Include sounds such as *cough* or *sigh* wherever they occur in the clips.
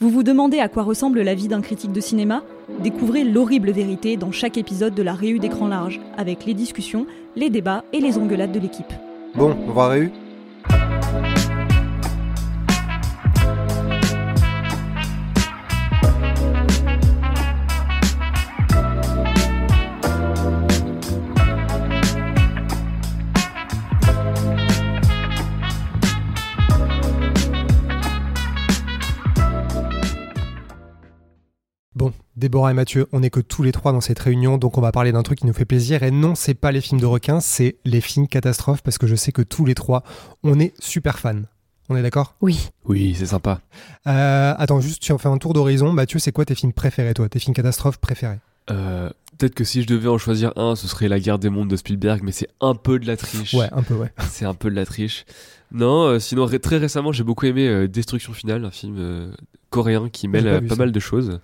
Vous vous demandez à quoi ressemble la vie d'un critique de cinéma? Découvrez l'horrible vérité dans chaque épisode de la Réu d'écran large, avec les discussions, les débats et les engueulades de l'équipe. Bon, on va Réu Déborah et Mathieu, on n'est que tous les trois dans cette réunion, donc on va parler d'un truc qui nous fait plaisir. Et non, c'est pas les films de requins, c'est les films catastrophes, parce que je sais que tous les trois, on est super fans. On est d'accord? Oui. Oui, c'est sympa. Euh, Attends, juste, tu en fais un tour d'horizon. Mathieu, c'est quoi tes films préférés, toi? Tes films catastrophes préférés? Euh, Peut-être que si je devais en choisir un, ce serait La guerre des mondes de Spielberg, mais c'est un peu de la triche. Ouais, un peu, ouais. C'est un peu de la triche. Non, euh, sinon ré- très récemment, j'ai beaucoup aimé euh, Destruction Finale, un film euh, coréen qui mêle pas mal de choses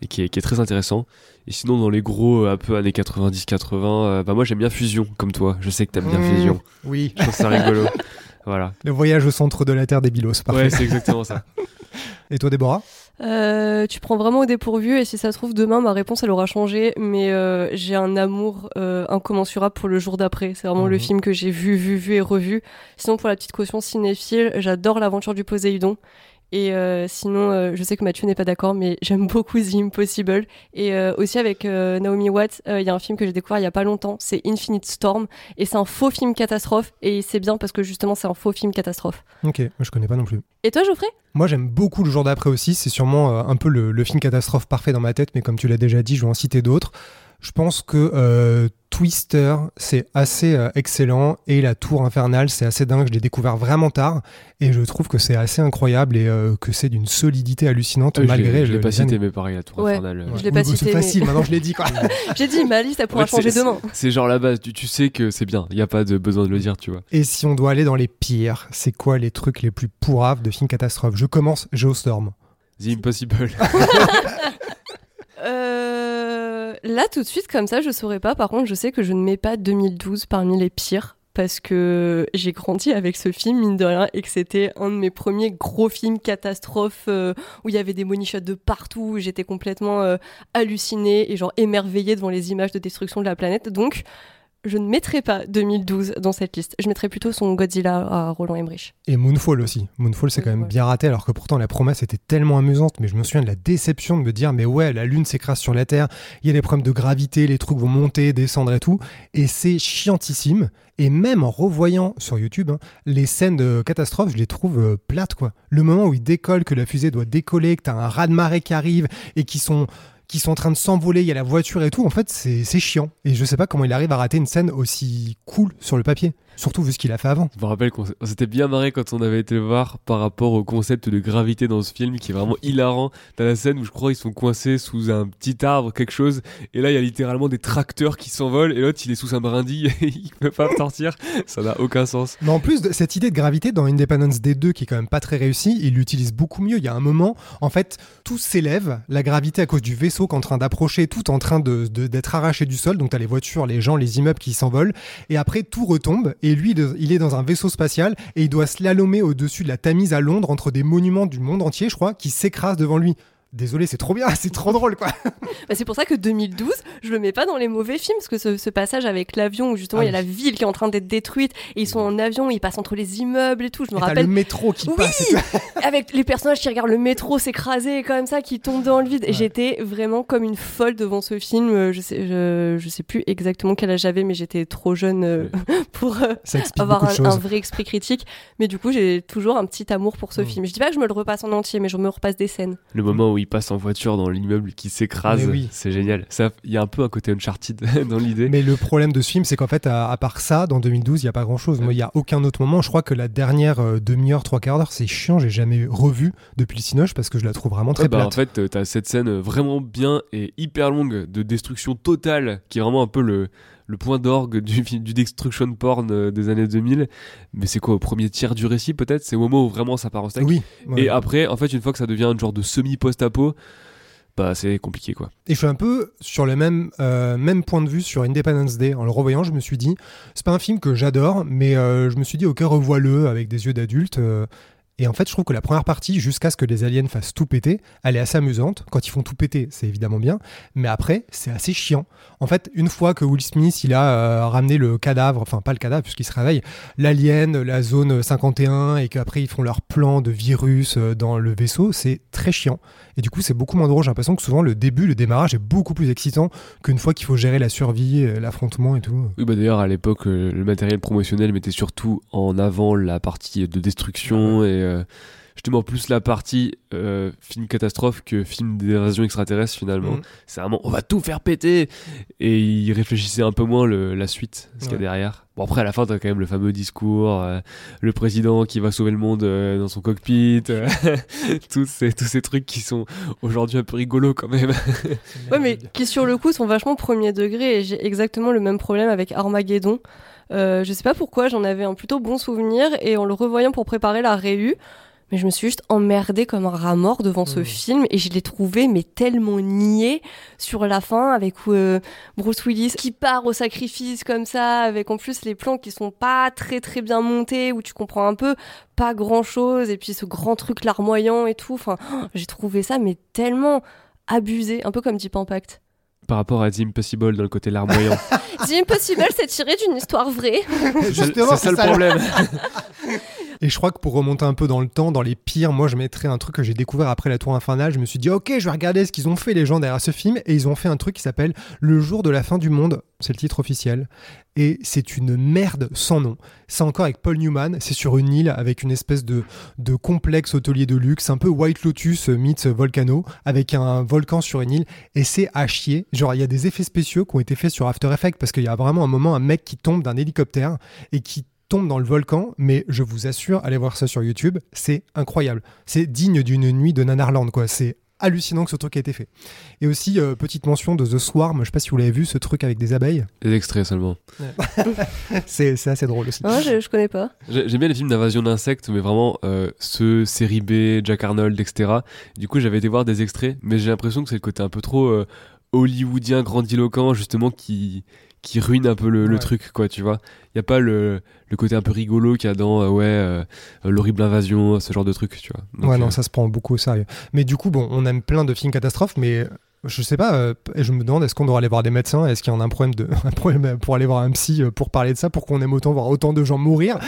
et qui est, qui est très intéressant. Et sinon, dans les gros, un peu années 90-80, euh, bah moi j'aime bien Fusion, comme toi. Je sais que t'aimes bien Mmh, Fusion. Oui. Je trouve ça rigolo. *laughs* voilà. Le voyage au centre de la Terre des Bilos, parfait. Ouais, c'est exactement ça. *laughs* Et toi, Déborah? Euh, tu prends vraiment au dépourvu et si ça se trouve demain ma réponse elle aura changé. Mais euh, j'ai un amour euh, incommensurable pour le jour d'après. C'est vraiment le Mhm. film que j'ai vu vu vu et revu. Sinon pour la petite caution cinéphile j'adore l'aventure du Poséidon et euh, sinon euh, je sais que Mathieu n'est pas d'accord mais *laughs* j'aime beaucoup The Impossible. Et euh, aussi avec Naomi Watts il y a un film que j'ai découvert il y a pas longtemps c'est Infinite Storm. Et c'est un faux film catastrophe. Et c'est bien parce que justement c'est un faux film catastrophe. Ok, moi je connais pas non plus. et toi Geoffrey? Moi j'aime beaucoup le jour d'après aussi, c'est sûrement un peu le, le film catastrophe parfait dans ma tête, mais comme tu l'as déjà dit, je vais en citer d'autres. Je pense que euh, Twister, c'est assez euh, excellent, et La Tour Infernale, c'est assez dingue, je l'ai découvert vraiment tard, et je trouve que c'est assez incroyable, et euh, que c'est d'une solidité hallucinante, Euh, je malgré... l'ai- je l'ai le- pas cité, mais pareil, la tour Ouais. infernale. Je l'ai pas Oui, cité, C'est facile, mais- maintenant je l'ai dit *laughs* quoi. j'ai dit ma liste elle pourra Ouais, changer demain C'est genre la base, tu, tu sais que c'est bien, il n'y a pas de besoin de le dire, tu vois. Et si on doit aller dans les pires, c'est quoi les trucs les plus pourraves de films catastrophes? Je commence Geostorm. The Impossible. *laughs* *laughs* Euh, là, tout de suite, comme ça, je saurais pas. Par contre, je sais que je ne mets pas 2012 parmi les pires. Parce que j'ai grandi avec ce film, mine de rien, et que c'était un de mes premiers gros films catastrophes euh, où il y avait des money de partout, où j'étais complètement euh, hallucinée et genre émerveillée devant les images de destruction de la planète. Donc, je ne mettrai pas 2012 dans cette liste. Je mettrai plutôt son Godzilla à Roland Emmerich. Et Moonfall aussi. Moonfall, c'est quand même Ouais. bien raté, alors que pourtant la promesse était tellement amusante. Mais je me souviens de la déception de me dire, mais ouais, la Lune s'écrase sur la Terre, il y a des problèmes de gravité, les trucs vont monter, descendre et tout. Et c'est chiantissime. Et même en revoyant sur YouTube, hein, les scènes de catastrophe, je les trouve euh, plates, quoi. Le moment où il décolle, que la fusée doit décoller, que t'as un raz-de-marée qui arrive et qui sont qui sont en train de s'envoler, il y a la voiture et tout, en fait, c'est chiant. Et je sais pas comment il arrive à rater une scène aussi cool sur le papier. Surtout vu ce qu'il a fait avant. Je me rappelle qu'on s'était bien marré quand on avait été voir par rapport au concept de gravité dans ce film qui est vraiment *laughs* hilarant. T'as la scène où je crois ils sont coincés sous un petit arbre, quelque chose, et là il y a littéralement des tracteurs qui s'envolent et l'autre il est sous un brindille *laughs* et il peut pas sortir. Ça n'a aucun sens. Mais en plus de cette idée de gravité dans Independence Day 2 qui est quand même pas très réussie, il l'utilise beaucoup mieux. Il y a un moment, en fait, tout s'élève, la gravité à cause du vaisseau qui est en train d'approcher, tout en train de- de- d'être arraché du sol. Donc t'as les voitures, les gens, les immeubles qui s'envolent. Et après, tout retombe. Et lui, il est dans un vaisseau spatial et il doit slalomer au-dessus de la Tamise à Londres entre des monuments du monde entier, je crois, qui s'écrasent devant lui. Désolé, c'est trop bien, *laughs* c'est trop drôle quoi. Bah, c'est pour ça que 2012, je le mets pas dans les mauvais films, parce que ce, ce passage avec l'avion où justement Ah il y a oui. la ville qui est en train d'être détruite et ils sont en avion, ils passent entre les immeubles et tout. Je me Et rappelle le métro qui Oui passe. *laughs* avec les personnages qui regardent le métro s'écraser comme ça, qui tombent dans le vide. Et Ouais. j'étais vraiment comme une folle devant ce film. Euh, Je sais, je, je sais plus exactement quel âge j'avais, mais j'étais trop jeune euh, *laughs* pour euh, avoir un, vrai esprit critique. Mais du coup, j'ai toujours un petit amour pour ce Mm. film. Je dis pas que je me le repasse en entier, mais je me repasse des scènes. Le moment où il passe en voiture dans l'immeuble qui s'écrase, oui. c'est génial. Ça, il y a un peu un côté Uncharted *laughs* dans l'idée. Mais le problème de ce film, c'est qu'en fait, à, à part ça, dans 2012, il n'y a pas grand chose. Moi, il n'y a aucun autre moment. Je crois que la dernière euh, demi-heure, trois quarts d'heure, c'est chiant. J'ai jamais revu depuis le Cinoche parce que je la trouve vraiment très Ouais, bah, en fait, euh, t'as cette scène vraiment bien et hyper longue de destruction totale, qui est vraiment un peu le, le point d'orgue du, film- du destruction porn euh, des années 2000. Mais c'est quoi, au premier tiers du récit peut-être? C'est au moment où vraiment ça part en steak. Oui. ouais. Et après, en fait, une fois que ça devient un genre de semi-post-apo, bah c'est compliqué quoi. Et je suis un peu sur le même, euh, même point de vue sur Independence Day. En le revoyant, je me suis dit, c'est pas un film que j'adore, mais euh, je me suis dit, ok, revois-le avec des yeux d'adulte. euh, et en fait, je trouve que la première partie, jusqu'à ce que les aliens fassent tout péter, elle est assez amusante. Quand ils font tout péter, c'est évidemment bien. Mais après, c'est assez chiant. En fait, une fois que Will Smith, il a euh, ramené le cadavre, enfin pas le cadavre puisqu'il se réveille, l'alien, la zone 51, et qu'après ils font leur plan de virus euh, dans le vaisseau, c'est très chiant. Et du coup, c'est beaucoup moins drôle. J'ai l'impression que souvent le début, le démarrage est beaucoup plus excitant qu'une fois qu'il faut gérer la survie, euh, l'affrontement et tout. Oui, bah d'ailleurs, à l'époque, le matériel promotionnel mettait surtout en avant la partie de destruction et euh, justement plus la partie euh, film catastrophe que film d'invasion extraterrestre finalement. Mhm. C'est vraiment on va tout faire péter et il réfléchissait un peu moins le- la suite, ce qu'il y a derrière. Bon après à la fin t'as quand même le fameux discours, euh, le président qui va sauver le monde euh, dans son cockpit, euh, *laughs* tous ces tous ces trucs qui sont aujourd'hui un peu rigolos quand même. Ouais, mais qui sur le coup sont vachement premier degré et j'ai exactement le même problème avec Armageddon. Euh, je sais pas pourquoi, j'en avais un plutôt bon souvenir et en le revoyant pour préparer la réu, mais je me suis juste emmerdée comme un rat mort devant ce Mhm. film et je l'ai trouvé mais tellement niais sur la fin avec euh, Bruce Willis qui part au sacrifice comme ça avec en plus les plans qui sont pas très très bien montés où tu comprends un peu pas grand chose et puis ce grand truc larmoyant et tout. Enfin, j'ai trouvé ça mais tellement abusé, un peu comme Deep Impact. Par rapport à The Impossible dans le côté larmoyant. *laughs* The Impossible, c'est tiré d'une histoire vraie. Justement, c'est ça le problème. *laughs* *laughs* Et je crois que pour remonter un peu dans le temps, dans les pires, moi je mettrais un truc que j'ai découvert après la Tour Infernale. Je me suis dit, ok, je vais regarder ce qu'ils ont fait les gens derrière ce film. Et ils ont fait un truc qui s'appelle Le jour de la fin du monde. C'est le titre officiel. Et c'est une merde sans nom. C'est encore avec Paul Newman. C'est sur une île avec une espèce de, de complexe hôtelier de luxe, un peu White Lotus meets Volcano, avec un volcan sur une île. Et c'est à chier. Genre, il y a des effets spéciaux qui ont été faits sur After Effects parce qu'il y a vraiment un moment, un mec qui tombe d'un hélicoptère et qui tombe dans le volcan, mais je vous assure, allez voir ça sur YouTube, c'est incroyable. C'est digne d'une nuit de Nanarland, quoi. C'est hallucinant que ce truc ait été fait. Et aussi, euh, petite mention de The Swarm, je sais pas si vous l'avez vu, ce truc avec des abeilles. Les extraits seulement. *laughs* C'est c'est assez drôle aussi. Ah, je, je connais pas. J'ai- J'aime bien les films d'invasion d'insectes, mais vraiment euh, ceux série B, Jack Arnold, etc. Du coup, j'avais été voir des extraits, mais j'ai l'impression que c'est le côté un peu trop euh, hollywoodien, grandiloquent, justement, qui qui ruine un peu le, truc, quoi, tu vois. Il y a pas le, le côté un peu rigolo qu'il y a dans euh, ouais euh, l'horrible invasion, ce genre de truc, tu vois. Donc, ouais, euh, non, ça se prend beaucoup au sérieux. Mais du coup, bon, on aime plein de films catastrophes, mais je sais pas, euh, je me demande, est-ce qu'on doit aller voir des médecins? Est-ce qu'il y en a *laughs* un problème, pour aller voir un psy euh, pour parler de ça, pour qu'on aime autant voir autant de gens mourir?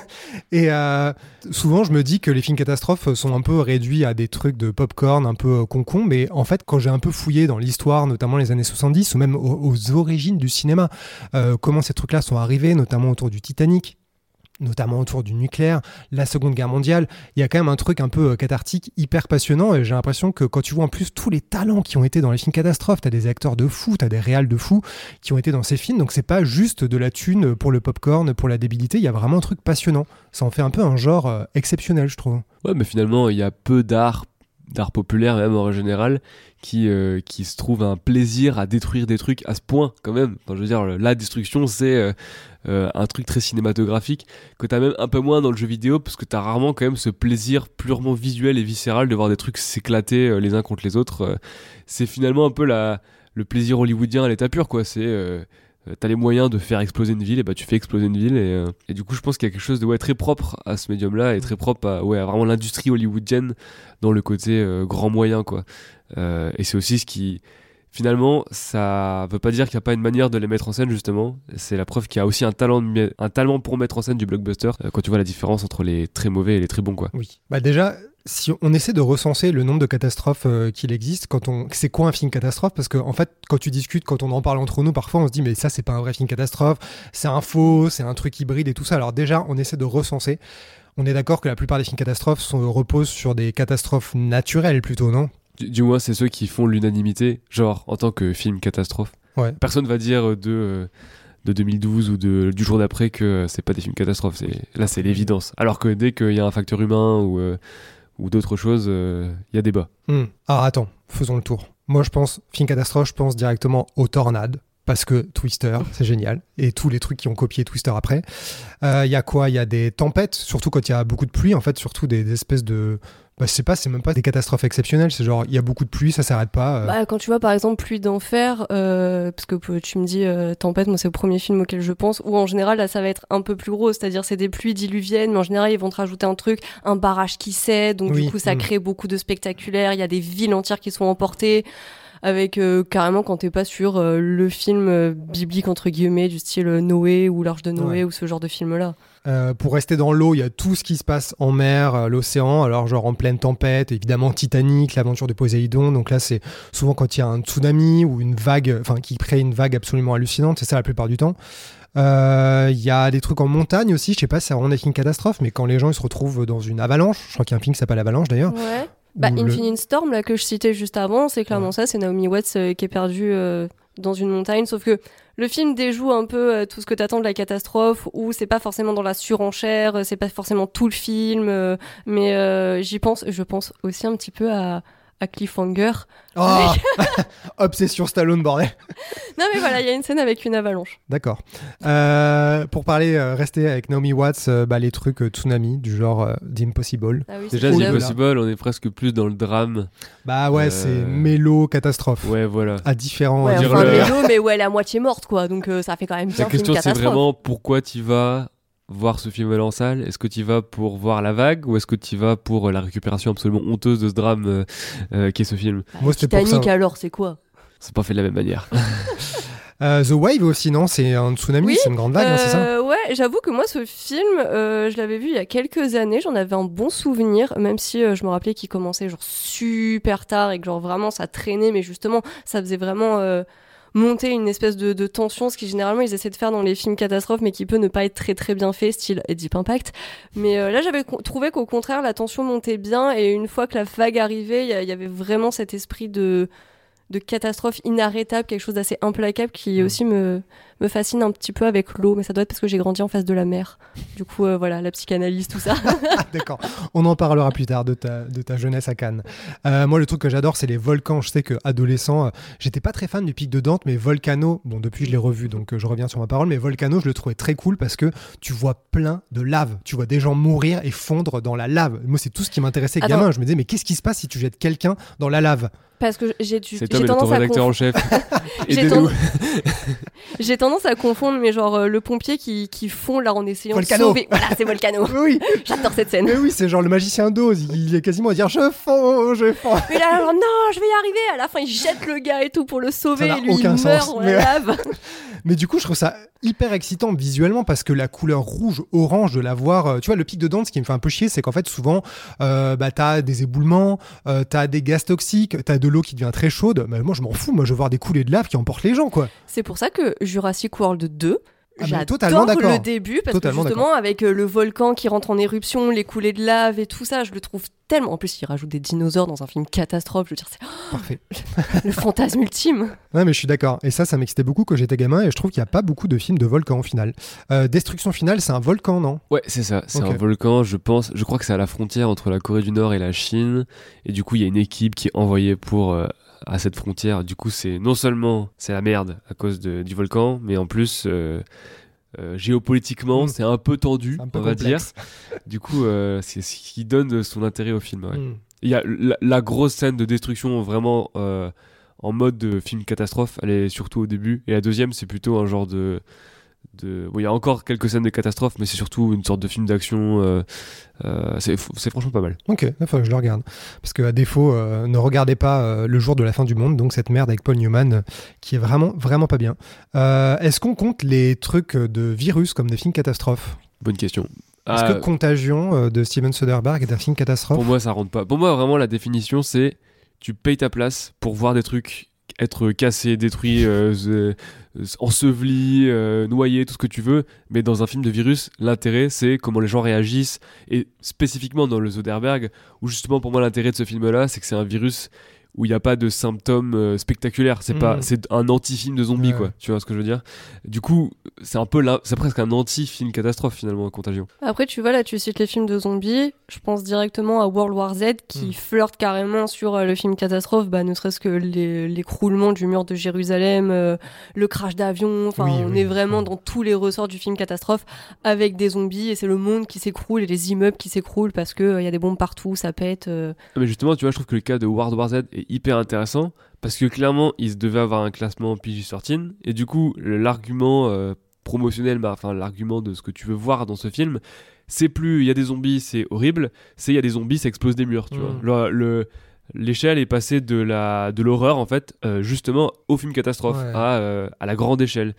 *laughs* Et euh, souvent, je me dis que les films catastrophes sont un peu réduits à des trucs de popcorn, un peu concon, mais en fait, quand j'ai un peu fouillé dans l'histoire, notamment les années 70, ou même aux, origines du cinéma, comment ces trucs-là sont arrivés, notamment autour du Titanic, notamment autour du nucléaire, la Seconde Guerre mondiale, il y a quand même un truc un peu euh, cathartique, hyper passionnant, et j'ai l'impression que quand tu vois en plus tous les talents qui ont été dans les films catastrophes, t'as des acteurs de fous, t'as des réals de fous qui ont été dans ces films, donc c'est pas juste de la thune pour le popcorn, pour la débilité, il y a vraiment un truc passionnant. Ça en fait un peu un genre euh, exceptionnel, je trouve. Ouais, mais finalement, il y a peu d'art, d'art populaire même en général, qui, euh, qui se trouve un plaisir à détruire des trucs à ce point, quand même. Enfin, je veux dire, la destruction, c'est euh, un truc très cinématographique que t'as même un peu moins dans le jeu vidéo, parce que t'as rarement quand même ce plaisir purement visuel et viscéral de voir des trucs s'éclater euh, les uns contre les autres. Euh, c'est finalement un peu la, le plaisir hollywoodien à l'état pur, quoi. C'est. t'as les moyens de faire exploser une ville, et bah tu fais exploser une ville. Et, et du coup, je pense qu'il y a quelque chose de ouais, très propre à ce médium-là et très propre à, ouais, à vraiment l'industrie hollywoodienne dans le côté grand moyen, quoi. Et c'est aussi ce qui. Finalement, ça veut pas dire qu'il n'y a pas une manière de les mettre en scène, justement. C'est la preuve qu'il y a aussi un talent, pour mettre en scène du blockbuster euh, quand tu vois la différence entre les très mauvais et les très bons, quoi. Oui. Bah déjà, si on essaie de recenser le nombre de catastrophes euh, qu'il existe, quand on, c'est quoi un film catastrophe? Parce que en fait, quand tu discutes, quand on en parle entre nous, parfois on se dit mais ça c'est pas un vrai film catastrophe, c'est un faux, c'est un truc hybride et tout ça. Alors déjà, on essaie de recenser. On est d'accord que la plupart des films catastrophes reposent sur des catastrophes naturelles plutôt, non? Du, du moins, c'est ceux qui font l'unanimité, genre en tant que film catastrophe. Ouais. Personne va dire euh, de, euh, de 2012 ou de, du jour d'après que euh, c'est pas des films catastrophes. C'est, là, c'est l'évidence. Alors que dès qu'il y a un facteur humain ou, euh, ou d'autres choses, euh, il y a débat. Hmm. Alors attends, faisons le tour. Moi je pense, film catastrophe, je pense directement aux tornades. Parce que Twister, *laughs* c'est génial. Et tous les trucs qui ont copié Twister après. Euh, Il y a quoi? Il y a des tempêtes, surtout quand il y a beaucoup de pluie, en fait, surtout des, des espèces de. Bah, je sais pas, c'est même pas des catastrophes exceptionnelles. C'est genre, il y a beaucoup de pluie, ça s'arrête pas. euh. Bah, quand tu vois par exemple Pluie d'enfer, euh, parce que euh, tu me dis euh, Tempête, moi c'est le premier film auquel je pense, où en général là ça va être un peu plus gros, c'est-à-dire c'est des pluies diluviennes, mais en général ils vont te rajouter un truc, un barrage qui cède, donc Oui, du coup ça mm. crée beaucoup de spectaculaires, il y a des villes entières qui sont emportées, avec euh, carrément quand t'es pas sur euh, le film euh, biblique entre guillemets du style Noé ou l'Arche de Noé Ouais. ou ce genre de film là. Euh, pour rester dans l'eau, il y a tout ce qui se passe en mer, euh, l'océan, alors genre en pleine tempête, évidemment Titanic, l'aventure de Poséidon. Donc là, c'est souvent quand il y a un tsunami ou une vague, enfin qui crée une vague absolument hallucinante, c'est ça la plupart du temps. Euh, Il y a des trucs en montagne aussi, je sais pas si ça rend des films catastrophes, mais quand les gens ils se retrouvent dans une avalanche, je crois qu'il y a un film qui s'appelle Avalanche d'ailleurs. Ouais. Bah, le- Infinite Storm, là, que je citais juste avant, c'est clairement Ouais. ça. C'est Naomi Watts qui est perdue dans une montagne. Sauf que le film déjoue un peu euh, tout ce que t'attends de la catastrophe, où c'est pas forcément dans la surenchère, euh, c'est pas forcément tout le film. euh, mais j'y pense, je pense aussi un petit peu à, à Cliffhanger. Oh *laughs* Obsession Stallone, bordel *laughs* Non, mais voilà, il y a une scène avec une avalanche. D'accord. Euh, pour parler, euh, rester avec Naomi Watts, euh, bah, les trucs euh, tsunami, du genre euh, The Impossible. Ah oui, c'est Déjà, Oh The là chef-d'œuvre. là. Impossible, on est presque plus dans le drame. Bah ouais, Euh, c'est mélo catastrophe. Ouais, voilà. À différents. Ouais, enfin, le- mélo, mais où elle est à moitié morte, quoi. Donc euh, ça fait quand même bien La question, c'est vraiment pourquoi tu vas voir ce film-là en salle? Est-ce que tu vas pour voir la vague ou est-ce que tu vas pour euh, la récupération absolument honteuse de ce drame euh, euh, qu'est ce film? Moi, c'était pour Titanic, ça. alors, c'est quoi? C'est pas fait de la même manière. *laughs* *laughs* Euh, The Wave aussi, non? C'est un tsunami, Oui, c'est une grande vague, hein, c'est ça? Ouais, j'avoue que moi, ce film, euh, je l'avais vu il y a quelques années, j'en avais un bon souvenir, même si euh, je me rappelais qu'il commençait genre super tard et que genre vraiment ça traînait, mais justement, ça faisait vraiment euh, monter une espèce de, de tension, ce qui généralement ils essaient de faire dans les films catastrophes, mais qui peut ne pas être très très bien fait, style Deep Impact. Mais euh, là, j'avais trouvé qu'au contraire, la tension montait bien, et une fois que la vague arrivait, il y, y avait vraiment cet esprit de de catastrophe inarrêtable, quelque chose d'assez implacable qui Mm. aussi me, me fascine un petit peu avec l'eau, mais ça doit être parce que j'ai grandi en face de la mer. Du coup, euh, voilà, la psychanalyse, tout ça. *laughs* Ah, D'accord. On en parlera plus tard de ta, de ta jeunesse à Cannes. Euh, moi, le truc que j'adore, c'est les volcans. Je sais que adolescent, euh, j'étais pas très fan du pic de Dante, mais Volcano, bon, depuis je l'ai revu, donc euh, je reviens sur ma parole, mais Volcano, je le trouvais très cool parce que tu vois plein de lave. Tu vois des gens mourir et fondre dans la lave. Moi, c'est tout ce qui m'intéressait Attends. gamin. Je me disais, mais qu'est-ce qui se passe si tu jettes quelqu'un dans la lave? Parce que j'ai du- C'est Tom, ton rédacteur en chef. *laughs* J'ai tendance- *laughs* j'ai tendance à confondre, mais genre euh, le pompier qui, qui fond là en essayant Volcano. de sauver. Voilà, c'est Volcano. *laughs* Oui, J'adore cette scène. mais oui, c'est genre le magicien d'Oz. Il est quasiment à dire je fonds, je fonds. Mais là, genre, non, je vais y arriver. À la fin, il jette le gars et tout pour le sauver. Ça et lui, il meurt sens, dans mais- la lave. *laughs* Mais du coup, je trouve ça hyper excitant visuellement parce que la couleur rouge-orange de la voir, euh, tu vois, le pic de Dante, ce qui me fait un peu chier, c'est qu'en fait, souvent, euh, bah, t'as des éboulements, euh, t'as des gaz toxiques, t'as de l'eau qui devient très chaude. Mais moi, je m'en fous. Moi, je veux voir des coulées de lave qui emportent les gens, quoi. C'est pour ça que Jurassic World 2, Ah, j'adore le début parce Totalement que justement avec euh, le volcan qui rentre en éruption, les coulées de lave et tout ça, je le trouve tellement. En plus, il rajoute des dinosaures dans un film catastrophe. Je veux dire, c'est Parfait. le fantasme ultime. Ouais, mais je suis d'accord. Et ça, ça m'excitait beaucoup quand j'étais gamin et je trouve qu'il n'y a pas beaucoup de films de volcan au final. Euh, Destruction finale, c'est un volcan, non? Ouais, c'est ça. C'est un volcan, je pense. Je crois que c'est à la frontière entre la Corée du Nord et la Chine. Et du coup, il y a une équipe qui est envoyée pour euh, à cette frontière. Du coup, c'est non seulement c'est la merde à cause de- du volcan, mais en plus euh, euh, géopolitiquement, Mm. c'est un peu tendu, C'est un peu on va dire. *laughs* Du coup, euh, c'est ce qui donne son intérêt au film. ouais. Mm. Il y a la, la grosse scène de destruction vraiment en mode de film catastrophe. Elle est surtout au début. Et la deuxième, c'est plutôt un genre de. De... Bon, il y a encore quelques scènes de catastrophe, mais c'est surtout une sorte de film d'action. euh, euh, c'est franchement pas mal. Ok, il faut que je le regarde. Parce que à défaut, euh, ne regardez pas Le jour de la fin du monde, donc cette merde avec Paul Newman, qui est vraiment, vraiment pas bien. Est-ce qu'on compte les trucs de virus comme des films catastrophes? Bonne question. Est-ce Ah, que Contagion euh, de Steven Soderbergh est un film catastrophe? Pour moi, ça rentre pas. Pour moi, vraiment, la définition, c'est tu payes ta place pour voir des trucs être cassés, détruits, euh, euh, ensevelis, euh, noyés, tout ce que tu veux. Mais dans un film de virus, l'intérêt, c'est comment les gens réagissent. Et spécifiquement dans le Soderbergh, où justement, pour moi, l'intérêt de ce film-là, c'est que c'est un virus où il n'y a pas de symptômes euh, spectaculaires. C'est pas, Mhm. c'est un anti-film de zombies, Ouais. quoi. Tu vois ce que je veux dire? Du coup, c'est un peu là, c'est presque un anti-film catastrophe finalement, Contagion. Après, tu vois, là, tu cites les films de zombies. Je pense directement à World War Z qui Mm. flirte carrément sur euh, le film catastrophe, bah, ne serait-ce que l'écroulement du mur de Jérusalem, euh, le crash d'avion. Enfin, Oui, on oui, est vraiment oui. dans tous les ressorts du film catastrophe avec des zombies et c'est le monde qui s'écroule et les immeubles qui s'écroulent parce qu'il y a des bombes partout, ça pète. euh. Mais justement, tu vois, je trouve que le cas de World War Z est hyper intéressant parce que clairement, ils devaient avoir un classement PG-13 et du coup, l'argument euh, promotionnel, bah, enfin l'argument de ce que tu veux voir dans ce film, c'est plus il y a des zombies, c'est horrible, c'est il y a des zombies, ça explose des murs, tu Mm. vois. Le- le- L'échelle est passée de la de l'horreur en fait euh, justement au film catastrophe Ouais. à, euh, à la grande échelle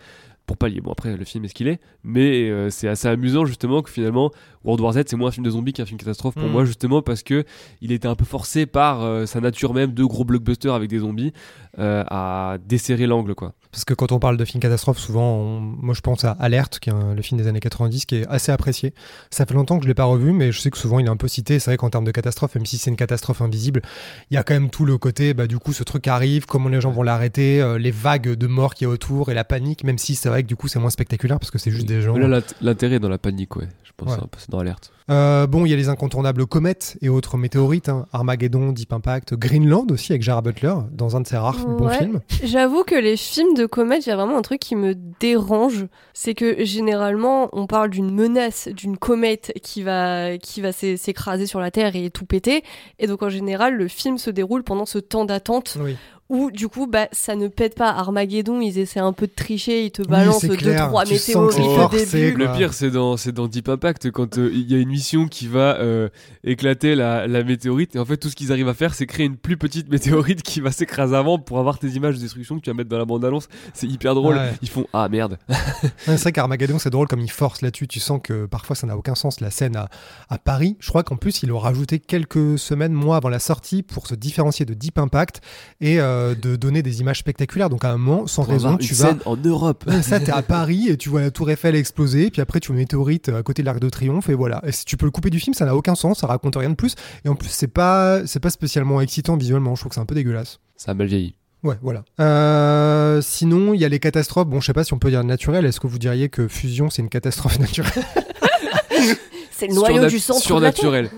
pour pallier bon après le film est ce qu'il est mais euh, c'est assez amusant justement que finalement World War Z c'est moins un film de zombies qu'un film catastrophe pour Mm. moi justement parce que il était un peu forcé par euh, sa nature même de gros blockbusters avec des zombies euh, à desserrer l'angle quoi. Parce que quand on parle de films catastrophes, souvent, on- moi je pense à Alerte, qui est un- le film des années 90, qui est assez apprécié. Ça fait longtemps que je l'ai pas revu, mais je sais que souvent il est un peu cité. C'est vrai qu'en termes de catastrophe, même si c'est une catastrophe invisible, il y a quand même tout le côté, bah, du coup, ce truc arrive, comment les gens vont l'arrêter, les vagues de morts qu'il y a autour et la panique, même si c'est vrai que du coup c'est moins spectaculaire parce que c'est juste des gens. Mais là l'int- l'intérêt est dans la panique ouais, je pense Ouais. c'est un peu c'est dans l'alerte. Euh, bon, il y a les incontournables comètes et autres météorites, hein. Armageddon, Deep Impact, Greenland aussi avec Gerard Butler, dans un de ses rares bons films. J'avoue que les films de comètes, il y a vraiment un truc qui me dérange. C'est que généralement, on parle d'une menace, d'une comète qui va, qui va s'é- s'écraser sur la Terre et tout péter. Et donc, en général, le film se déroule pendant ce temps d'attente Oui. Où, du coup, bah, ça ne pète pas. Armageddon, ils essaient un peu de tricher, ils te balancent deux, clair, trois tu c'est au début. Le pire, c'est dans, c'est dans Deep Impact, quand euh, il y a une mission qui va euh, éclater la, la météorite. Et en fait, tout ce qu'ils arrivent à faire, c'est créer une plus petite météorite qui va s'écraser avant pour avoir tes images de destruction que tu vas mettre dans la bande-annonce. C'est hyper drôle. Ouais. Ils font Ah merde. *laughs* C'est vrai qu'Armageddon, c'est drôle comme il force là-dessus. Tu sens que parfois ça n'a aucun sens la scène à, à Paris. Je crois qu'en plus, ils l'ont rajouté quelques semaines, mois avant la sortie pour se différencier de Deep Impact et euh, de donner des images spectaculaires. Donc à un moment, sans Pour raison, tu une vas. scène en Europe. *laughs* Ça, t'es à Paris et tu vois la Tour Eiffel exploser, puis après tu vois une météorite à côté de l'Arc de Triomphe, et voilà. Et si tu peux le couper du film, ça n'a aucun sens, ça raconte rien de plus, et en plus, c'est pas, c'est pas spécialement excitant visuellement, je trouve que c'est un peu dégueulasse. Ça a mal vieilli. Ouais, voilà. Euh, sinon, il y a les catastrophes. Bon, je sais pas si on peut dire naturelles. Est-ce que vous diriez que Fusion, c'est une catastrophe naturelle? C'est le noyau du centre. Surnaturel.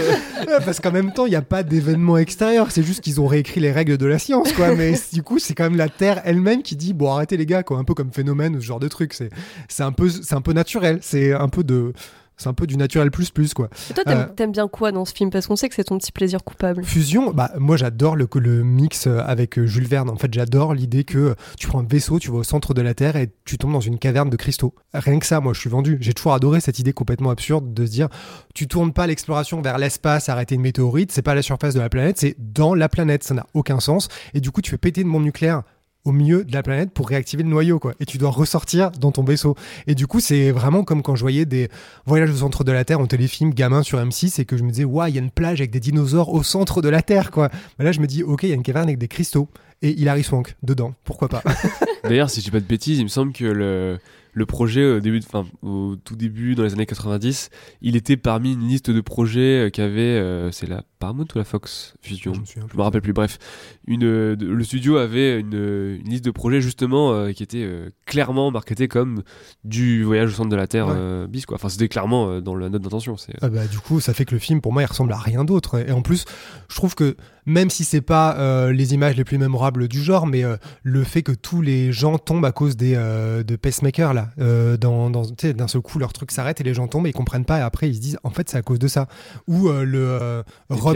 *laughs* Parce qu'en même temps, il n'y a pas d'événement extérieur. C'est juste qu'ils ont réécrit les règles de la science, quoi. Mais *laughs* du coup, c'est quand même la Terre elle-même qui dit bon, arrêtez les gars, quoi. Un peu comme phénomène ou ce genre de truc. C'est, c'est un peu, c'est un peu naturel. C'est un peu de, c'est un peu du naturel plus plus, quoi. Et toi, t'aimes Euh. t'aimes bien quoi dans ce film? Parce qu'on sait que c'est ton petit plaisir coupable. Fusion, bah moi j'adore le, le mix euh, avec euh, Jules Verne. En fait, j'adore l'idée que tu prends un vaisseau, tu vas au centre de la Terre et tu tombes dans une caverne de cristaux. Rien que ça, moi je suis vendu. J'ai toujours adoré cette idée complètement absurde de se dire tu tournes pas l'exploration vers l'espace, arrêter une météorite, c'est pas à la surface de la planète, c'est dans la planète. Ça n'a aucun sens. Et du coup, tu fais péter une bombe nucléaire au milieu de la planète pour réactiver le noyau quoi. Et tu dois ressortir dans ton vaisseau. Et du coup c'est vraiment comme quand je voyais des voyages au centre de la Terre en téléfilm gamin sur M6 et que je me disais ouais il y a une plage avec des dinosaures au centre de la Terre quoi. Là je me dis ok il y a une caverne avec des cristaux. Et Hilary Swank dedans. Pourquoi pas? *laughs* D'ailleurs, si je dis pas de bêtises, il me semble que le, le projet au début, au tout début, dans les années 90, il était parmi une liste de projets euh, qu'avait, euh, c'est la Paramount ou la Fox Fusion Je me souviens plus. Je me rappelle plus. Bref, une, euh, le studio avait une, une liste de projets justement euh, qui était euh, clairement marketée comme du voyage au centre de la Terre Ouais. bis quoi. Enfin, c'était clairement dans la note d'intention. C'est Ah bah, du coup, ça fait que le film, pour moi, il ressemble à rien d'autre. Et en plus, je trouve que même si c'est pas les images les plus mémorables du genre, mais le fait que tous les gens tombent à cause des de pacemakers là, dans, dans tu sais, d'un seul coup leur truc s'arrête et les gens tombent et ils comprennent pas et après ils se disent en fait c'est à cause de ça. Ou le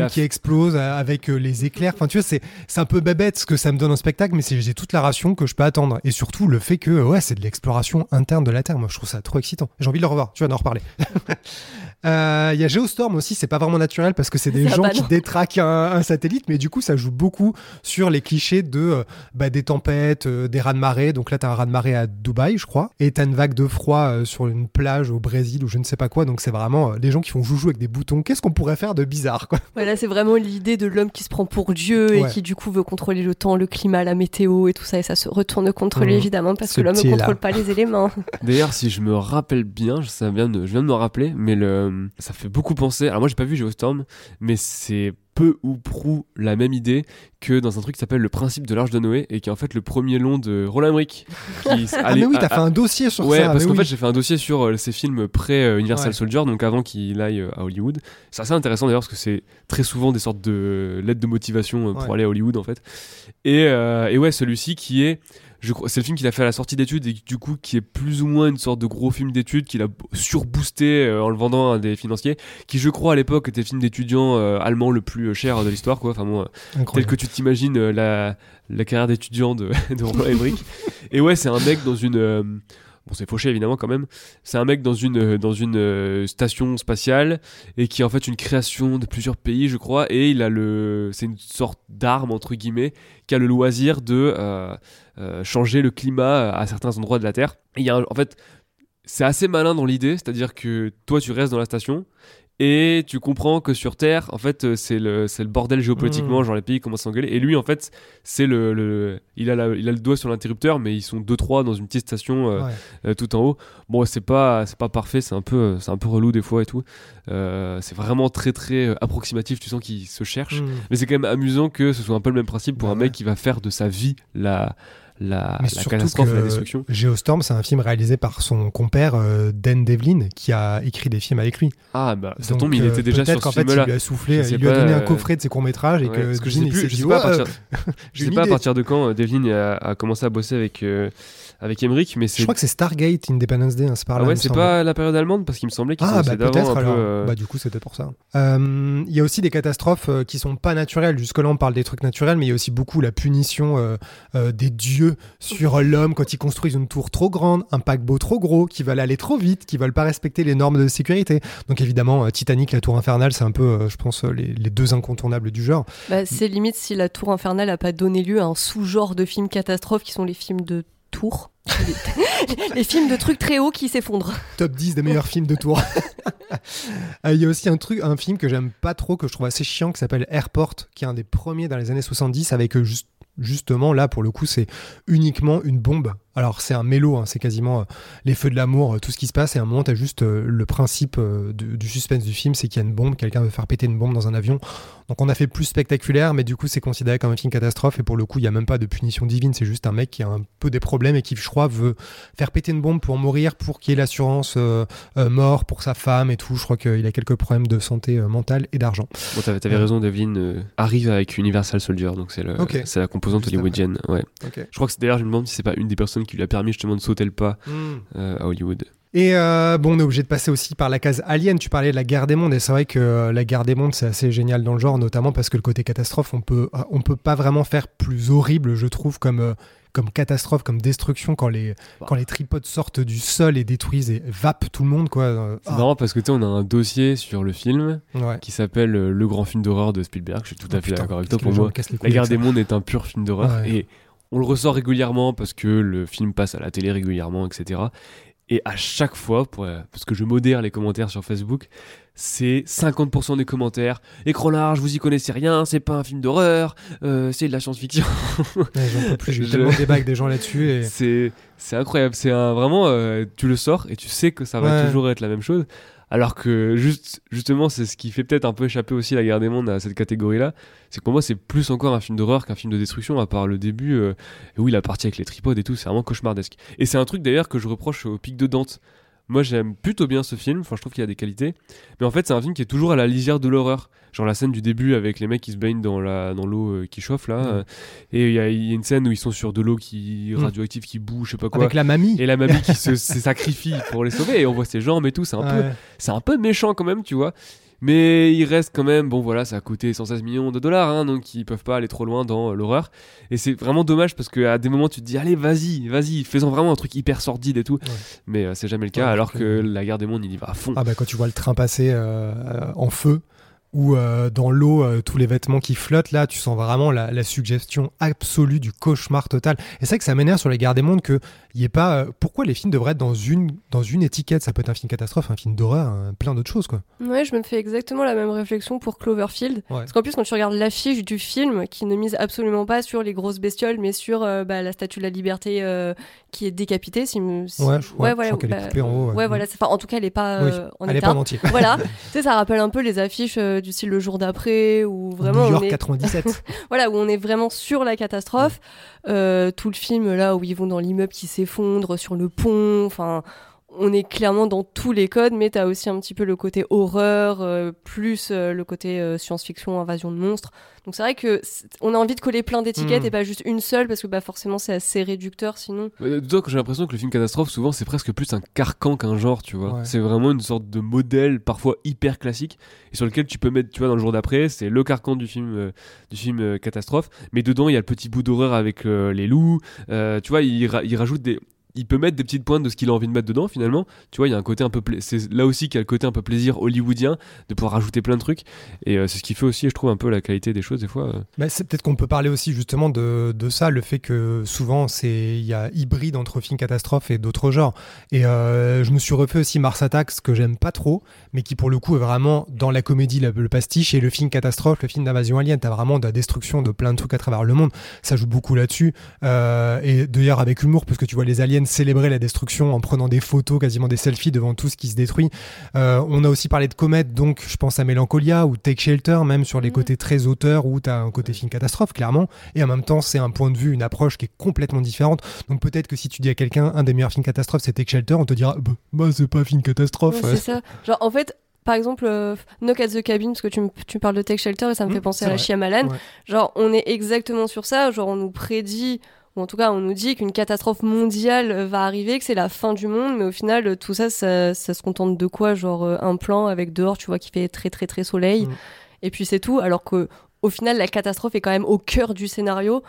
Qui explose euh, avec euh, les éclairs. Enfin tu vois c'est c'est un peu bébête ce que ça me donne en spectacle, mais c'est j'ai toute la ration que je peux attendre et surtout le fait que ouais c'est de l'exploration interne de la Terre. Moi je trouve ça trop excitant. J'ai envie de le revoir. Tu vas en reparler. *laughs* Euh, Il y a Geostorm aussi, c'est pas vraiment naturel parce que c'est des gens qui détraquent un, un satellite, mais du coup ça joue beaucoup sur les clichés de euh, bah, des tempêtes, euh, des raz-de-marée. Donc là t'as un raz-de-marée à Dubaï, je crois, et t'as une vague de froid euh, sur une plage au Brésil ou je ne sais pas quoi. Donc c'est vraiment euh, des gens qui font joujou avec des boutons. Qu'est-ce qu'on pourrait faire de bizarre quoi? Voilà, c'est vraiment l'idée de l'homme qui se prend pour Dieu et Ouais. qui du coup veut contrôler le temps, le climat, la météo et tout ça, et ça se retourne contre lui Mhm. évidemment parce Ce que l'homme ne contrôle pas les *laughs* éléments. D'ailleurs, si je me rappelle bien, je, ça vient de, je viens de me rappeler, mais le, ça fait beaucoup penser. Alors moi, j'ai pas vu Geostorm, mais c'est peu ou prou la même idée que dans un truc qui s'appelle le principe de l'arche de Noé et qui est en fait le premier long de Roland Emmerich. Qui, *laughs* Ah mais oui, t'as fait un dossier sur Ouais, ça. parce mais qu'en oui. fait, j'ai fait un dossier sur euh, ces films pré-Universal Ouais. Soldier, donc avant qu'il aille euh, à Hollywood. C'est assez intéressant d'ailleurs, parce que c'est très souvent des sortes de lettres de motivation euh, pour Ouais. aller à Hollywood en fait. Et, euh, et ouais, celui-ci qui est. C'est le film qu'il a fait à la sortie d'études et du coup qui est plus ou moins une sorte de gros film d'études qu'il a surboosté euh, en le vendant à des financiers qui je crois à l'époque était le film d'étudiant euh, allemand le plus euh, cher de l'histoire quoi enfin bon euh, tel que tu t'imagines la, la carrière d'étudiant de, *laughs* de Roland Emmerich. et ouais, c'est un mec dans une. Bon, c'est fauché évidemment quand même. C'est un mec dans une, euh, dans une euh, station spatiale et qui est en fait une création de plusieurs pays, je crois. Et il a le. C'est une sorte d'arme, entre guillemets, qui a le loisir de euh, changer le climat à certains endroits de la Terre. Et il y a en fait. C'est assez malin dans l'idée, c'est-à-dire que toi tu restes dans la station et tu comprends que sur Terre, en fait, euh, c'est le, le bordel géopolitiquement, Mm. genre les pays commencent à s'engueuler. Et lui, en fait, c'est le, le- il, a la- il a le doigt sur l'interrupteur, mais ils sont deux trois dans une petite station euh, Ouais. euh, tout en haut. Bon, c'est pas, c'est pas parfait, c'est un peu, c'est un peu relou des fois et tout. Euh, c'est vraiment très très approximatif. Tu sens qu'il se cherche, Mm. mais c'est quand même amusant que ce soit un peu le même principe pour Bah un mec qui va faire de sa vie la, la, la surtout catastrophe, la destruction. Geostorm, c'est un film réalisé par son compère euh, Dan Devlin, qui a écrit des films avec lui. Ah bah, ça Donc, tombe, il euh, était déjà sur ce fait, il film-là. lui a soufflé, il lui a donné un euh, coffret de ses courts-métrages et Ouais, que parce que je sais plus, je sais pas à partir, *laughs* j'ai je sais une pas à idée. partir de quand Devlin a, a commencé à bosser avec euh, avec Emmerich, mais Je crois que c'est Stargate Independence Day, hein, c'est par ah là. ouais, c'est pas la période allemande parce qu'il me semblait qu'ils Ah, bah peut-être alors. Bah, du coup, c'était pour ça. Il y a aussi des catastrophes qui sont pas naturelles. Jusque-là, on parle des trucs naturels, mais il y a aussi beaucoup la punition des dieux sur l'homme quand ils construisent une tour trop grande, un paquebot trop gros, qui veulent aller trop vite, qui veulent pas respecter les normes de sécurité. Donc évidemment, euh, Titanic, la tour infernale, c'est un peu, euh, je pense, euh, les, les deux incontournables du genre. Bah, c'est limite si la tour infernale a pas donné lieu à un sous-genre de films catastrophes qui sont les films de tours. les, *laughs* les films de trucs très hauts qui s'effondrent. top 10 des meilleurs films de tour. Euh, *laughs* Il y a aussi un truc, un film que j'aime pas trop, que je trouve assez chiant, qui s'appelle Airport, qui est un des premiers dans les années 70, avec juste, justement, là, pour le coup, c'est uniquement une bombe. Alors, c'est un mélo, hein, c'est quasiment euh, les feux de l'amour, euh, tout ce qui se passe, et à un moment, t'as juste euh, le principe du, du suspense du film, c'est qu'il y a une bombe, quelqu'un veut faire péter une bombe dans un avion. Donc, on a fait plus spectaculaire, mais du coup, c'est considéré comme un film catastrophe, et pour le coup, il y a même pas de punition divine, c'est juste un mec qui a un peu des problèmes et qui, je crois, veut faire péter une bombe pour mourir, pour qu'il y ait l'assurance mort pour sa femme et tout. Je crois qu'il a quelques problèmes de santé mentale et d'argent. Bon, t'avais, raison, Devlin arrive avec Universal Soldier, donc c'est, la composante hollywoodienne. Ouais. Ok. Je crois que c'est d'ailleurs, je me demande si c'est pas une des personnes qui lui a permis justement de sauter le pas euh, à Hollywood. Et euh, bon, on est obligé de passer aussi par la case Alien. Tu parlais de la guerre des mondes et c'est vrai que euh, la guerre des mondes c'est assez génial dans le genre, notamment parce que le côté catastrophe, on peut euh, on peut pas vraiment faire plus horrible, je trouve, comme comme catastrophe, comme destruction quand les Bah. quand les tripodes sortent du sol et détruisent et vapent tout le monde quoi. C'est ah, marrant parce que tu sais, on a un dossier sur le film ouais. qui s'appelle Le grand film d'horreur de Spielberg. Je suis tout à Oh, fait d'accord avec toi. Pour moi, La guerre des mondes est un pur film d'horreur Ouais. et on le ressort régulièrement parce que le film passe à la télé régulièrement, etc. Et à chaque fois, pour, euh, parce que je modère les commentaires sur Facebook, c'est 50% des commentaires. Écran large, vous y connaissez rien, c'est pas un film d'horreur, euh, c'est de la science-fiction. Ouais, j'en peux plus. *laughs* J'ai eu Je- tellement de débats avec des gens là-dessus et c'est incroyable. C'est vraiment, euh, tu le sors et tu sais que ça va Ouais. toujours être la même chose. Alors que juste, justement, c'est ce qui fait peut-être un peu échapper aussi la guerre des mondes à cette catégorie-là. C'est que pour moi, c'est plus encore un film d'horreur qu'un film de destruction, à part le début, euh, où il a parti avec les tripodes et tout. C'est vraiment cauchemardesque. Et c'est un truc d'ailleurs que je reproche au Pic de Dante. Moi, j'aime plutôt bien ce film. Enfin, je trouve qu'il y a des qualités. Mais en fait, c'est un film qui est toujours à la lisière de l'horreur. Genre la scène du début avec les mecs qui se baignent dans la dans l'eau euh, qui chauffe là. Euh, et il y, a il y a une scène où ils sont sur de l'eau qui Mm. radioactive qui bouge, je sais pas quoi. Avec la mamie. Et la mamie qui se, se sacrifie pour les sauver. Et on voit ses jambes et tout. C'est un peu c'est un peu méchant quand même, tu vois. Mais il reste quand même, bon voilà, ça a coûté 116 millions de dollars, hein, donc ils peuvent pas aller trop loin dans euh, l'horreur. Et c'est vraiment dommage parce qu'à des moments tu te dis, allez, vas-y, vas-y, faisons vraiment un truc hyper sordide et tout. Mais euh, c'est jamais le cas, Ouais, alors que trouve- la guerre des mondes, il y va à fond. Ah bah quand tu vois le train passer euh, en feu ou euh, dans l'eau euh, tous les vêtements qui flottent là tu sens vraiment la, la suggestion absolue du cauchemar total et c'est vrai que ça m'énerve sur les guerres des mondes que y ait pas euh, pourquoi les films devraient être dans une dans une étiquette? Ça peut être un film catastrophe un film d'horreur un- plein d'autres choses quoi Ouais, je me fais exactement la même réflexion pour Cloverfield. Ouais. Parce qu'en plus, quand tu regardes l'affiche du film, qui ne mise absolument pas sur les grosses bestioles, mais sur euh, bah, la statue de la liberté euh, qui est décapitée. Si, si- Ouais, je- je crois qu'elle est bah, coupée en haut, ouais. voilà. c'est- enfin, en tout cas, elle est pas Oui, euh, en elle est état. pas en entier voilà, *laughs* tu sais, ça rappelle un peu les affiches euh, du style le jour d'après, où vraiment New on York est, 97 *laughs* voilà, où on est vraiment sur la catastrophe. Euh, tout le film là où ils vont dans l'immeuble qui s'effondre sur le pont, enfin. On est clairement dans tous les codes, mais t'as aussi un petit peu le côté horreur, euh, plus euh, le côté euh, science-fiction, invasion de monstres. Donc c'est vrai que on a envie de coller plein d'étiquettes Mm. et pas juste une seule, parce que bah forcément c'est assez réducteur sinon. D'autant que j'ai l'impression que le film catastrophe, souvent, c'est presque plus un carcan qu'un genre, tu vois. Ouais. C'est vraiment une sorte de modèle, parfois hyper classique, et sur lequel tu peux mettre, tu vois, dans le jour d'après, c'est le carcan du film, euh, du film euh, catastrophe, mais dedans, il y a le petit bout d'horreur avec euh, les loups, euh, tu vois, il, ra- il rajoute des. Il peut mettre des petites pointes de ce qu'il a envie de mettre dedans finalement. Tu vois, il y a un côté un peu. C'est là aussi qu'il y a le côté un peu plaisir hollywoodien de pouvoir rajouter plein de trucs. Et euh, c'est ce qui fait aussi, je trouve, un peu la qualité des choses des fois. euh. C'est peut-être qu'on peut parler aussi justement de, de ça, le fait que souvent c'est il y a hybride entre films catastrophes et d'autres genres. Et euh, je me suis refait aussi Mars Attacks que j'aime pas trop, mais qui pour le coup est vraiment dans la comédie le pastiche et le film catastrophe, le film d'invasion alien. T'as vraiment de la destruction de plein de trucs à travers le monde. Ça joue beaucoup là-dessus Euh, et d'ailleurs avec humour parce que tu vois les aliens célébrer la destruction en prenant des photos, quasiment des selfies devant tout ce qui se détruit. Euh, on a aussi parlé de comètes, donc je pense à Mélancolia ou Take Shelter, même sur les Mhm. côtés très auteurs où tu as un côté film catastrophe, clairement. Et en même temps, c'est un point de vue, une approche qui est complètement différente. Donc peut-être que si tu dis à quelqu'un, un des meilleurs films catastrophes, c'est Take Shelter, on te dira, bah, bah, c'est pas film catastrophe. Ouais, c'est ça. Genre en fait. Par exemple, euh, Knock at the Cabin, parce que tu, parles de Tech Shelter et ça me fait penser c'est à la. Shyamalan. Ouais. Genre, on est exactement sur ça. Genre, on nous prédit, ou en tout cas, on nous dit qu'une catastrophe mondiale euh, va arriver, que c'est la fin du monde, mais au final, euh, tout ça, ça, ça se contente de quoi? Genre, euh, un plan avec dehors, tu vois, qui fait très, très, très soleil. Mm. Et puis c'est tout. Alors que, au final, la catastrophe est quand même au cœur du scénario.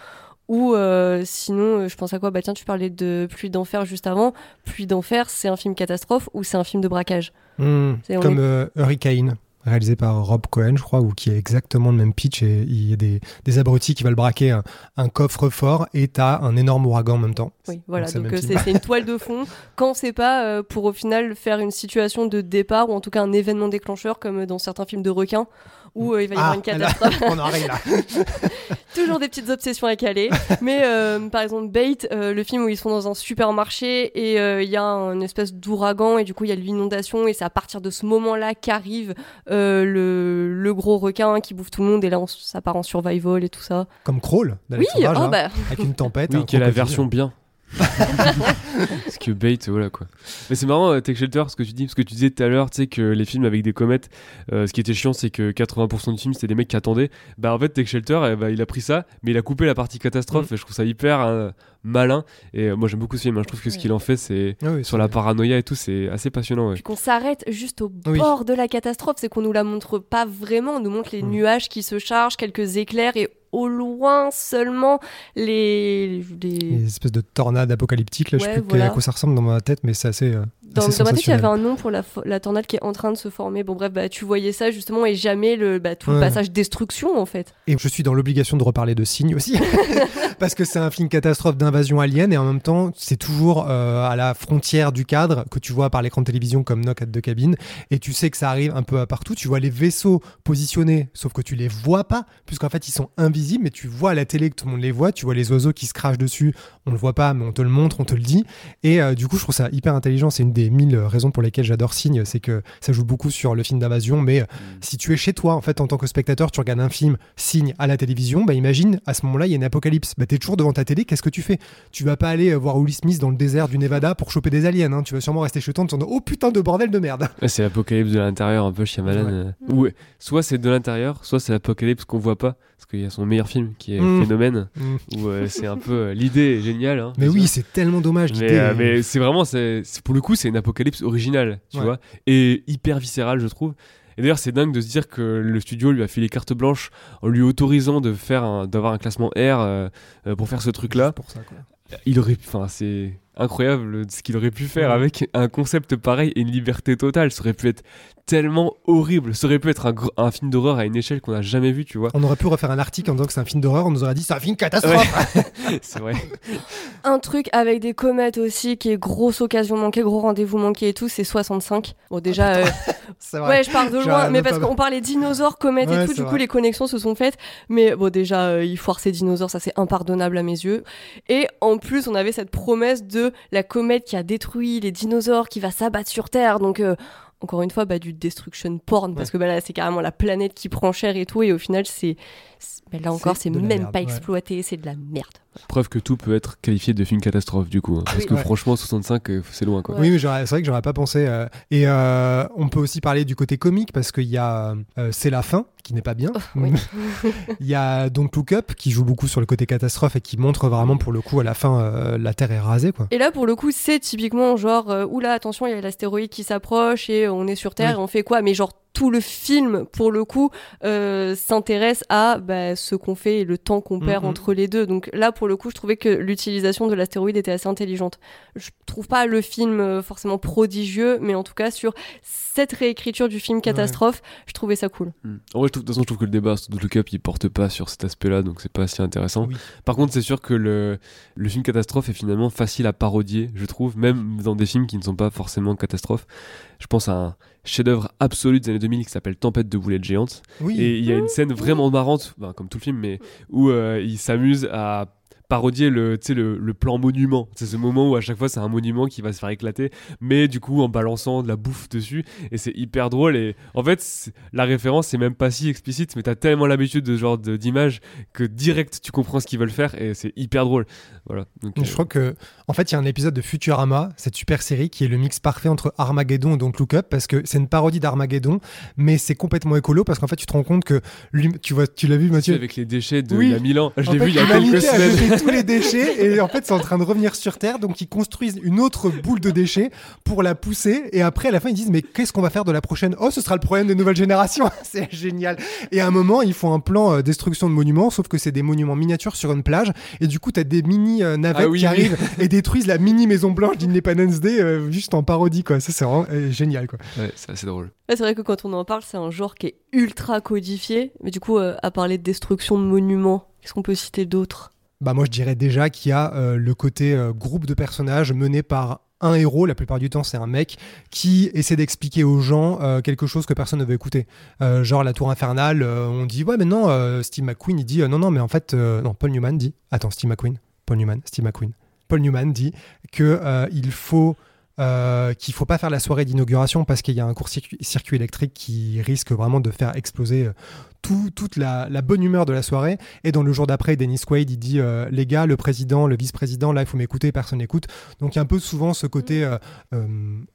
Ou euh, sinon, je pense à quoi? Bah tiens, tu parlais de Pluie d'enfer juste avant. Pluie d'enfer, c'est un film catastrophe ou c'est un film de braquage? On Comme est- euh, Hurricane, réalisé par Rob Cohen, je crois, ou qui est exactement le même pitch. Et il y a des, des abrutis qui veulent braquer un, un coffre-fort et t'as un énorme ouragan en même temps. Oui, voilà. Donc euh, c'est c'est une *laughs* toile de fond. Quand c'est pas euh, pour au final faire une situation de départ ou en tout cas un événement déclencheur comme dans certains films de requins où euh, il va y avoir Ah, une là, catastrophe. *laughs* on en arrive là. *laughs* Toujours des petites obsessions à caler. Mais euh, par exemple, Bait, euh, le film où ils sont dans un supermarché et euh, il y a une espèce d'ouragan et du coup il y a l'inondation et c'est à partir de ce moment-là qu'arrive euh, le, le gros requin qui bouffe tout le monde et là on, ça part en survival et tout ça. Comme Crawl Oui, oh là, bah, avec une tempête. Oui, un qui est la version bien. *laughs* parce que Bait, voilà quoi. Mais c'est marrant, Take Shelter, ce que tu dis, parce que tu disais tout à l'heure, tu sais, que les films avec des comètes, euh, ce qui était chiant, c'est que 80% du film, c'était des mecs qui attendaient. Bah, en fait, Take Shelter, eh bah, il a pris ça, mais il a coupé la partie catastrophe, et je trouve ça hyper euh, malin. Et euh, moi, j'aime beaucoup ce film, hein. je trouve que ce qu'il en fait, c'est. Ah oui, Sur la paranoïa et tout, c'est assez passionnant, ouais. Puis qu'on s'arrête juste au Oui. bord de la catastrophe, c'est qu'on nous la montre pas vraiment, on nous montre les Mm. nuages qui se chargent, quelques éclairs et au loin seulement les, les- Une espèce de tornade apocalyptique, là, je Ouais, sais plus voilà. à quoi ça ressemble dans ma tête, mais c'est assez. euh, Dans, assez dans ma tête, il y avait un nom pour la, tornade qui est en train de se former. Bon, bref, bah, tu voyais ça justement et jamais le, bah, tout le passage destruction en fait. Et je suis dans l'obligation de reparler de Signe aussi, *laughs* parce que c'est un film catastrophe d'invasion alien et en même temps c'est toujours euh, à la frontière du cadre que tu vois par l'écran de télévision comme Knock at the Cabin et tu sais que ça arrive un peu à partout. Tu vois les vaisseaux positionnés, sauf que tu les vois pas puisqu'en fait ils sont invisibles, mais tu vois à la télé que tout le monde les voit. Tu vois les oiseaux qui se crachent dessus, on le voit pas, mais on te le montre, on te le dit. Et euh, du coup je trouve ça hyper intelligent. C'est une des mille raisons pour lesquelles j'adore Signe, c'est que ça joue beaucoup sur le film d'invasion. Mais euh, Mm. si tu es chez toi, en fait, en tant que spectateur, tu regardes un film Signe à la télévision, bah imagine, à ce moment-là, il y a une apocalypse. Bah t'es toujours devant ta télé, qu'est-ce que tu fais? Tu vas pas aller voir Will Smith dans le désert du Nevada pour choper des aliens. hein. Tu vas sûrement rester chez toi en te disant Oh putain de bordel de merde. C'est l'apocalypse de l'intérieur, un peu Shyamalan. Ouais. euh. Soit c'est de l'intérieur, soit c'est l'apocalypse qu'on voit pas. Parce qu'il y a son meilleur film qui est Mm. Phénomène, Mm. où euh, c'est un peu. euh, L'idée est géniale. hein, Mais oui, c'est tellement dommage. Mais, l'idée euh, est- mais c'est vraiment, c'est c'est- pour le coup, c'est une apocalypse originale, tu Ouais. vois, et hyper viscérale, je trouve. Et d'ailleurs, c'est dingue de se dire que le studio lui a filé carte blanche en lui autorisant de faire d'avoir un classement R euh, euh, pour faire ce truc-là. C'est pour ça, quoi. Il aurait, enfin, c'est incroyable ce qu'il aurait pu faire Ouais. avec un concept pareil et une liberté totale. Ça aurait pu être tellement horrible. Ça aurait pu être un, film d'horreur à une échelle qu'on n'a jamais vu, tu vois. On aurait pu refaire un article en disant que c'est un film d'horreur, on nous aurait dit c'est un film catastrophe. *laughs* c'est vrai. *laughs* Un truc avec des comètes aussi qui est grosse occasion manquée, gros rendez-vous manqué et tout, c'est 65. Bon déjà, euh, *laughs* c'est vrai. ouais, je pars de loin, mais parce qu'on parlait dinosaures, comètes Ouais, et tout, du coup les connexions se sont faites. Mais bon déjà, euh, il foire ces dinosaures, ça c'est impardonnable à mes yeux. Et en plus, on avait cette promesse de la comète qui a détruit les dinosaures, qui va s'abattre sur Terre, donc. euh, encore une fois, bah, du destruction porn, parce Ouais. que bah, là, c'est carrément la planète qui prend cher et tout, et au final, c'est. Bah, là encore, C'est même merde, pas ouais. exploité, c'est de la merde. Preuve que tout peut être qualifié de film catastrophe, du coup. hein. Parce Oui. que Ouais. franchement, 65, euh, c'est loin, quoi. Ouais. Oui, mais j'aurais- c'est vrai que j'aurais pas pensé. euh, et euh, on peut aussi parler du côté comique parce qu'il y a euh, C'est la fin qui n'est pas bien. oui. *laughs* Il y a Don't Look Up qui joue beaucoup sur le côté catastrophe et qui montre vraiment pour le coup à la fin euh, la Terre est rasée quoi. Et là, pour le coup, c'est typiquement genre, euh, oula, attention, il y a l'astéroïde qui s'approche et on est sur Terre Oui. et on fait quoi? Mais genre, tout le film, pour le coup, euh, s'intéresse à bah, ce qu'on fait et le temps qu'on perd Mhm. entre les deux. Donc là, pour le coup, je trouvais que l'utilisation de l'astéroïde était assez intelligente. Je trouve pas le film euh, forcément prodigieux, mais en tout cas, sur cette réécriture du film catastrophe, je trouvais ça cool. Mm. En vrai, je trouve- de toute façon, je trouve que le débat sur Look Up, il porte pas sur cet aspect-là, donc c'est pas si intéressant. Oui. Par contre, c'est sûr que le, le film catastrophe est finalement facile à parodier, je trouve, même dans des films qui ne sont pas forcément catastrophes. Je pense à un chef-d'œuvre absolu des années 2000 qui s'appelle Tempête de boulettes géantes. Oui. Et il y a une scène vraiment marrante, ben, comme tout le film, mais où euh, il s'amuse à parodier le, le, le plan monument. C'est ce moment où à chaque fois c'est un monument qui va se faire éclater, mais du coup en balançant de la bouffe dessus. Et c'est hyper drôle. Et en fait, la référence c'est même pas si explicite, mais t'as tellement l'habitude de ce genre d'image que direct tu comprends ce qu'ils veulent faire et c'est hyper drôle. Voilà. Donc, Je euh, crois que, en fait, il y a un épisode de Futurama, cette super série, qui est le mix parfait entre Armageddon et Don't Look Up, parce que c'est une parodie d'Armageddon, mais c'est complètement écolo, parce qu'en fait, tu te rends compte que, tu vois, tu l'as vu, Mathieu avec les déchets de Oui. il y a 1000 ans, je l'ai vu il y a quelques semaines. Tous les déchets et en fait c'est en train de revenir sur Terre donc ils construisent une autre boule de déchets pour la pousser et après à la fin ils disent mais qu'est-ce qu'on va faire de la prochaine Oh ce sera le problème des nouvelles générations *laughs* c'est génial et à un moment ils font un plan euh, destruction de monuments sauf que c'est des monuments miniatures sur une plage et du coup t'as des mini euh, navettes Ah oui, qui oui. arrivent et détruisent la mini maison blanche d'Independence Day euh, juste en parodie quoi ça c'est vraiment euh, génial quoi Ouais, c'est assez drôle. Ouais, c'est vrai que quand on en parle, c'est un genre qui est ultra codifié. Mais du coup, euh, à parler de destruction de monuments, qu'est-ce qu'on peut citer d'autre? Bah moi je dirais déjà qu'il y a euh, le côté euh, groupe de personnages mené par un héros, la plupart du temps c'est un mec, qui essaie d'expliquer aux gens euh, quelque chose que personne ne veut écouter. Genre la tour infernale, on dit ouais mais non, Steve McQueen il dit non non mais en fait, non Paul Newman dit, attends Steve McQueen, Paul Newman, Steve McQueen, Paul Newman dit que il faut qu'il faut pas faire la soirée d'inauguration parce qu'il y a un court-circuit circuit électrique qui risque vraiment de faire exploser tout- toute la, la bonne humeur de la soirée. Et dans le jour d'après, Dennis Quaid, il dit euh, Les gars, le président, le vice-président, là, il faut m'écouter, personne n'écoute. Donc, il y a un peu souvent ce côté euh, euh,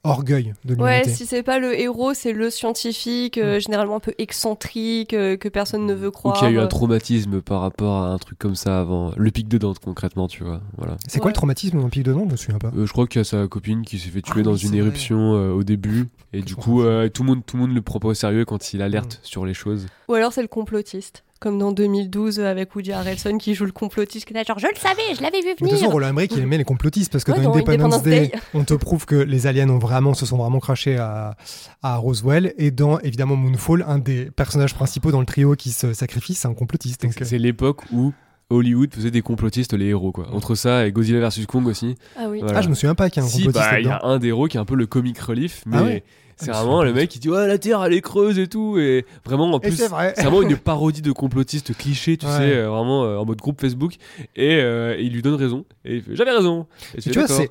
orgueil de Ouais, l'humanité. si c'est pas le héros, c'est le scientifique, euh, généralement un peu excentrique, euh, que personne ne veut Ou croire. qu'il y a eu un traumatisme par rapport à un truc comme ça avant. Le pic de Dante, concrètement, tu vois. Voilà. C'est quoi Ouais. le traumatisme dans le pic de Dante? Je me souviens pas. Euh, je crois qu'il y a sa copine qui s'est fait tuer Ah dans une éruption euh, au début. Et du coup, euh, tout, le monde, tout le monde le prend pas au sérieux quand il alerte Mm. sur les choses. Ou alors c'est le complotiste. Comme dans 2012 euh, avec Woody Harrelson qui joue le complotiste, qui est là, genre je le savais, je l'avais vu Mais de toute venir. façon, Roland Emmerich, il aimait les complotistes parce que Ouais, dans, dans Independence, Independence Day, Day. on te prouve que les aliens ont vraiment, se sont vraiment crachés à, à Roswell. Et dans, évidemment, Moonfall, un des personnages principaux dans le trio qui se sacrifie, c'est un complotiste. Donc, euh, C'est l'époque où Hollywood faisait des complotistes les héros, quoi. Entre ça et Godzilla vs Kong aussi. Ah oui. Voilà. Ah, je me souviens pas qu'il y a un Si, complotiste bah, il y a un des héros qui est un peu le comic relief, mais Ah ouais c'est vraiment le mec qui dit ouais la Terre elle est creuse et tout et vraiment en Et plus c'est vrai. c'est vraiment une parodie de complotiste cliché tu Ouais. sais euh, vraiment euh, en mode groupe Facebook et euh, il lui donne raison et il fait j'avais raison et tu Et vois, c'est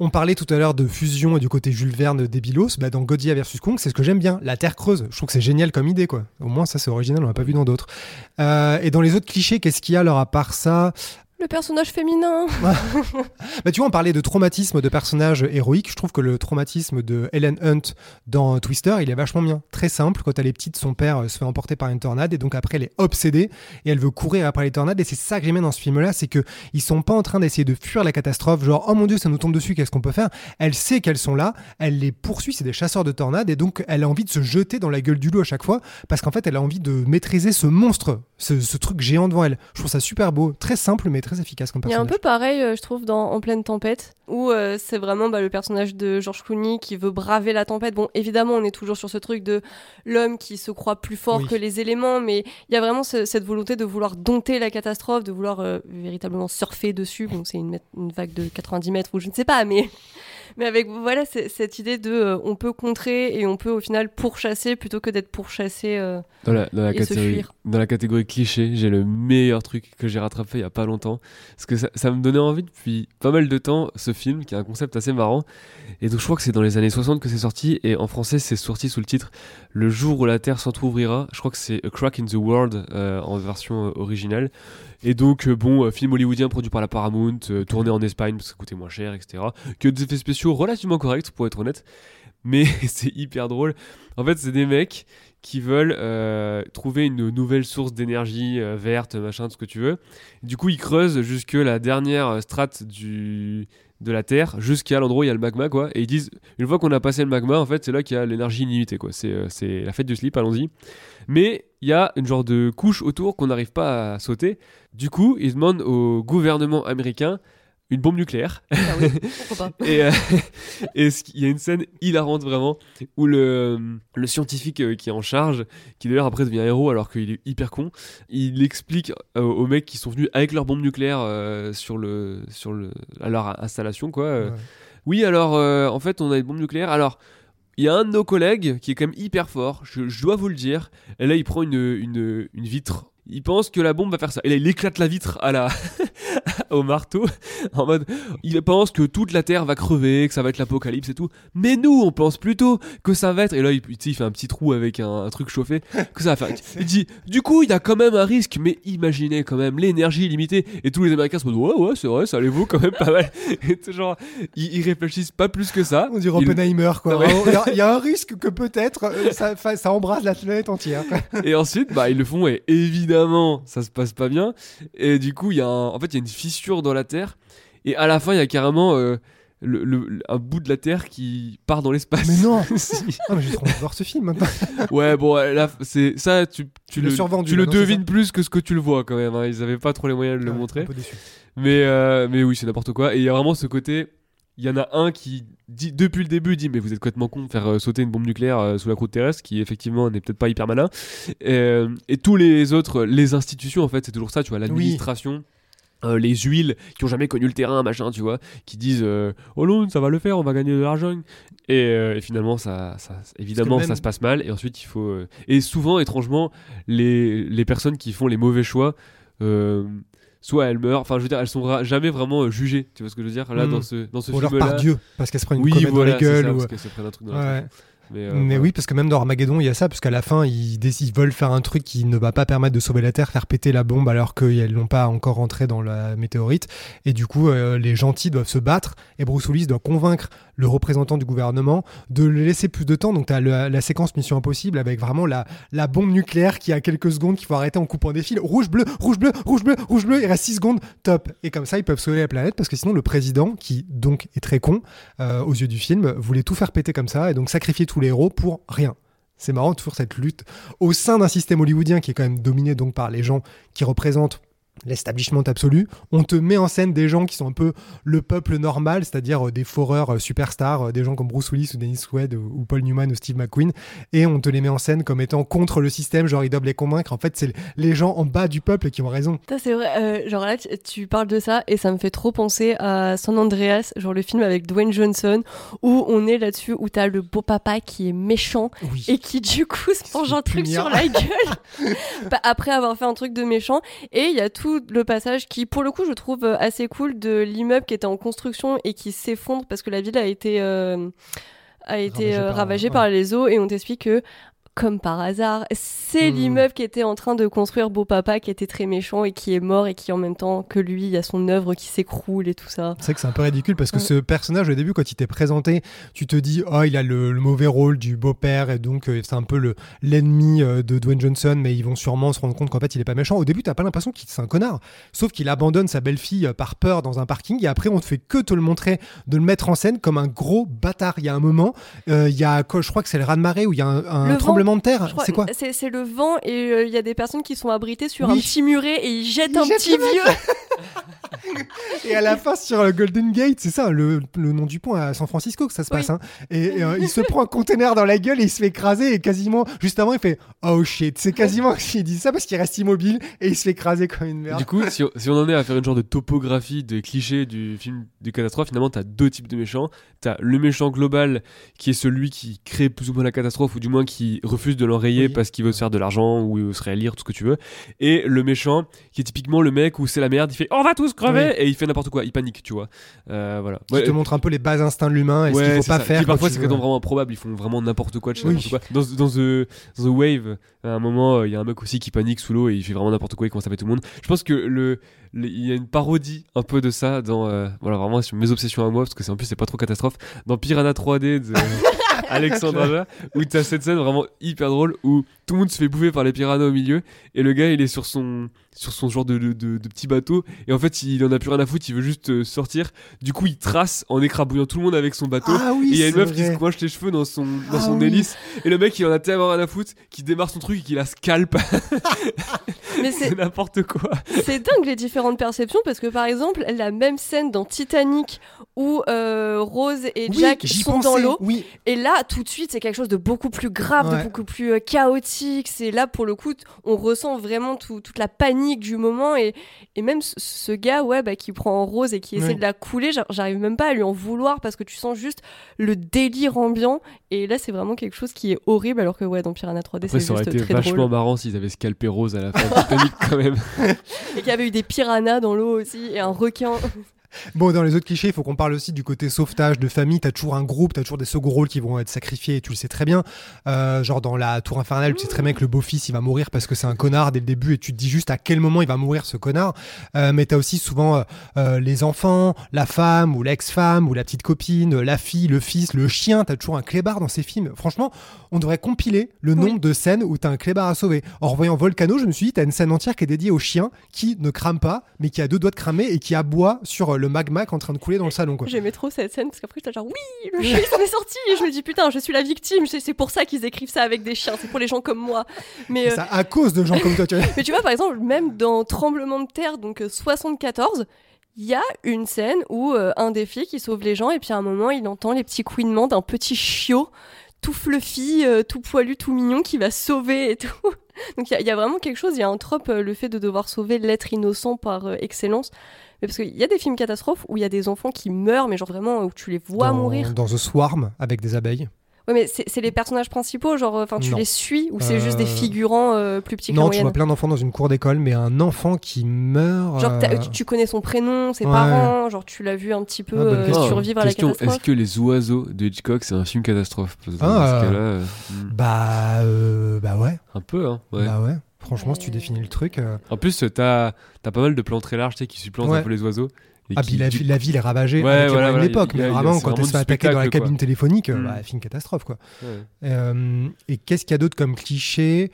On parlait tout à l'heure de fusion et du côté Jules Verne débilos. Bah, dans Godzilla vs Kong, c'est ce que j'aime bien. La Terre creuse. Je trouve que c'est génial comme idée, quoi. Au moins, ça, c'est original. On l'a pas vu dans d'autres. Euh, et dans les autres clichés, qu'est-ce qu'il y a alors à part ça? Le personnage féminin. *laughs* Bah, tu vois, on parlait de traumatisme de personnages héroïques. Je trouve que le traumatisme de Helen Hunt dans Twister, il est vachement bien. Très simple. Quand elle est petite, son père euh, se fait emporter par une tornade et donc après, elle est obsédée et elle veut courir après les tornades. Et c'est ça que j'aime bien dans ce film-là, c'est que ils sont pas en train d'essayer de fuir la catastrophe. Genre, oh mon dieu, ça nous tombe dessus, qu'est-ce qu'on peut faire? Elle sait qu'elles sont là, elle les poursuit, c'est des chasseurs de tornades et donc elle a envie de se jeter dans la gueule du loup à chaque fois parce qu'en fait, elle a envie de maîtriser ce monstre, ce, ce truc géant devant elle. Je trouve ça super beau, très simple mais très efficace comme Il y a un personnage. peu pareil, euh, je trouve, dans En pleine tempête, où euh, c'est vraiment bah, le personnage de George Clooney qui veut braver la tempête. Bon, évidemment, on est toujours sur ce truc de l'homme qui se croit plus fort Oui. que les éléments, mais il y a vraiment ce- cette volonté de vouloir dompter la catastrophe, de vouloir euh, véritablement surfer dessus. Bon, c'est une, une vague de 90 mètres ou je ne sais pas, mais. Mais avec voilà cette idée de euh, on peut contrer et on peut au final pourchasser plutôt que d'être pourchassé. euh. Dans la, dans la Et se catégorie, fuir. dans la catégorie cliché, j'ai le meilleur truc que j'ai rattrapé il y a pas longtemps. Parce que ça, ça me donnait envie depuis pas mal de temps, ce film, qui a un concept assez marrant. Et donc je crois que c'est dans les années 60 que c'est sorti. Et en français, c'est sorti sous le titre Le jour où la Terre s'entr'ouvrira. Je crois que c'est A Crack in the World euh, en version originale. Et donc, euh, bon, euh, film hollywoodien produit par la Paramount, euh, tourné en Espagne parce que ça coûtait moins cher, etc. Que des effets spéciaux relativement corrects, pour être honnête. Mais *laughs* c'est hyper drôle. En fait, c'est des mecs qui veulent trouver une nouvelle source d'énergie verte, machin, tout ce que tu veux. Du coup, ils creusent jusque la dernière strate du de la Terre jusqu'à l'endroit où il y a le magma quoi. Et ils disent une fois qu'on a passé le magma en fait c'est là qu'il y a l'énergie illimitée quoi. C'est euh, la fête du slip allons-y. Mais il y a une genre de couche autour qu'on n'arrive pas à sauter. Du coup ils demandent au gouvernement américain une bombe nucléaire Ah oui, pourquoi *laughs* pas. et euh, *laughs* et il y a une scène hilarante vraiment où le, le scientifique euh, qui est en charge, qui d'ailleurs après devient héros alors qu'il est hyper con, il explique euh, aux mecs qui sont venus avec leur bombe nucléaire euh, sur le sur le à leur installation quoi. euh, Ouais. Oui alors euh, en fait on a une bombe nucléaire alors. Il y a un de nos collègues qui est quand même hyper fort, je, je dois vous le dire. Et là, il prend une, une, une vitre. Il pense que la bombe va faire ça. Et là, il éclate la vitre à la *laughs* *laughs* au marteau en mode il pense que toute la terre va crever, que ça va être l'apocalypse et tout. Mais nous, on pense plutôt que ça va être. Et là, il, fait un petit trou avec un, un truc chauffé. Que ça va faire. *laughs* Il dit du coup, il y a quand même un risque, mais imaginez quand même l'énergie illimitée. Et tous les Américains se disent ouais, ouais, c'est vrai, ça les vaut quand même pas mal. *laughs* Et genre, ils, ils réfléchissent pas plus que ça. On dirait Ils- Oppenheimer, quoi. Mais- Il y a- il y, a un risque que peut-être euh, ça, ça embrasse la planète entière. Et ensuite, bah, ils le font et évidemment, ça se passe pas bien. Et du coup, il y a un- en fait, il y a une fissure dans la terre. Et à la fin, il y a carrément euh, le, le- un bout de la terre qui part dans l'espace. Mais non *laughs* Si. Ah, mais J'ai trop envie de voir ce film maintenant. Ouais, bon, là, c'est ça, tu, le, survendu, tu là, le non, devines plus que ce que tu le vois quand même. hein. Ils avaient pas trop les moyens de le Ouais, montrer. un peu déçu. Mais, euh, mais oui, c'est n'importe quoi. Et il y a vraiment ce côté. Il y en a un qui, dit, depuis le début, dit Mais vous êtes complètement con de faire euh, sauter une bombe nucléaire euh, sous la croûte terrestre, qui effectivement n'est peut-être pas hyper malin. Et, et tous les autres, les institutions, en fait, c'est toujours ça, tu vois, l'administration. Euh, les huiles qui ont jamais connu le terrain, machin, tu vois, qui disent euh, Oh non, ça va le faire, on va gagner de l'argent. Et, euh, et finalement, ça, ça, évidemment, même- ça se passe mal. Et ensuite, il faut. Et souvent, étrangement, les, les personnes qui font les mauvais choix. soit elles meurent, enfin je veux dire, elles sont jamais vraiment jugées, tu vois ce que je veux dire? Là, Mm. dans ce, dans ce Ou alors par Dieu, parce qu'elle se prend une oui, voilà, dans ça, ou- parce qu'elles se prennent un truc dans la Ouais. Mais, euh, Mais voilà. oui, parce que même dans Armageddon, il y a ça, parce qu'à la fin, ils, veulent faire un truc qui ne va pas permettre de sauver la Terre, faire péter la bombe alors qu'elles n'ont pas encore rentré dans la météorite. Et du coup, euh, les gentils doivent se battre, et Bruce Willis doit convaincre le représentant du gouvernement de le laisser plus de temps. Donc, tu as la séquence Mission Impossible avec vraiment la, la bombe nucléaire qui a quelques secondes qu'il faut arrêter en coupant des fils. Rouge, bleu, rouge, bleu, rouge, bleu, rouge, bleu. Il reste 6 secondes, top. Et comme ça, ils peuvent sauver la planète parce que sinon, le président, qui donc est très con euh, aux yeux du film, voulait tout faire péter comme ça et donc sacrifier les héros pour rien. C'est marrant, toujours cette lutte au sein d'un système hollywoodien qui est quand même dominé donc par les gens qui représentent l'establishment absolu, on te met en scène des gens qui sont un peu le peuple normal, c'est-à-dire euh, des foreurs euh, superstars, euh, des gens comme Bruce Willis ou Dennis Quaid ou, Paul Newman ou Steve McQueen, et on te les met en scène comme étant contre le système, genre ils doivent les convaincre. En fait, c'est les gens en bas du peuple qui ont raison. C'est vrai, euh, genre là, tu, parles de ça et ça me fait trop penser à San Andreas, genre le film avec Dwayne Johnson, où on est là-dessus, où t'as le beau papa qui est méchant Oui. et qui du coup se mange un truc sur la *laughs* gueule bah, après avoir fait un truc de méchant. Et il y a tout tout le passage qui, pour le coup, je trouve euh, assez cool de l'immeuble qui était en construction et qui s'effondre parce que la ville a été, euh, a été Ravagée euh, par- ravagée ouais. par les eaux et on t'explique que comme par hasard, c'est Hmm. l'immeuble qui était en train de construire Beau Papa qui était très méchant et qui est mort et qui en même temps que lui, il y a son œuvre qui s'écroule et tout ça. C'est vrai que c'est un peu ridicule parce que Ouais. ce personnage, au début, quand il t'est présenté, tu te dis, oh, il a le, le mauvais rôle du beau-père et donc euh, c'est un peu le l'ennemi euh, de Dwayne Johnson, mais ils vont sûrement se rendre compte qu'en fait, il est pas méchant. Au début, t'as pas l'impression qu'il c'est un connard. Sauf qu'il abandonne sa belle-fille euh, par peur dans un parking et après, on te fait que te le montrer, de le mettre en scène comme un gros bâtard. Il y a un moment, euh, il y a, je crois que c'est le raz-de-marée où il y a un, un tremblement C'est quoi C'est le vent et euh, il y a des personnes qui sont abritées sur Oui. un petit muret et ils jettent Ils un jettent petit vieux. *laughs* Et à la fin, sur le Golden Gate, c'est ça, le, le nom du pont à San Francisco que ça se Oui. passe. hein. Et, et, euh, il se prend un conteneur dans la gueule et il se fait écraser. Et quasiment, juste avant, il fait Oh shit. C'est quasiment *laughs* qu'il dit ça parce qu'il reste immobile et il se fait écraser comme une merde. Du coup, si on, si on en est à faire une genre de topographie des clichés du film du catastrophe, finalement, t'as deux types de méchants. T'as le méchant global, qui est celui qui crée plus ou moins la catastrophe, ou du moins qui refuse de l'enrayer Oui. parce qu'il veut se faire de l'argent ou se réélire, tout ce que tu veux. Et le méchant, qui est typiquement le mec où c'est la merde, il fait On va tous crever Oui. Et il fait n'importe quoi, il panique, tu vois. Euh, voilà. Qui Ouais, te montre un peu les bas instincts de l'humain et ce qu'il faut pas ça. faire. Puis parfois, c'est vraiment improbable. Ils font vraiment n'importe quoi Oui. quoi. Dans, dans, the, Wave, à un moment, euh, il y a un mec aussi qui panique sous l'eau et il fait vraiment n'importe quoi. Il commence à taper tout le monde. Je pense que le, il y a une parodie un peu de ça dans. euh, voilà, vraiment sur mes obsessions à moi, parce que c'est en plus, c'est pas trop catastrophe. Dans Piranha 3D de *laughs* Alexandre Aja, où t'as cette scène vraiment hyper drôle où tout le monde se fait bouffer par les piranhas au milieu et le gars, il est sur son. Sur son genre de, de, de- de petit bateau, et en fait il en a plus rien à foutre, il veut juste euh, sortir. Du coup, il trace en écrabouillant tout le monde avec son bateau. Ah oui, Et il y a une meuf qui se coince les cheveux dans son, dans Ah son oui. hélice. Et le mec, il en a tellement rien à foutre qu'il démarre son truc et qu'il la scalpe. *laughs* Mais c'est *laughs* n'importe quoi. C'est dingue les différentes perceptions parce que par exemple la même scène dans Titanic où euh, Rose et Oui, Jack sont dans l'eau Oui, et là tout de suite c'est quelque chose de beaucoup plus grave, Ouais. de beaucoup plus euh, chaotique. C'est là pour le coup on ressent vraiment tout- toute la panique du moment et, et même ce, ce gars ouais bah, qui prend Rose et qui essaie Oui. de la couler, j'a- j'arrive même pas à lui en vouloir parce que tu sens juste le délire ambiant et là c'est vraiment quelque chose qui est horrible alors que ouais dans Piranha 3D Après, c'est ça aurait été vachement drôle marrant s'ils avaient scalpé Rose à la fin quand même. *laughs* et qu'il y avait eu des piranhas dans l'eau aussi et un requin. Bon, dans les autres clichés, il faut qu'on parle aussi du côté sauvetage de famille. T'as toujours un groupe, t'as toujours des second rôles qui vont être sacrifiés, et tu le sais très bien. Euh, genre dans la Tour Infernale, tu sais très bien que le beau-fils, il va mourir parce que c'est un connard dès le début, et tu te dis juste à quel moment il va mourir ce connard. Euh, mais t'as aussi souvent euh, euh, les enfants, la femme ou l'ex-femme ou la petite copine, la fille, le fils, le chien. T'as toujours un clébard dans ces films. Franchement, on devrait compiler le nombre de scènes où t'as un clébard à sauver. En revoyant Volcano, je me suis dit, t'as une scène entière qui est dédiée au chien qui ne crame pas, mais qui a deux doigts de cramer et qui aboie sur euh, le magma qui est en train de couler dans le salon. Quoi. J'aimais trop cette scène parce qu'après j'étais genre oui, le chien s'en est sorti et je me dis putain, je suis la victime, c'est pour ça qu'ils écrivent ça avec des chiens, c'est pour les gens comme moi. Mais, euh, ça à cause de gens comme toi, tu vois. *laughs* mais tu vois par exemple, même dans Tremblement de terre, donc euh, 74, il y a une scène où euh, un des filles qui sauve les gens et puis à un moment il entend les petits couinements d'un petit chiot tout fluffy, euh, tout poilu, tout mignon qui va sauver et tout. *laughs* Donc il y, y a vraiment quelque chose, il y a un trope, euh, le fait de devoir sauver l'être innocent par euh, excellence. Mais parce qu'il y a des films catastrophes où il y a des enfants qui meurent, mais genre vraiment où tu les vois dans, mourir. Dans The Swarm avec des abeilles. Ouais, mais c'est les personnages principaux, genre, enfin, tu Non. les suis ou c'est juste des Euh, figurants euh, plus petits que Non, tu vois plein d'enfants dans une cour d'école, mais un enfant qui meurt. Genre, euh, tu, tu connais son prénom, ses Ouais. parents, genre, tu l'as vu un petit peu Ah, euh, survivre à la question, catastrophe. est-ce que Les Oiseaux de Hitchcock, c'est un film catastrophe? Parce que Dans Ah. ce cas-là, euh, hmm, Bah, euh, bah ouais. un peu, hein. ouais. Bah ouais. Franchement, si tu Euh. définis le truc. euh, En plus, t'as as pas mal de plans très larges qui supplantent Ouais. un peu les oiseaux. et Ah, puis la, du- vi- la ville est ravagée Ouais, voilà, à voilà, l'époque, mais vraiment, quand elle se fait attaquer dans la cabine téléphonique, euh, Mm. bah, film catastrophe, quoi. Ouais. Euh, et qu'est-ce qu'il y a d'autre comme cliché?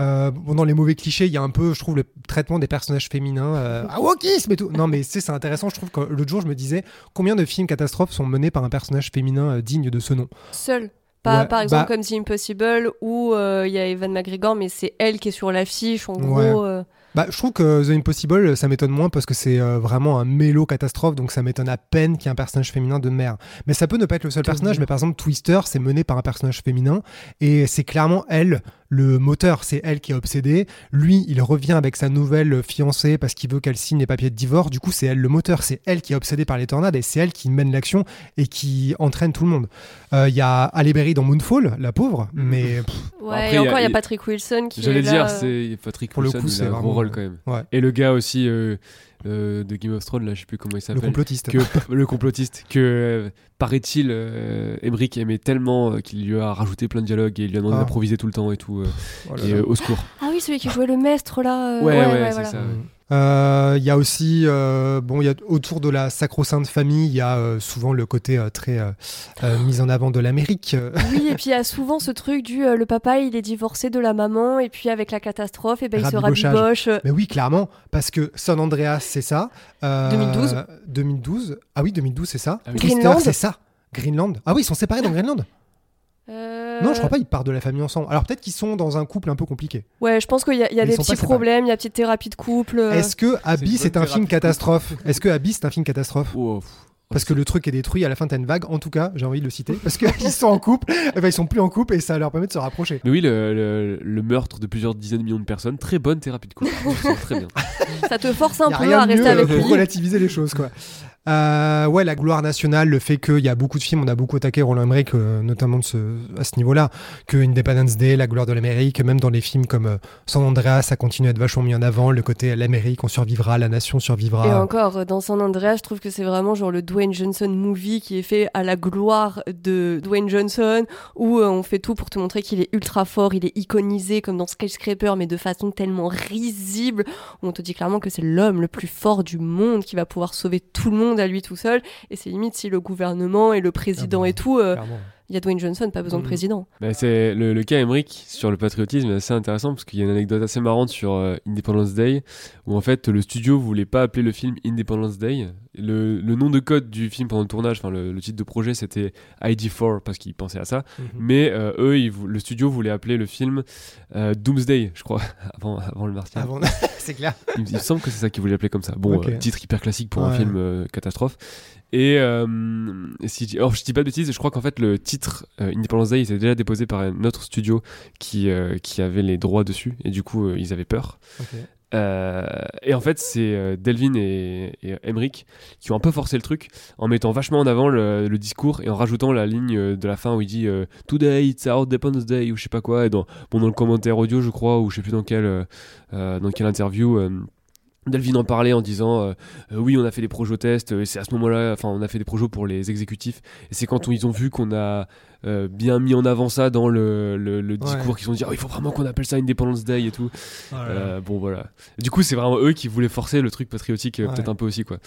Euh, bon, dans les mauvais clichés, il y a un peu, je trouve, le traitement des personnages féminins, euh, *laughs* ah, wokisme et tout. Non, mais c'est c'est intéressant. Je trouve que l'autre jour, je me disais, combien de films catastrophes sont menés par un personnage féminin euh, digne de ce nom? Seul. Pas, Ouais, par exemple, bah- comme The Impossible, où euh, il y a Evan McGregor, mais c'est elle qui est sur l'affiche, en gros. euh, Bah, je trouve que The Impossible, ça m'étonne moins parce que c'est euh, vraiment un mélo catastrophe, donc ça m'étonne à peine qu'il y ait un personnage féminin de mère. Mais ça peut ne pas être le seul personnage, mais par exemple, Twister, c'est mené par un personnage féminin, et c'est clairement elle le moteur, c'est elle qui est obsédée. Lui, il revient avec sa nouvelle fiancée parce qu'il veut qu'elle signe les papiers de divorce. Du coup, c'est elle le moteur, c'est elle qui est obsédée par les tornades et c'est elle qui mène l'action et qui entraîne tout le monde. Euh, Il y a Halle Berry dans Moonfall, la pauvre, mais *laughs* pff, Ouais, Après, et y a- encore, il y a Patrick Wilson qui J'allais dire, là, c'est Patrick Pour le Wilson, coup, il c'est a un gros rôle quand même. ouais, Et le gars aussi euh, euh, de Game of Thrones, là, je sais plus comment il le s'appelle. complotiste. que *laughs* le complotiste que euh, paraît-il euh, Emmerich aimait tellement euh, qu'il lui a rajouté plein de dialogues et il lui a demandé Ah. d'improviser tout le temps et tout euh, Oh là et là. euh, au secours Ah oui, celui qui jouait le maître là. euh, ouais ouais, c'est voilà. ça Euh, Il y a aussi, euh, bon, il y a autour de la sacro-sainte famille, il y a euh, souvent le côté euh, très euh, euh, mis en avant de l'Amérique. Oui, et puis il y a souvent ce truc du euh, le papa il est divorcé de la maman et puis avec la catastrophe et ben il se rabiboche. Mais oui, clairement, parce que San Andreas, c'est ça. Euh, 2012. 2012. Ah oui, 2012, c'est ça. Ah oui. Greenland. c'est ça. Greenland. Ah oui, ils sont séparés dans Greenland. Euh, Non, je crois pas, ils partent de la famille ensemble. Alors peut-être qu'ils sont dans un couple un peu compliqué. Ouais, je pense qu'il y a, y des petits problèmes, il y a petite thérapie de couple. euh. Est-ce que Abyss bonne est un film catastrophe Est-ce que Abyss est un film catastrophe. Parce que le truc est détruit, à la fin t'as une vague. En tout cas, j'ai envie de le citer. Parce qu'ils sont en couple, et ben, ils sont plus en couple et ça leur permet de se rapprocher. mais oui le, le- le meurtre de plusieurs dizaines de millions de personnes très bonne thérapie de couple très bien Ça te force un peu à rester avec lui. pour relativiser les choses quoi. Euh, ouais, la gloire nationale, le fait qu'il y a beaucoup de films, on a beaucoup attaqué Roland Emmerich, euh, notamment à ce niveau-là, que Independence Day, la gloire de l'Amérique, même dans les films comme euh, San Andreas, ça continue à être vachement mis en avant, le côté l'Amérique, on survivra, la nation survivra. Et encore, euh, dans San Andreas, je trouve que c'est vraiment genre le Dwayne Johnson movie qui est fait à la gloire de Dwayne Johnson, où euh, on fait tout pour te montrer qu'il est ultra fort, il est iconisé comme dans Skyscraper, mais de façon tellement risible, où on te dit clairement que c'est l'homme le plus fort du monde qui va pouvoir sauver tout le monde à lui tout seul. Et c'est limite si le gouvernement et le président Ah bon, et tout, euh. Il y a Dwayne Johnson, pas besoin de Mhm. président. Bah, c'est le, le cas Emmerich sur le patriotisme est assez intéressant parce qu'il y a une anecdote assez marrante sur euh, Independence Day où en fait le studio voulait pas appeler le film Independence Day. Le, le nom de code du film pendant le tournage, enfin le, le titre de projet c'était ID4 parce qu'ils pensaient à ça. Mhm. Mais euh, eux, ils le studio voulait appeler le film euh, Doomsday, je crois, *laughs* avant, avant le Martien. Avant, *laughs* c'est clair. Il, me- il me semble que c'est ça qu'ils voulaient appeler comme ça. Bon, euh, titre hyper classique pour un film euh, catastrophe. Et euh, si, je- alors je dis pas de bêtises, je crois qu'en fait le titre euh, Independence Day il était déjà déposé par un autre studio qui, euh, qui avait les droits dessus et du coup euh, ils avaient peur. Et en fait, c'est Delvin et, et Emmerich qui ont un peu forcé le truc en mettant vachement en avant le, le discours et en rajoutant la ligne de la fin où il dit Today it's our Independence Day ou je sais pas quoi. Et dans, bon, dans le commentaire audio, je crois, ou je sais plus dans quelle, dans quelle interview. Euh, Delvin en parlait en disant euh, Euh, oui on a fait des projets tests et c'est à ce moment-là enfin on a fait des projets pour les exécutifs et c'est quand on- ils ont vu qu'on a euh, bien mis en avant ça dans le, le, le discours qu'ils ont dit Ah, il faut vraiment qu'on appelle ça Independence Day et tout Oh euh, bon voilà. Du coup, c'est vraiment eux qui voulaient forcer le truc patriotique euh, Ouais. peut-être un peu aussi quoi.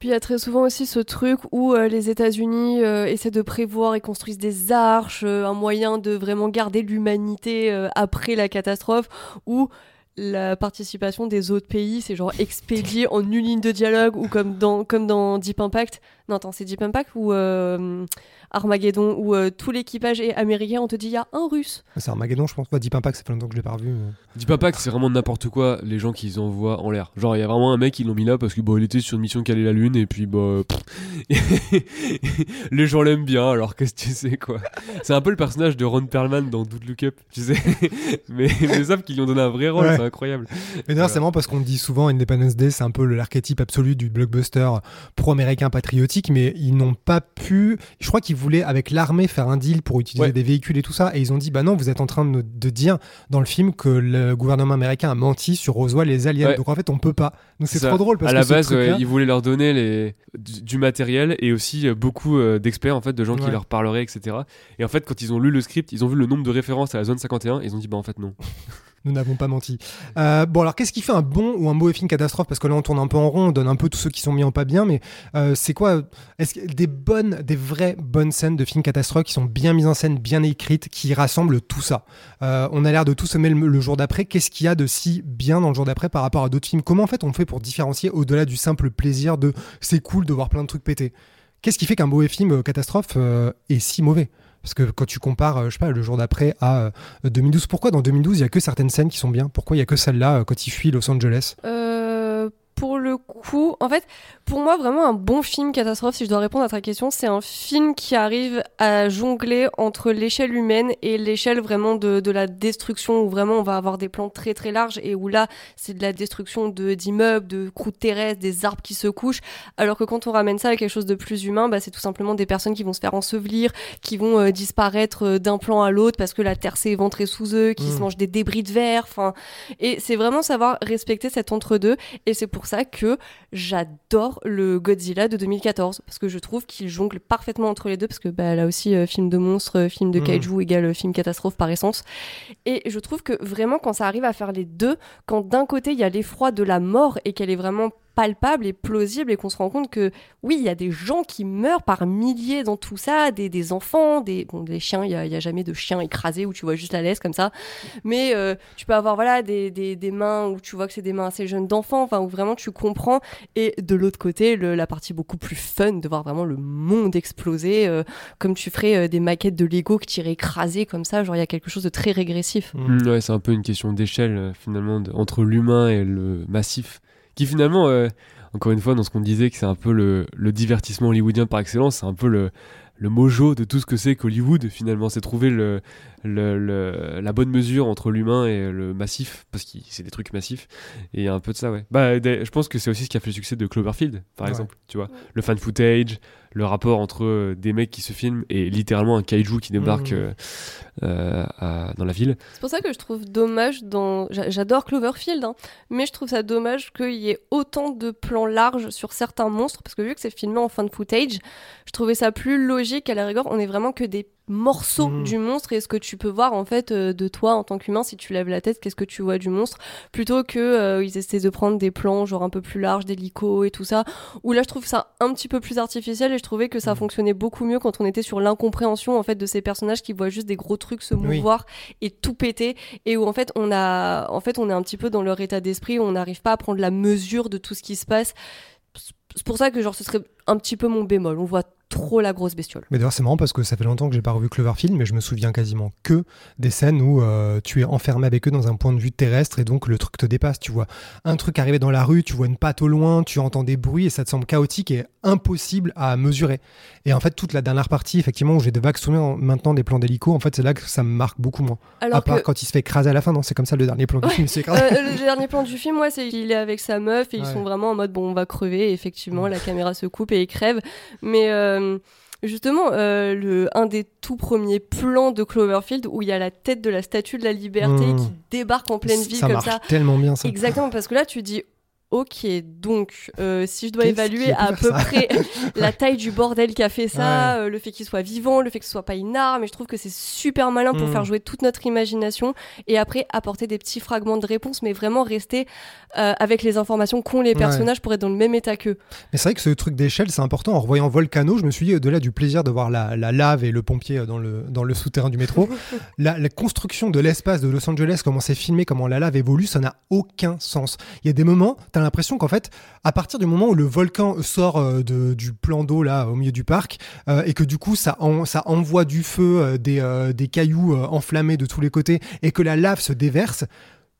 Puis il y a très souvent aussi ce truc où euh, les États-Unis euh, essaient de prévoir et construisent des arches, euh, un moyen de vraiment garder l'humanité euh, après la catastrophe, où la participation des autres pays, c'est genre expédié en une ligne de dialogue ou comme dans, comme dans Deep Impact. Non, attends, c'est Deep Impact ou euh, Armageddon, où euh, tout l'équipage est américain, on te dit il y a un russe. C'est Armageddon, je pense. Bah, Deep Impact, ça fait longtemps que je l'ai pas revu. mais- Dis pas pas que c'est vraiment n'importe quoi les gens qu'ils envoient en l'air. Genre il y a vraiment un mec ils l'ont mis là parce que bon il était sur une mission qui allait la lune et puis bah pff. *laughs* les gens l'aiment bien alors qu'est-ce que tu sais quoi. C'est un peu le personnage de Ron Perlman dans Dude Look Up, tu sais. *laughs* mais mais sauf qu'ils lui ont donné un vrai rôle, Ouais. c'est incroyable. Mais d'ailleurs, Voilà. c'est marrant parce qu'on dit souvent Independence Day, c'est un peu le- l'archétype absolu du blockbuster pro-américain patriotique, mais ils n'ont pas pu. Je crois qu'ils voulaient, avec l'armée, faire un deal pour utiliser Ouais. des véhicules et tout ça, et ils ont dit bah non, vous êtes en train de, de dire dans le film que le gouvernement américain a menti sur Roswell et les aliens. Ouais. Donc en fait, on peut pas. Donc c'est trop drôle parce à que la base, ils voulaient leur donner les, du, du matériel et aussi euh, beaucoup euh, d'experts en fait, de gens qui leur parleraient, etc. Et en fait, quand ils ont lu le script, ils ont vu le nombre de références à la zone 51 et ils ont dit bah en fait non. Nous n'avons pas menti. Euh, bon, alors qu'est-ce qui fait un bon ou un mauvais film catastrophe? Parce que là, on tourne un peu en rond, on donne un peu tous ceux qui sont mis en pas bien, mais euh, c'est quoi Est-ce que des bonnes, des vraies bonnes scènes de films catastrophes qui sont bien mises en scène, bien écrites, qui rassemblent tout ça? Euh, On a l'air de tous aimer le, jour d'après. Qu'est-ce qu'il y a de si bien dans le jour d'après par rapport à d'autres films? Comment en fait on fait pour différencier au-delà du simple plaisir de c'est cool de voir plein de trucs péter? Qu'est-ce qui fait qu'un mauvais film catastrophe est si mauvais? Parce que quand tu compares, euh, je sais pas, le jour d'après à euh, 2012, pourquoi dans 2012 il y a que certaines scènes qui sont bien? Pourquoi il y a que celle-là euh, quand il fuit Los Angeles? Euh, pour le coup, en fait, pour moi, vraiment un bon film catastrophe, si je dois répondre à ta question, c'est un film qui arrive à jongler entre l'échelle humaine et l'échelle vraiment de, de, la destruction, où vraiment on va avoir des plans très très larges et où là, c'est de la destruction de d'immeubles, de croûtes terrestres, des arbres qui se couchent, alors que quand on ramène ça à quelque chose de plus humain, bah, c'est tout simplement des personnes qui vont se faire ensevelir, qui vont euh, disparaître euh, d'un plan à l'autre parce que la terre s'est éventrée sous eux, qui se mmh. mangent des débris de verre, enfin, et c'est vraiment savoir respecter cet entre-deux, et c'est pour ça que j'adore le Godzilla de 2014 parce que je trouve qu'il jongle parfaitement entre les deux parce que bah, là aussi euh, film de monstre, euh, film de mm. kaiju égale euh, film catastrophe par essence. Et je trouve que vraiment quand ça arrive à faire les deux, quand d'un côté il y a l'effroi de la mort et qu'elle est vraiment palpable et plausible et qu'on se rend compte que oui, il y a des gens qui meurent par milliers dans tout ça, des, des enfants, des, bon, des chiens, il n'y a, y a, jamais de chiens écrasés où tu vois juste la laisse comme ça, mais euh, tu peux avoir voilà des, des, des, mains où tu vois que c'est des mains assez jeunes d'enfants, enfin où vraiment tu comprends, et de l'autre côté, le, la partie beaucoup plus fun de voir vraiment le monde exploser, euh, comme tu ferais euh, des maquettes de Lego qui tiraient écrasées comme ça, genre il y a quelque chose de très régressif. Mmh, ouais, c'est un peu une question d'échelle finalement entre l'humain et le massif qui finalement, euh, encore une fois, dans ce qu'on disait, que c'est un peu le, divertissement hollywoodien par excellence, c'est un peu le, le mojo de tout ce que c'est qu'Hollywood, finalement. C'est trouver le, le, la bonne mesure entre l'humain et le massif, parce que c'est des trucs massifs. Et un peu de ça, ouais. Bah, je pense que c'est aussi ce qui a fait le succès de Cloverfield, par exemple. Tu vois, le fan footage, le rapport entre euh, des mecs qui se filment et littéralement un kaiju qui débarque mmh. euh, euh, dans la ville. C'est pour ça que je trouve dommage dans. J'adore Cloverfield, hein, mais je trouve ça dommage qu'il y ait autant de plans larges sur certains monstres, parce que vu que c'est filmé en fan footage, je trouvais ça plus logique à la rigueur. On est vraiment que des morceau mmh. du monstre et ce que tu peux voir en fait euh, de toi en tant qu'humain si tu lèves la tête qu'est-ce que tu vois du monstre? Plutôt que euh, ils essaient de prendre des plans genre un peu plus larges d'hélico et tout ça. Où là je trouve ça un petit peu plus artificiel et je trouvais que ça mmh. fonctionnait beaucoup mieux quand on était sur l'incompréhension en fait de ces personnages qui voient juste des gros trucs se mouvoir et tout péter et où en fait on a en fait on est un petit peu dans leur état d'esprit où on n'arrive pas à prendre la mesure de tout ce qui se passe. C'est pour ça que genre ce serait un petit peu mon bémol. On voit trop la grosse bestiole. Mais d'ailleurs, c'est marrant parce que ça fait longtemps que j'ai pas revu Cloverfield, mais je me souviens quasiment que des scènes où euh, tu es enfermé avec eux dans un point de vue terrestre et donc le truc te dépasse. Tu vois un truc arriver dans la rue, tu vois une patte au loin, tu entends des bruits et ça te semble chaotique et impossible à mesurer. Et en fait, toute la dernière partie, effectivement, où j'ai de vagues souvenirs maintenant des plans d'hélico, en fait, c'est là que ça me marque beaucoup moins. Alors à part quand il se fait écraser à la fin, non, c'est comme ça le dernier plan du film. Euh, le dernier plan du film, ouais, c'est qu'il est avec sa meuf et ils sont vraiment en mode bon, on va crever. Et effectivement, la caméra se coupe et il crève. Mais euh, Justement, euh, le, un des tout premiers plans de Cloverfield où il y a la tête de la statue de la liberté mmh. qui débarque en pleine ville ça comme marche ça. tellement bien ça. Exactement, parce que là tu dis Ok, donc euh, si je dois évaluer à peu près *laughs* la taille du bordel qui a fait ça, euh, le fait qu'il soit vivant, le fait que ce soit pas une arme, et je trouve que c'est super malin pour hmm. faire jouer toute notre imagination et après apporter des petits fragments de réponse, mais vraiment rester euh, avec les informations qu'ont les personnages pour être dans le même état qu'eux. Mais c'est vrai que ce truc d'échelle, c'est important. En revoyant Volcano, je me suis dit, au-delà du plaisir de voir la, lave et le pompier dans le, dans le souterrain du métro, *laughs* la, la, construction de l'espace de Los Angeles, comment c'est filmé, comment la lave évolue, ça n'a aucun sens. Il y a des moments, tu l'impression qu'en fait, à partir du moment où le volcan sort euh, de, du plan d'eau là au milieu du parc euh, et que du coup ça, ça envoie du feu, euh, des, des cailloux enflammés de tous les côtés et que la lave se déverse,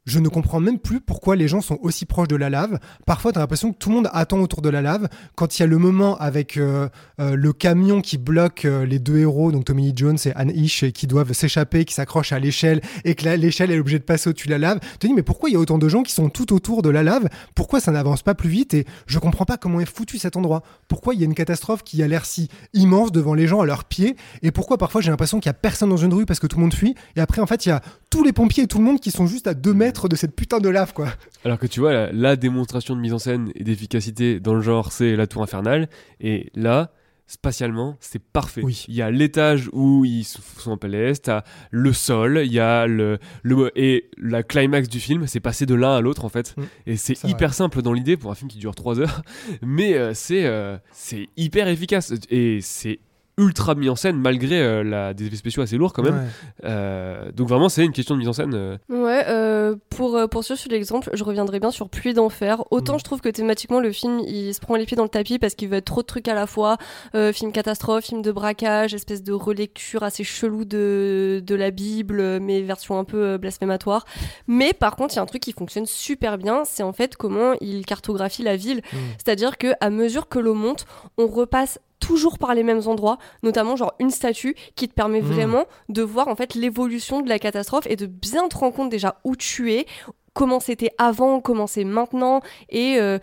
je ne comprends même plus pourquoi les gens sont aussi proches de la lave. Parfois, tu as l'impression que tout le monde attend autour de la lave. Quand il y a le moment avec euh, euh, le camion qui bloque euh, les deux héros, donc Tommy Jones et Anne Ish, qui doivent s'échapper, qui s'accrochent à l'échelle, et que l'échelle est obligée de passer au-dessus de la lave, tu te dis, mais pourquoi il y a autant de gens qui sont tout autour de la lave? Pourquoi ça n'avance pas plus vite? Et je comprends pas comment est foutu cet endroit. Pourquoi il y a une catastrophe qui a l'air si immense devant les gens à leurs pieds? Et pourquoi parfois j'ai l'impression qu'il y a personne dans une rue parce que tout le monde fuit? Et après, en fait, il y a tous les pompiers et tout le monde qui sont juste à deux mètres de cette putain de lave, quoi. Alors que tu vois, la, démonstration de mise en scène et d'efficacité dans le genre, c'est la tour infernale. Et là, spatialement, c'est parfait. Il y a l'étage où ils sont en PLS, t'as le sol, il y a le, le et la climax du film, c'est passé de l'un à l'autre en fait. Mm. et c'est hyper simple dans l'idée pour un film qui dure 3 heures, *laughs* mais euh, c'est euh, c'est hyper efficace et c'est ultra mis en scène malgré euh, la, des effets spéciaux assez lourds quand même. Ouais. Euh, donc vraiment, c'est une question de mise en scène. euh, Ouais, euh, pour poursuivre sur l'exemple, je reviendrai bien sur Pluie d'enfer. Autant Mm. je trouve que thématiquement le film il se prend les pieds dans le tapis parce qu'il veut être trop de trucs à la fois. Euh, film catastrophe, film de braquage, espèce de relecture assez chelou de, de la Bible, mais version un peu blasphématoire. Mais par contre, il y a un truc qui fonctionne super bien, c'est en fait comment il cartographie la ville. Mm. C'est-à-dire que à mesure que l'eau monte, on repasse toujours par les mêmes endroits, notamment genre une statue qui te permet Mm. vraiment de voir en fait l'évolution de la catastrophe et de bien te rendre compte déjà où tu es comment c'était avant, comment c'est maintenant et euh,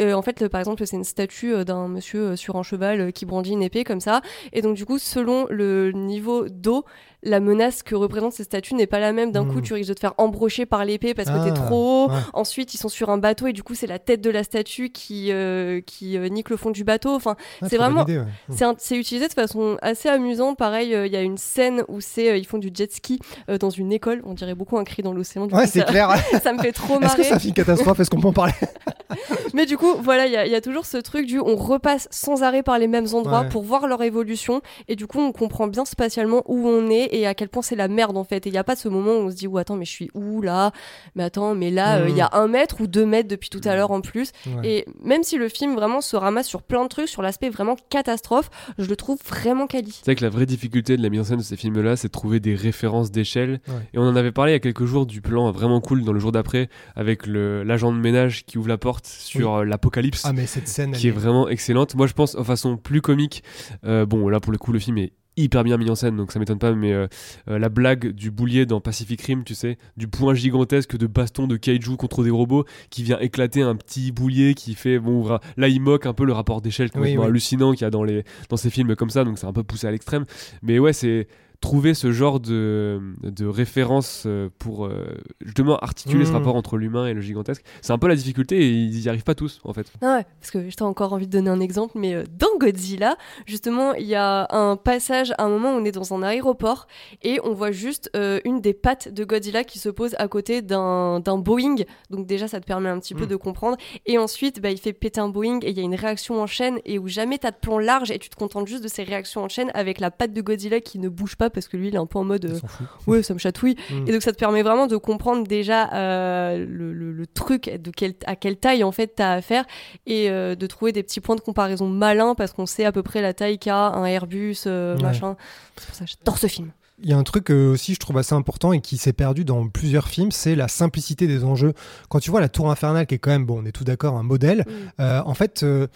euh, en fait par exemple c'est une statue euh, d'un monsieur sur un cheval qui brandit une épée comme ça et donc du coup selon le niveau d'eau la menace que représente ces statues n'est pas la même d'un coup tu risques de te faire embrocher par l'épée parce que Ah, t'es trop haut ouais. ensuite ils sont sur un bateau et du coup c'est la tête de la statue qui euh, qui euh, nique le fond du bateau enfin Ouais, c'est vraiment- ouais. Mm. c'est utilisé de façon assez amusante. Pareil, euh, il y a une scène où c'est euh, ils font du jet ski dans une école. On dirait beaucoup un cri dans l'océan. Ouais, c'est clair. *laughs* ça me fait trop Est-ce que marrer. ça fait une catastrophe? Est-ce qu'on peut en parler? *laughs* Mais du coup, voilà, il y, y a toujours ce truc du on repasse sans arrêt par les mêmes endroits Ouais. pour voir leur évolution. Et du coup, on comprend bien spatialement où on est et à quel point c'est la merde en fait. Et il n'y a pas ce moment où on se dit, ou attends, mais je suis où là? Mais attends, mais là, euh, il y a un mètre ou deux mètres depuis tout à l'heure en plus. Ouais. Et même si le film vraiment se ramasse sur plein de trucs, sur l'aspect vraiment catastrophe, je le trouve vraiment quali. C'est vrai que la vraie difficulté de la mise en scène de ces films-là, c'est de trouver des références d'échelle. Ouais. Et on en avait parlé il y a quelques jours du plan vraiment cool dans le jour d'après, avec le- l'agent de ménage qui ouvre la porte sur euh, l'apocalypse. Ah, mais cette scène, qui est vraiment excellente. Moi, je pense, en façon plus comique, euh, bon, là, pour le coup, le film est hyper bien mis en scène, donc ça m'étonne pas, mais euh, euh, la blague du boulier dans Pacific Rim, tu sais, du point gigantesque de baston de kaiju contre des robots, qui vient éclater un petit boulier qui fait, bon, là, il moque un peu le rapport d'échelle complètement oui. hallucinant qu'il y a dans, les, dans ces films comme ça, donc c'est un peu poussé à l'extrême. Mais ouais, c'est trouver ce genre de, de référence euh, pour euh, justement articuler ce Mm. rapport entre l'humain et le gigantesque. C'est un peu la difficulté et ils y arrivent pas tous en fait. Ah ouais, parce que j'ai encore envie de donner un exemple, mais euh, dans Godzilla, justement, il y a un passage, à un moment où on est dans un aéroport et on voit juste euh, une des pattes de Godzilla qui se pose à côté d'un Boeing. Donc déjà, ça te permet un petit peu Mm. de comprendre. Et ensuite, bah, il fait péter un Boeing et il y a une réaction en chaîne et où jamais t'as de plan large et tu te contentes juste de ces réactions en chaîne avec la patte de Godzilla qui ne bouge pas parce que lui, il est un peu en mode... euh. Ouais, ça me chatouille. Mm. Et donc ça te permet vraiment de comprendre déjà euh, le, le- le truc, de quel, à quelle taille en fait t'as affaire et euh, de trouver des petits points de comparaison malins parce qu'on sait à peu près la taille qu'a un Airbus, euh, Ouais. machin. C'est pour ça que j'adore ce film. Il y a un truc euh, aussi, je trouve assez important et qui s'est perdu dans plusieurs films, c'est la simplicité des enjeux. Quand tu vois la Tour Infernale, qui est quand même, bon, on est tout d'accord, un modèle, euh, en fait, euh,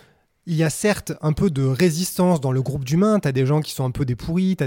il y a certes un peu de résistance dans le groupe d'humains. T'as des gens qui sont un peu des pourris, t'as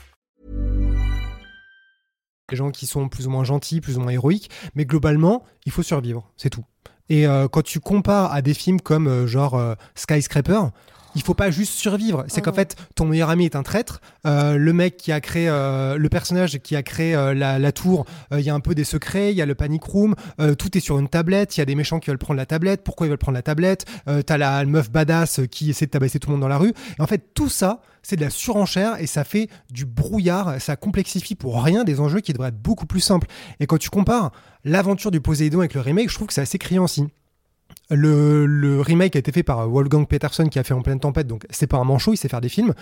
Des gens qui sont plus ou moins gentils, plus ou moins héroïques, mais globalement, il faut survivre, c'est tout. Et euh, quand tu compares à des films comme euh, genre euh, Skyscraper, il faut pas juste survivre. C'est qu'en Mhm. fait, ton meilleur ami est un traître. euh, le mec qui a créé, euh, le personnage qui a créé euh, la, la tour, euh, il y a un peu des secrets, il y a le panic room, euh, tout est sur une tablette. Il y a des méchants qui veulent prendre la tablette. Pourquoi ils veulent prendre la tablette? Euh, T'as la meuf badass qui essaie de tabasser tout le monde dans la rue. Et en fait, tout ça, c'est de la surenchère et ça fait du brouillard. Ça complexifie pour rien des enjeux qui devraient être beaucoup plus simples. Et quand tu compares l'aventure du Poséidon avec le remake, je trouve que c'est assez criant aussi. Le, remake a été fait par Wolfgang Peterson qui a fait En pleine tempête, donc c'est pas un manchot, il sait faire des films,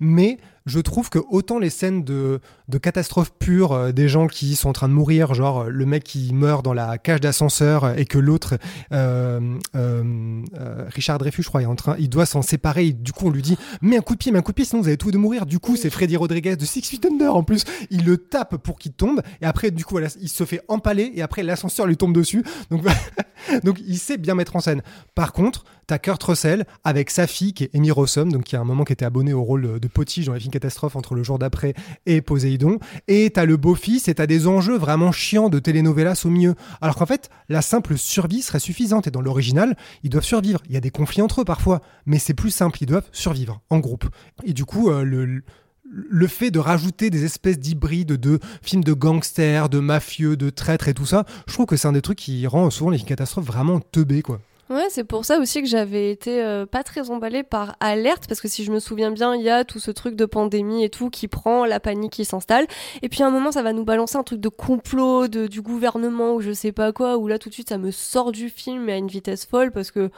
mais je trouve que autant les scènes de, de catastrophe pure, euh, des gens qui sont en train de mourir, genre euh, le mec qui meurt dans la cage d'ascenseur et que l'autre, euh, euh, euh, Richard Dreyfus, je crois, est en train, il doit s'en séparer. Et du coup, on lui dit mets un coup de pied, mets un coup de pied, sinon vous avez tout de mourir. Du coup, c'est Freddy Rodriguez de Six Feet Under en plus. Il le tape pour qu'il tombe et après, du coup, il se fait empaler et après l'ascenseur lui tombe dessus. Donc, *laughs* donc il sait bien mettre en scène. Par contre, t'as Kurt Russell avec sa fille qui est Amy Rossum, donc qui a un moment qui était abonné au rôle de Potiche dans les films catastrophes entre le jour d'après et Poséidon. Et t'as le beau-fils et t'as des enjeux vraiment chiants de telenovelas au milieu. Alors qu'en fait, la simple survie serait suffisante. Et dans l'original, ils doivent survivre. Il y a des conflits entre eux parfois, mais c'est plus simple. Ils doivent survivre en groupe. Et du coup, euh, le le fait de rajouter des espèces d'hybrides de films de gangsters, de mafieux, de traîtres et tout ça, je trouve que c'est un des trucs qui rend souvent les films catastrophes vraiment teubés, quoi. Ouais, c'est pour ça aussi que j'avais été euh, pas très emballée par Alerte, parce que si je me souviens bien, il y a tout ce truc de pandémie et tout qui prend, la panique qui s'installe. Et puis à un moment, ça va nous balancer un truc de complot du gouvernement ou je sais pas quoi, où là tout de suite, ça me sort du film à une vitesse folle, parce que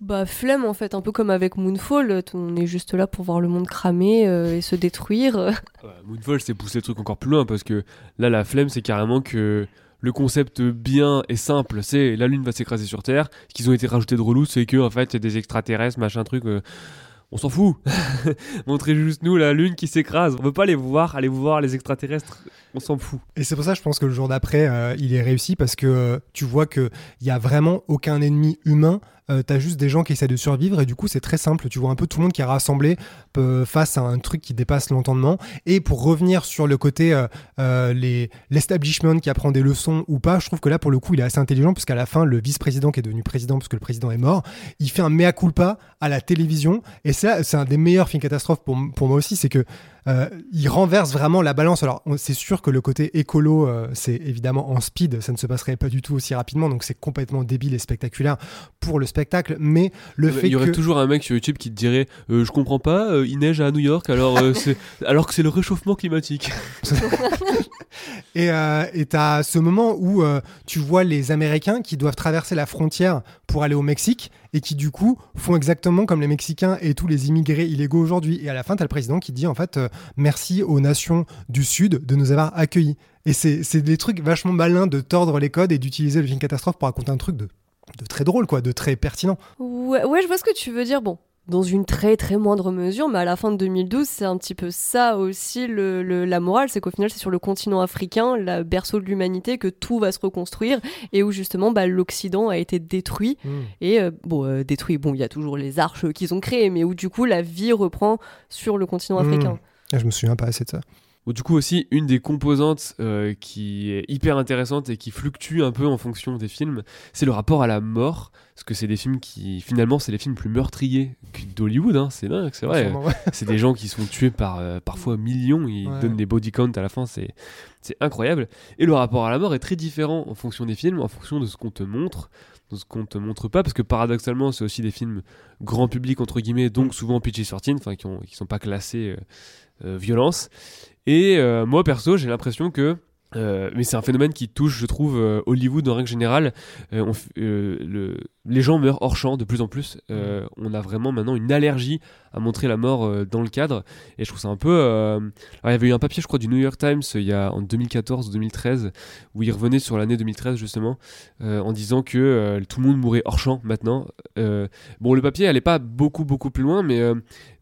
bah flemme en fait, un peu comme avec Moonfall, on est juste là pour voir le monde cramer euh, et se détruire. Moonfall, c'est pousser le truc encore plus loin parce que là, la flemme, c'est carrément que le concept bien et simple, c'est la Lune va s'écraser sur Terre. Ce qu'ils ont été rajoutés de relou, c'est que en fait, des extraterrestres, machin truc. euh, on s'en fout. *laughs* Montrez juste nous la Lune qui s'écrase. On veut pas les voir, aller voir les extraterrestres. On s'en fout. Et c'est pour ça, je pense que le jour d'après, euh, il est réussi parce que euh, tu vois qu'il y a vraiment aucun ennemi humain. Euh, T'as juste des gens qui essaient de survivre et du coup, c'est très simple. Tu vois un peu tout le monde qui est rassemblé face à un truc qui dépasse l'entendement. Et pour revenir sur le côté les l'establishment qui apprend des leçons ou pas, je trouve que là, pour le coup, il est assez intelligent parce qu'à la fin, le vice-président qui est devenu président parce que le président est mort, il fait un mea culpa à la télévision. Et ça, c'est un des meilleurs films catastrophes pour, pour moi aussi, c'est que euh, il renverse vraiment la balance. Alors, c'est sûr que le côté écolo, euh, c'est évidemment en speed, ça ne se passerait pas du tout aussi rapidement, donc c'est complètement débile et spectaculaire pour le spectacle. Mais le fait il y aurait que toujours un mec sur YouTube qui te dirait euh, Je comprends pas, il neige à New York alors, *laughs* alors que c'est le réchauffement climatique. *laughs* Et t'as ce moment où tu vois les Américains qui doivent traverser la frontière pour aller au Mexique et qui du coup font exactement comme les Mexicains et tous les immigrés illégaux aujourd'hui. Et à la fin, t'as le président qui dit en fait euh, merci aux nations du Sud de nous avoir accueillis. Et c'est des trucs vachement malins de tordre les codes et d'utiliser le film catastrophe pour raconter un truc de, de très drôle, quoi, de très pertinent. Ouais, ouais, je vois ce que tu veux dire. Bon, dans une très très moindre mesure, mais à la fin de 2012, c'est un petit peu ça aussi le, le- la morale, c'est qu'au final, c'est sur le continent africain, le berceau de l'humanité, que tout va se reconstruire et où justement bah, l'Occident a été détruit. Et euh, bon, euh, détruit, bon, il y a toujours les arches qu'ils ont créées, mais où du coup la vie reprend sur le continent Mmh. africain. Ah, Je me souviens pas assez de ça. Bon, du coup aussi, une des composantes euh, qui est hyper intéressante et qui fluctue un peu en fonction des films, c'est le rapport à la mort. Parce que c'est des films qui, finalement, c'est les films plus meurtriers d'Hollywood, hein, c'est dingue, c'est vrai. Ouais. *laughs* c'est des gens qui sont tués par euh, parfois millions, ils Ouais. donnent des body counts à la fin, c'est incroyable. Et le rapport à la mort est très différent en fonction des films, en fonction de ce qu'on te montre, de ce qu'on te montre pas, parce que paradoxalement, c'est aussi des films grand public entre guillemets, donc souvent PG-13, enfin qui, ont, qui sont pas classés euh, violence. Et euh, moi perso, j'ai l'impression que euh, mais c'est un phénomène qui touche, je trouve, euh, Hollywood en règle générale. Euh, on euh, le- les gens meurent hors champ de plus en plus. Euh, On a vraiment maintenant une allergie à montrer la mort euh, dans le cadre. Et je trouve ça un peu. euh, alors, il y avait eu un papier, je crois, du New York Times il y a en 2014 ou 2013 où il revenait sur l'année 2013 justement en disant que tout le monde mourait hors champ maintenant. Bon, le papier allait pas beaucoup beaucoup plus loin, mais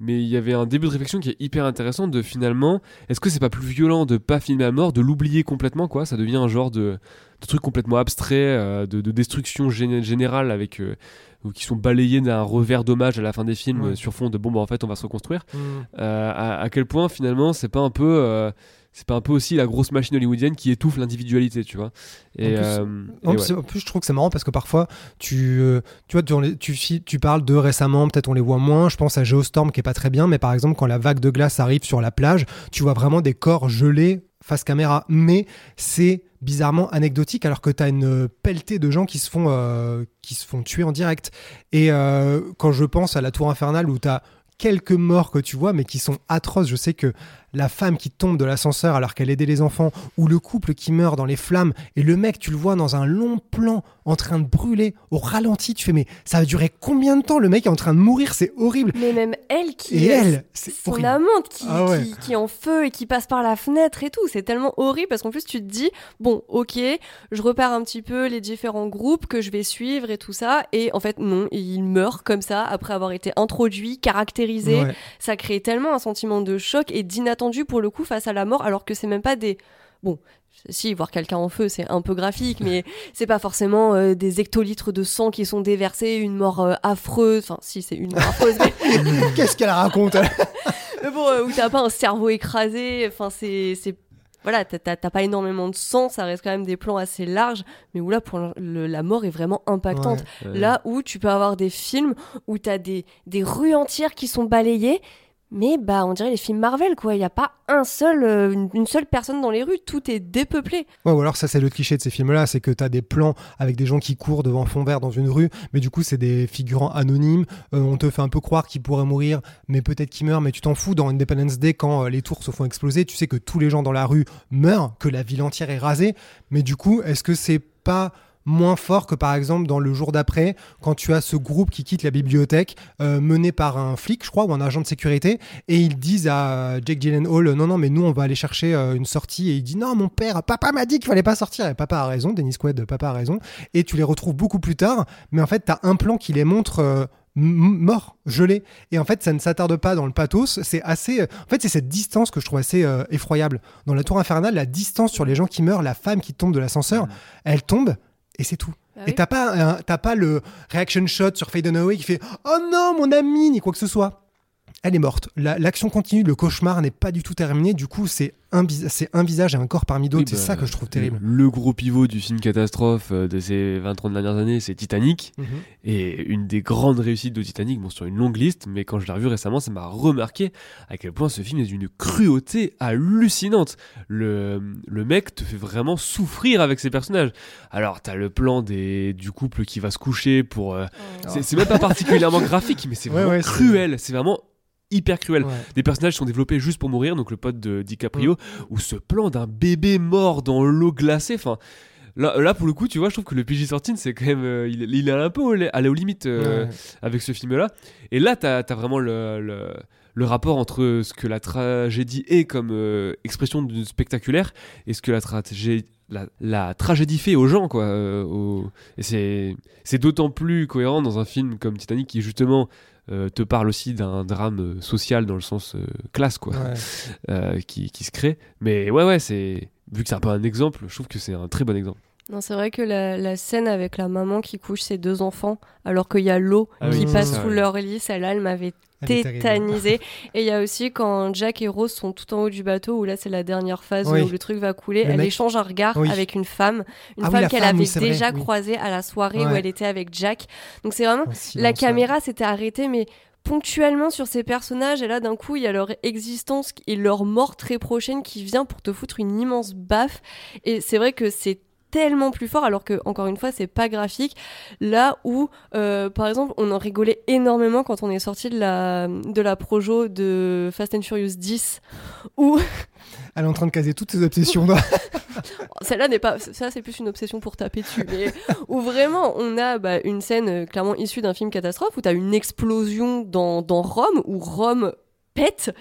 mais il y avait un début de réflexion qui est hyper intéressant de finalement, est-ce que c'est pas plus violent de pas filmer la mort, de l'oublier complètement quoi? Ça devient un genre de, de truc complètement abstrait, euh, de, de destruction gén- générale avec euh, ou qui sont balayés d'un revers d'hommage à la fin des films Ouais. sur fond de bon bah en fait on va se reconstruire. Mmh. Euh, à, à quel point finalement c'est pas un peu euh, c'est pas un peu aussi la grosse machine hollywoodienne qui étouffe l'individualité, tu vois. Et, En plus- euh, et En ouais. plus, en plus, je trouve que c'est marrant parce que parfois, tu, euh, tu vois, tu, tu parles de récemment, peut-être on les voit moins. Je pense à Geostorm qui est pas très bien, mais par exemple, quand la vague de glace arrive sur la plage, tu vois vraiment des corps gelés face caméra. Mais c'est bizarrement anecdotique alors que tu as une pelletée de gens qui se font, euh, qui se font tuer en direct. Et euh, quand je pense à la Tour Infernale où tu as quelques morts que tu vois, mais qui sont atroces. Je sais que la femme qui tombe de l'ascenseur alors qu'elle aidait les enfants, ou le couple qui meurt dans les flammes, et le mec, tu le vois dans un long plan en train de brûler au ralenti, tu fais mais ça va durer combien de temps? Le mec est en train de mourir, c'est horrible. Mais même elle qui Et est elle, c'est son horrible. amante qui, Ah ouais. qui, qui est en feu et qui passe par la fenêtre et tout, c'est tellement horrible parce qu'en plus tu te dis bon ok je repère un petit peu les différents groupes que je vais suivre et tout ça et en fait non il meurt comme ça après avoir été introduit, caractérisé, Ouais. ça crée tellement un sentiment de choc et pour le coup face à la mort alors que c'est même pas des bon si voir quelqu'un en feu c'est un peu graphique mais *laughs* c'est pas forcément euh, des hectolitres de sang qui sont déversés une mort euh, affreuse enfin si c'est une mort affreuse mais, *laughs* Qu'est-ce qu'elle raconte *laughs* mais bon euh, où t'as pas un cerveau écrasé enfin c'est voilà, t'as- pas énormément de sang, ça reste quand même des plans assez larges, mais où là, pour le- la mort est vraiment impactante. Ouais. Là où tu peux avoir des films où t'as des, des rues entières qui sont balayées, mais bah on dirait les films Marvel quoi. Il y a pas un seul, euh, une, seule personne dans les rues, tout est dépeuplé. Ouais, ou alors ça c'est le cliché de ces films-là, c'est que t'as des plans avec des gens qui courent devant fond vert dans une rue, mais du coup c'est des figurants anonymes, Euh, on te fait un peu croire qu'ils pourraient mourir, mais peut-être qu'ils meurent, mais tu t'en fous dans Independence Day quand euh, les tours se font exploser, tu sais que tous les gens dans la rue meurent, que la ville entière est rasée, mais du coup est-ce que c'est pas moins fort que par exemple dans le jour d'après quand tu as ce groupe qui quitte la bibliothèque euh, mené par un flic je crois ou un agent de sécurité et ils disent à Jake Gyllenhaal non non mais nous on va aller chercher euh, une sortie et il dit non mon père papa m'a dit qu'il fallait pas sortir et papa a raison Dennis Quaid papa a raison et tu les retrouves beaucoup plus tard mais en fait t'as un plan qui les montre euh, m- morts, gelés. Et en fait, ça ne s'attarde pas dans le pathos. C'est assez. euh, En fait, c'est cette distance que je trouve assez euh, effroyable. Dans la Tour Infernale, la distance sur les gens qui meurent, la femme qui tombe de l'ascenseur, elle tombe et c'est tout. Bah Et t'as pas, un- t'as pas le reaction shot sur Faye Dunaway qui fait Oh non, mon ami, ni quoi que ce soit. Elle est morte. La- L'action continue, le cauchemar n'est pas du tout terminé. Du coup, c'est un, visage et un corps parmi d'autres. Oui, c'est bah, ça que je trouve terrible. Le gros pivot du film catastrophe euh, de ces 20-30 dernières années, c'est Titanic. Mhm. Et une des grandes réussites de Titanic, bon, sur une longue liste, mais quand je l'ai revu récemment, ça m'a remarqué à quel point ce film est d'une cruauté hallucinante. Le, le mec te fait vraiment souffrir avec ses personnages. Alors, t'as le plan des, du couple qui va se coucher pour. euh, c'est c'est même pas particulièrement *laughs* graphique, mais c'est Ouais, vraiment ouais, cruel. C'est vraiment hyper cruel. Ouais. Des personnages sont développés juste pour mourir, donc le pote de DiCaprio, ou ce plan d'un bébé mort dans l'eau glacée, enfin. Là, là, pour le coup, tu vois, je trouve que le PG-13, c'est quand même. euh, il, il est un peu au- allé aux limites euh, Ouais. avec ce film-là. Et là, t'as as vraiment le, le, le rapport entre ce que la tragédie est comme euh, expression spectaculaire et ce que la tragédie. La, la tragédie fait aux gens, quoi. Et c'est d'autant plus cohérent dans un film comme Titanic qui, justement, euh, te parle aussi d'un drame euh, social dans le sens euh, classe, quoi Ouais. *laughs* euh, qui, qui se crée. Mais ouais, ouais, c'est vu que c'est un peu un exemple, je trouve que c'est un très bon exemple. Non, c'est vrai que la, la scène avec la maman qui couche ses deux enfants alors qu'il y a l'eau Ah qui oui, passe sous ouais. leur lit, celle-là, elle m'avait Tétanisée. *laughs* et il y a aussi quand Jack et Rose sont tout en haut du bateau, où là c'est la dernière phase Oui. où le truc va couler, Le elle mec- échange un regard Oui. avec une femme, une Ah femme qu'elle avait vrai, déjà croisée à la soirée où elle était avec Jack. Donc c'est vraiment silence, la caméra s'était arrêtée, mais ponctuellement sur ces personnages, et là d'un coup il y a leur existence et leur mort très prochaine qui vient pour te foutre une immense baffe. Et c'est vrai que c'est tellement plus fort alors que encore une fois c'est pas graphique là où euh, par exemple on en rigolait énormément quand on est sorti de la de la projo de Fast and Furious 10 où *laughs* Elle est en train de caser toutes ses obsessions. dans- *laughs* celle-là n'est pas ça c'est plus une obsession pour taper dessus mais où vraiment on a bah, une scène euh, clairement issue d'un film catastrophe où tu as une explosion dans, dans Rome où Rome pète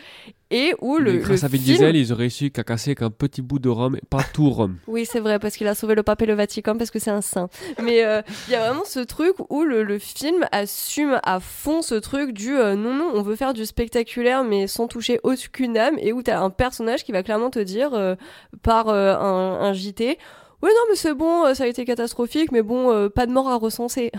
et où le, Mais le grâce à Vin film... Diesel, ils ont réussi qu'à casser qu'un petit bout de Rome, et pas tout Rome. *laughs* Oui, c'est vrai, parce qu'il a sauvé le pape et le Vatican, parce que c'est un saint. Mais euh, il y a vraiment ce truc où le, le film assume à fond ce truc du euh, non, non, on veut faire du spectaculaire, mais sans toucher aucune âme, et où t'as un personnage qui va clairement te dire, euh, par un, un JT, Ouais, non, mais c'est bon, ça a été catastrophique, mais bon, pas de mort à recenser.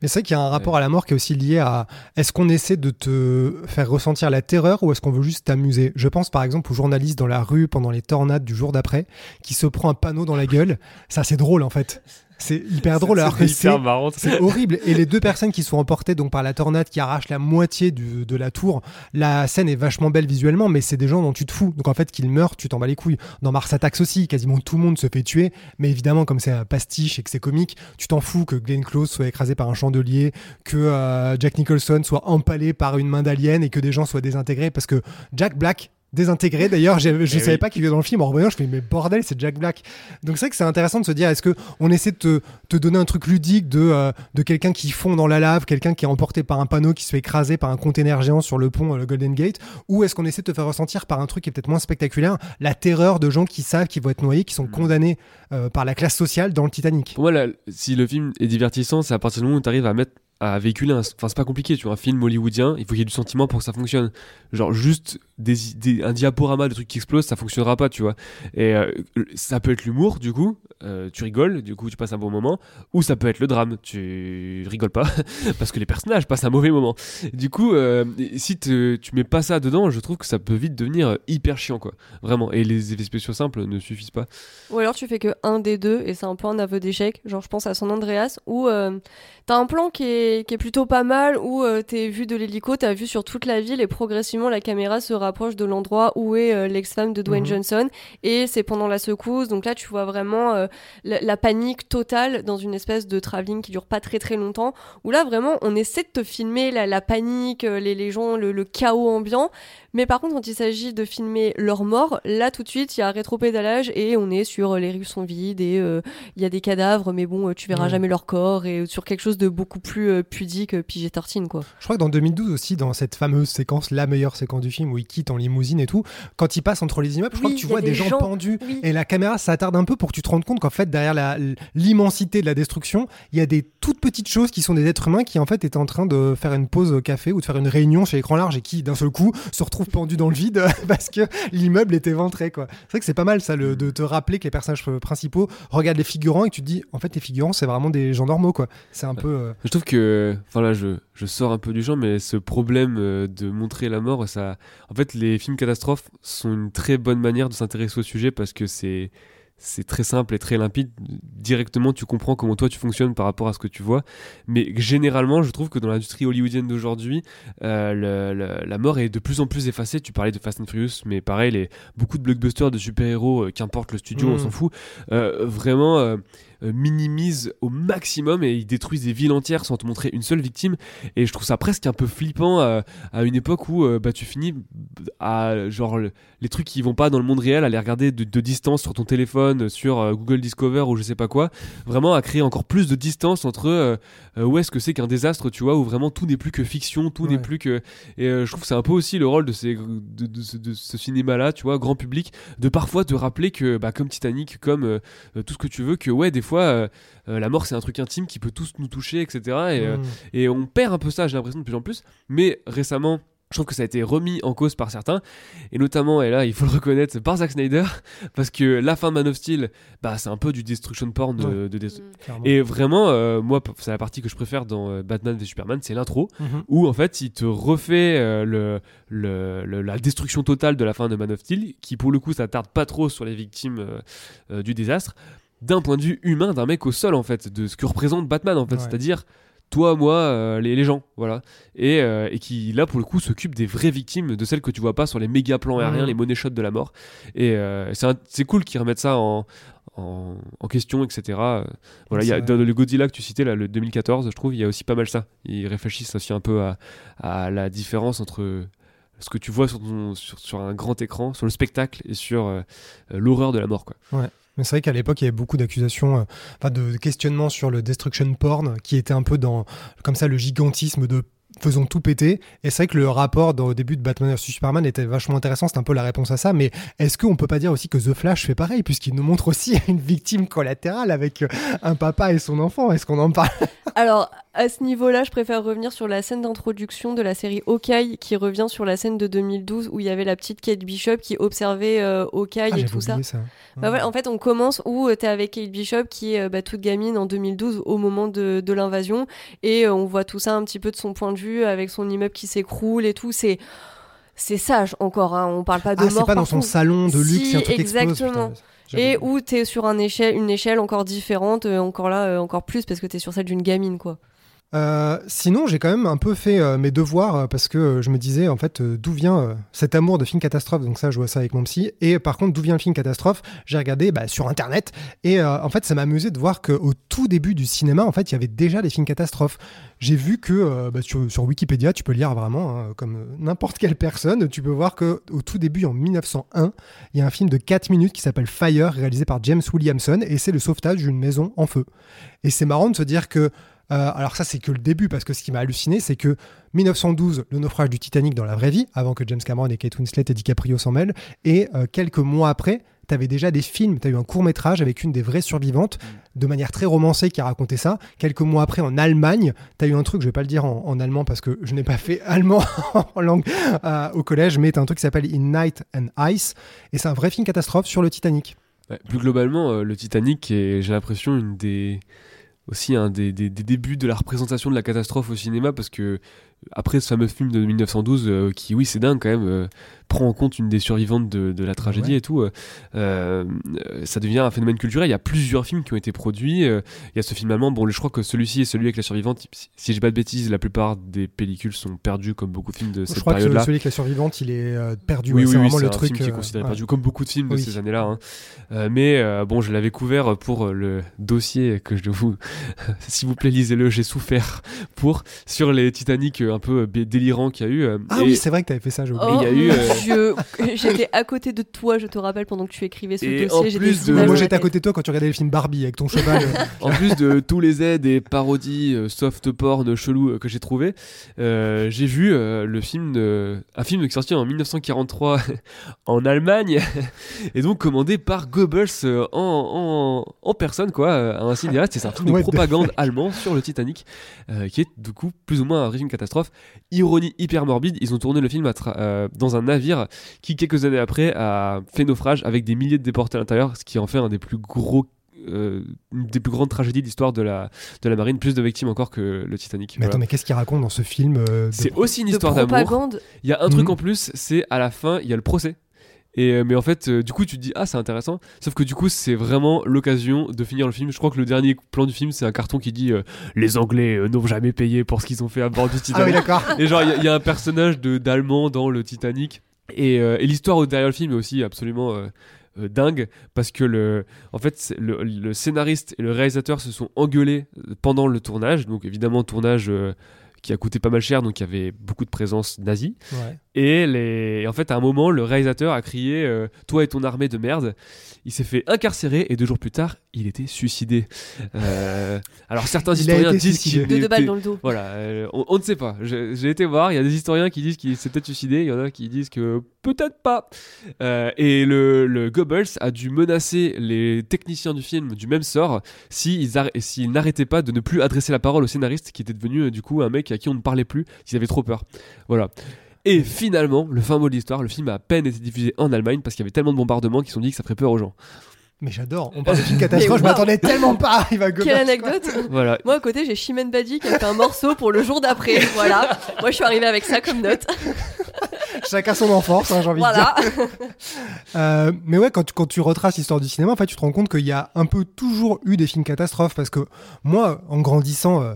Mais c'est vrai qu'il y a un rapport à la mort qui est aussi lié à est-ce qu'on essaie de te faire ressentir la terreur ou est-ce qu'on veut juste t'amuser? Je pense par exemple au journaliste dans la rue pendant les tornades du jour d'après qui se prend un panneau dans la gueule. Ça c'est drôle en fait. C'est hyper drôle alors que c'est marrant. c'est horrible. Et les deux personnes qui sont emportées donc par la tornade qui arrache la moitié du- de la tour, la scène est vachement belle visuellement, mais c'est des gens dont tu te fous. Donc en fait, qu'ils meurent, tu t'en bats les couilles. Dans Mars Attacks aussi, quasiment tout le monde se fait tuer. Mais évidemment, comme c'est un pastiche et que c'est comique, tu t'en fous que Glenn Close soit écrasé par un chandelier, que euh, Jack Nicholson soit empalé par une main d'alien et que des gens soient désintégrés parce que Jack Black désintégré. D'ailleurs je Eh savais oui. pas qu'il était dans le film. En revoyant je fais mais bordel c'est Jack Black. Donc c'est vrai que c'est intéressant de se dire est-ce que on essaie de te, te donner un truc ludique de, euh, de quelqu'un qui fond dans la lave quelqu'un qui est emporté par un panneau qui se fait écraser par un container géant sur le pont euh, le Golden Gate? Ou est-ce qu'on essaie de te faire ressentir par un truc qui est peut-être moins spectaculaire la terreur de gens qui savent qu'ils vont être noyés qui sont condamnés euh, par la classe sociale dans le Titanic? Pour moi, là, si le film est divertissant, c'est à partir du moment où tu arrives à mettre à véhiculer un... enfin c'est pas compliqué tu vois un film hollywoodien il faut qu'il y ait du sentiment pour que ça fonctionne. Genre juste des, un diaporama de trucs qui explosent ça fonctionnera pas tu vois. Et euh, ça peut être l'humour du coup euh, tu rigoles du coup tu passes un bon moment ou ça peut être le drame tu rigoles pas *laughs* parce que les personnages passent un mauvais moment. Du coup euh, si tu mets pas ça dedans je trouve que ça peut vite devenir hyper chiant quoi. Vraiment. Et les effets spéciaux simples ne suffisent pas. Ou alors tu fais que un des deux et c'est un peu un d'échec. Genre je pense à San Andreas où t'as un plan qui est, plutôt pas mal où t'es vu de l'hélico, t'as vu sur toute la ville et progressivement la caméra se rapproche de l'endroit où est euh, l'ex-femme de Dwayne Mhm. Johnson et c'est pendant la secousse. Donc là tu vois vraiment euh, la, la panique totale dans une espèce de travelling qui dure pas très très longtemps où là vraiment on essaie de te filmer la, la panique, euh, les, les gens, le, le chaos ambiant. Mais par contre, quand il s'agit de filmer leur mort, là tout de suite, il y a un rétropédalage et on est sur euh, les rues sont vides et euh, il y a des cadavres, mais bon, euh, tu verras Ouais. jamais leur corps et sur quelque chose de beaucoup plus euh, pudique, euh, PG-13 quoi. Je crois que dans 2012 aussi, dans cette fameuse séquence, la meilleure séquence du film où il quitte en limousine et tout, quand il passe entre les immeubles, je crois que tu vois des, des gens, gens. pendus Oui. et la caméra s'attarde un peu pour que tu te rendes compte qu'en fait, derrière l'immensité de la destruction, il y a des toutes petites choses qui sont des êtres humains qui en fait étaient en train de faire une pause au café ou de faire une réunion chez l'écran large et qui d'un seul coup se retrouvent pendus dans le vide *laughs* parce que l'immeuble était ventré quoi. C'est vrai que c'est pas mal ça le- de te rappeler que les personnages principaux regardent les figurants et tu te dis en fait les figurants c'est vraiment des gens normaux quoi. C'est un peu euh, Je trouve que, enfin là, je, je sors un peu du champ, mais ce problème euh, de montrer la mort, ça, en fait, les films catastrophes sont une très bonne manière de s'intéresser au sujet parce que c'est c'est très simple et très limpide. Directement, tu comprends comment toi tu fonctionnes par rapport à ce que tu vois. Mais généralement, je trouve que dans l'industrie hollywoodienne d'aujourd'hui, euh, la mort est de plus en plus effacée. Tu parlais de Fast and Furious, mais pareil, les, beaucoup de blockbusters de super-héros, euh, qu'importe le studio, Mm. on s'en fout, euh, vraiment euh, minimisent au maximum et ils détruisent des villes entières sans te montrer une seule victime. Et je trouve ça presque un peu flippant euh, à une époque où euh, bah, tu finis à genre le- les trucs qui vont pas dans le monde réel, à les regarder de, de distance sur ton téléphone, sur euh, Google Discover ou je sais pas quoi. Vraiment à créer encore plus de distance entre euh, euh, où est-ce que c'est qu'un désastre, tu vois, où vraiment tout n'est plus que fiction, tout n'est plus que. Et euh, je trouve que c'est un peu aussi le rôle de, ces, de, de ce- de ce cinéma-là, tu vois, grand public, de parfois te rappeler que, bah, comme Titanic, comme euh, euh, tout ce que tu veux, que ouais, des fois, euh, euh, la mort c'est un truc intime qui peut tous nous toucher, etc. Et, euh, mm. et on perd un peu ça, j'ai l'impression, de plus en plus. Mais récemment, je trouve que ça a été remis en cause par certains, et notamment, et là, il faut le reconnaître, par Zack Snyder, *laughs* parce que la fin de Man of Steel, bah, c'est un peu du destruction porn de, Ouais. de clairement. Et vraiment, euh, moi, c'est la partie que je préfère dans Batman v Superman, c'est l'intro, Mhm. où en fait, il te refait euh, le, le- le- la destruction totale de la fin de Man of Steel, qui pour le coup, ça tarde pas trop sur les victimes euh, euh, du désastre, d'un point de vue humain d'un mec au sol, en fait, de ce que représente Batman, en fait, Ouais. c'est-à-dire toi, moi, euh, les, les gens, voilà. Et, euh, et qui, là, pour le coup, s'occupe des vraies victimes, de celles que tu vois pas sur les méga plans aériens, les money shots de la mort. Et euh, c'est cool qu'ils remettent ça en, en, en question, etc. Voilà, il y a, C'est dans le Godzilla que tu citais, là, le 2014, je trouve, il y a aussi pas mal ça. Ils réfléchissent aussi un peu à, à la différence entre ce que tu vois sur, ton- sur, sur un grand écran, sur le spectacle et sur l'horreur de la mort. Quoi. Mais c'est vrai qu'à l'époque, il y avait beaucoup d'accusations, euh, enfin de questionnements sur le destruction porn, qui était un peu dans, comme ça, le gigantisme de faisons tout péter. Et c'est vrai que le rapport dans- au début de Batman vs Superman était vachement intéressant, c'est un peu la réponse à ça. Mais est-ce qu'on peut pas dire aussi que The Flash fait pareil, puisqu'il nous montre aussi *laughs* une victime collatérale avec euh, un papa et son enfant? Est-ce qu'on en parle? Alors, à ce niveau-là, je préfère revenir sur la scène d'introduction de la série Hawkeye, qui revient sur la scène de 2012 où il y avait la petite Kate Bishop qui observait euh, Hawkeye Ah, et tout ça. Bah voilà, en fait, on commence où euh, t'es avec Kate Bishop qui est euh, bah, toute gamine en 2012 au moment de, de l'invasion et euh, on voit tout ça un petit peu de son point de vue avec son immeuble qui s'écroule et tout. C'est c'est sage encore, hein. on parle pas de Ah, mort. c'est pas dans son salon de luxe, Si, un truc exactement. Et où t'es sur un échelle, une échelle encore différente, euh, encore là, euh, encore plus parce que t'es sur celle d'une gamine quoi. Euh, sinon, j'ai quand même un peu fait euh, mes devoirs euh, parce que je me disais en fait d'où vient cet amour de film catastrophe. Donc ça, je vois ça avec mon psy. Et par contre, d'où vient le film catastrophe J'ai regardé bah, sur internet et en fait, ça m'a amusé de voir qu'au tout début du cinéma, en fait, il y avait déjà des films catastrophes. J'ai vu que bah, sur, Wikipédia, tu peux lire vraiment hein, comme n'importe quelle personne. Tu peux voir que au tout début, en 1901, il y a un film de 4 minutes qui s'appelle Fire, réalisé par James Williamson, et c'est le sauvetage d'une maison en feu. Et c'est marrant de se dire que euh, alors ça, c'est que le début, parce que ce qui m'a halluciné, c'est que 1912, le naufrage du Titanic dans la vraie vie, avant que James Cameron et Kate Winslet et DiCaprio s'en mêlent, et euh, quelques mois après, tu avais déjà des films, tu as eu un court métrage avec une des vraies survivantes, mm. de manière très romancée, qui a raconté ça. Quelques mois après, en Allemagne, tu as eu un truc, je vais pas le dire en, allemand parce que je n'ai pas fait *laughs* allemand en langue euh, au collège, mais tu as un truc qui s'appelle In Night and Ice, et c'est un vrai film catastrophe sur le Titanic. plus globalement, le Titanic est, j'ai l'impression, une des aussi un des, des, débuts de la représentation de la catastrophe au cinéma parce que après ce fameux film de 1912 euh, qui oui c'est dingue quand même euh, prend en compte une des survivantes de, de la tragédie et tout euh, ça devient un phénomène culturel il y a plusieurs films qui ont été produits il y a ce film allemand bon je crois que celui-ci et celui avec la survivante si j'ai pas de bêtises la plupart des pellicules sont perdues comme beaucoup de films de cette période là je crois que celui avec la survivante il est perdu oui, c'est vraiment le un truc film qui est considéré perdu comme beaucoup de films de ces années là hein. mais bon je l'avais couvert pour le dossier que je vous *laughs* s'il vous plaît lisez-le j'ai souffert pour sur les Titanic un peu délirant qu'il y a eu. Euh, ah oui, c'est vrai que tu avais fait ça, j'ai oublié. il y a eu, euh, *laughs* J'étais à côté de toi, je te rappelle, pendant que tu écrivais ce et dossier. Plus de... Moi, j'étais à côté de toi quand tu regardais les films Barbie avec ton cheval. *laughs* en plus de tous les aides et parodies euh, soft porn chelou que j'ai trouvé, j'ai vu le film de... un film qui est sorti en 1943 *laughs* en Allemagne et donc commandé par Goebbels en, en, personne, quoi, un cinéaste. C'est un film de propagande allemand sur le Titanic qui est du coup plus ou moins un régime catastrophe Ironie hyper morbide, ils ont tourné le film euh, dans un navire qui, quelques années après, a fait naufrage avec des milliers de déportés à l'intérieur, ce qui en fait un des plus gros euh, une des plus grandes tragédies d'histoire de la, de la marine, plus de victimes encore que le Titanic. Mais attends, mais qu'est-ce qu'il raconte dans ce film euh, C'est aussi une histoire d'amour. Il y a un truc mhm. en plus, c'est à la fin, il y a le procès. Et, euh, mais en fait, euh, du coup, tu te dis, ah, c'est intéressant. Sauf que du coup, c'est vraiment l'occasion de finir le film. Je crois que le dernier plan du film, c'est un carton qui dit euh, Les Anglais n'ont jamais payé pour ce qu'ils ont fait à bord du Titanic. ah oui, d'accord. Et genre, il y, a un personnage d'Allemand dans le Titanic. Et, et l'histoire derrière le film est aussi absolument. dingue parce que le en fait le, le, scénariste et le réalisateur se sont engueulés pendant le tournage donc évidemment tournage qui a coûté pas mal cher, donc il y avait beaucoup de présence nazie. Et les... en fait, à un moment, le réalisateur a crié euh, Toi et ton armée de merde. Il s'est fait incarcérer et deux jours plus tard, il était suicidé. Euh, alors certains historiens disent qu'il était... deux balles dans le dos. Voilà, euh, on, ne sait pas. J'ai été voir, il y a des historiens qui disent qu'il s'est peut-être suicidé, il y en a qui disent que peut-être pas. et le, le, Goebbels a dû menacer les techniciens du film du même sort s'ils si n'arrêtaient pas de ne plus adresser la parole au scénariste qui était devenu du coup un mec à qui on ne parlait plus, s'ils avaient trop peur. Voilà. Et finalement, le fin mot de l'histoire, le film a à peine été diffusé en Allemagne parce qu'il y avait tellement de bombardements qu'ils ont dit que ça ferait peur aux gens. Mais j'adore, on parle de *laughs* film catastrophe, je m'attendais tellement pas il va Quelle anecdote *laughs* voilà. Moi à côté j'ai Chimène Badi qui a fait un morceau pour le jour d'après, *laughs* voilà. Moi je suis arrivé avec ça comme note. Chacun son enfance, hein, j'ai envie de dire. Euh, mais ouais, quand tu, quand tu retraces l'histoire du cinéma, en fait tu te rends compte qu'il y a un peu toujours eu des films catastrophes parce que moi, en grandissant... Euh,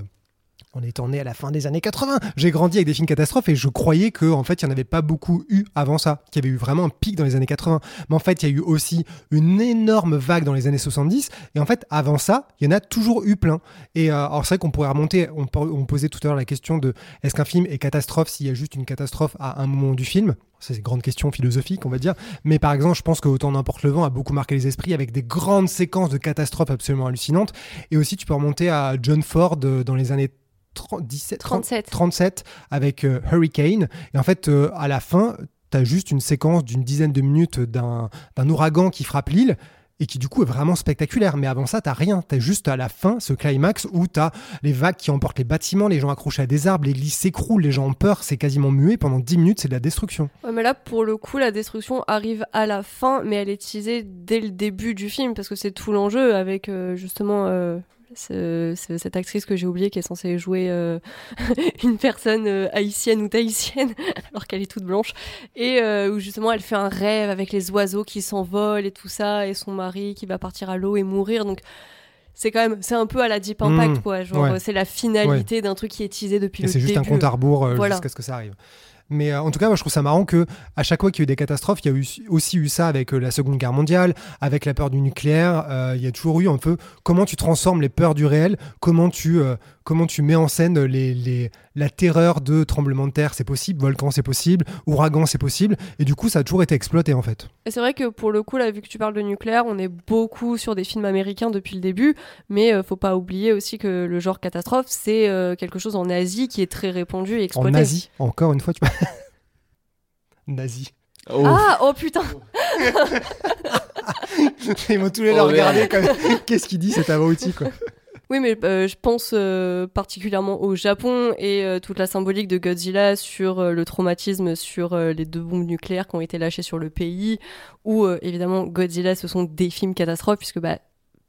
on étant né à la fin des années 80. J'ai grandi avec des films catastrophes et je croyais que en fait il n'y en avait pas beaucoup eu avant ça, qu'il y avait eu vraiment un pic dans les années 80. Mais en fait, il y a eu aussi une énorme vague dans les années 70 et en fait, avant ça, il y en a toujours eu plein. Et euh, alors c'est vrai qu'on pourrait remonter, on, posait tout à l'heure la question de est-ce qu'un film est catastrophe s'il y a juste une catastrophe à un moment du film? C'est une grande question philosophique, on va dire. Mais par exemple, je pense que Autant n'importe le vent a beaucoup marqué les esprits avec des grandes séquences de catastrophes absolument hallucinantes. Et aussi, tu peux remonter à John Ford euh, dans les années 17, 37. 37 avec euh, Hurricane. Et en fait, euh, à la fin, tu as juste une séquence d'une dizaine de minutes d'un ouragan qui frappe l'île et qui du coup est vraiment spectaculaire. Mais avant ça, t'as rien. T'as juste à la fin ce climax où t'as les vagues qui emportent les bâtiments, les gens accrochés à des arbres, l'église s'écroule, les gens ont peur, c'est quasiment muet. Pendant 10 minutes, c'est de la destruction. Ouais, mais là, pour le coup, la destruction arrive à la fin, mais elle est teasée dès le début du film parce que c'est tout l'enjeu avec euh, justement cette actrice que j'ai oubliée qui est censée jouer euh, *laughs* une personne euh, haïtienne ou tahitienne *laughs* alors qu'elle est toute blanche et euh, où justement elle fait un rêve avec les oiseaux qui s'envolent et tout ça et son mari qui va partir à l'eau et mourir donc c'est quand même, c'est un peu à la Deep Impact, Mmh, quoi. Genre, ouais. c'est la finalité d'un truc qui est teasé depuis Et le c'est début. juste un compte à rebours Voilà. jusqu'à ce que ça arrive. Mais euh, en tout cas, moi, je trouve ça marrant que à chaque fois qu'il y a eu des catastrophes, il y a eu, aussi eu ça avec euh, la Seconde Guerre mondiale, avec la peur du nucléaire. euh, il y a toujours eu un peu comment tu transformes les peurs du réel, comment tu, comment tu mets en scène les, les, la terreur de tremblement de terre, c'est possible, volcan, c'est possible, ouragan, c'est possible. Et du coup, ça a toujours été exploité en fait. Et c'est vrai que pour le coup, là, vu que tu parles de nucléaire, on est beaucoup sur des films américains depuis le début, mais faut pas oublier aussi que le genre catastrophe, c'est quelque chose en Asie qui est très répandu et En exploité. nazi, encore une fois, tu *laughs* nazi. Oh. Ah, oh putain *laughs* Ils m'ont tous les Oh, regarder comme *laughs* qu'est-ce qu'il dit cet abruti quoi. Oui, mais euh, je pense euh, particulièrement au Japon et euh, toute la symbolique de Godzilla sur euh, le traumatisme sur euh, les deux bombes nucléaires qui ont été lâchées sur le pays, où euh, évidemment Godzilla, ce sont des films catastrophes, puisque bah,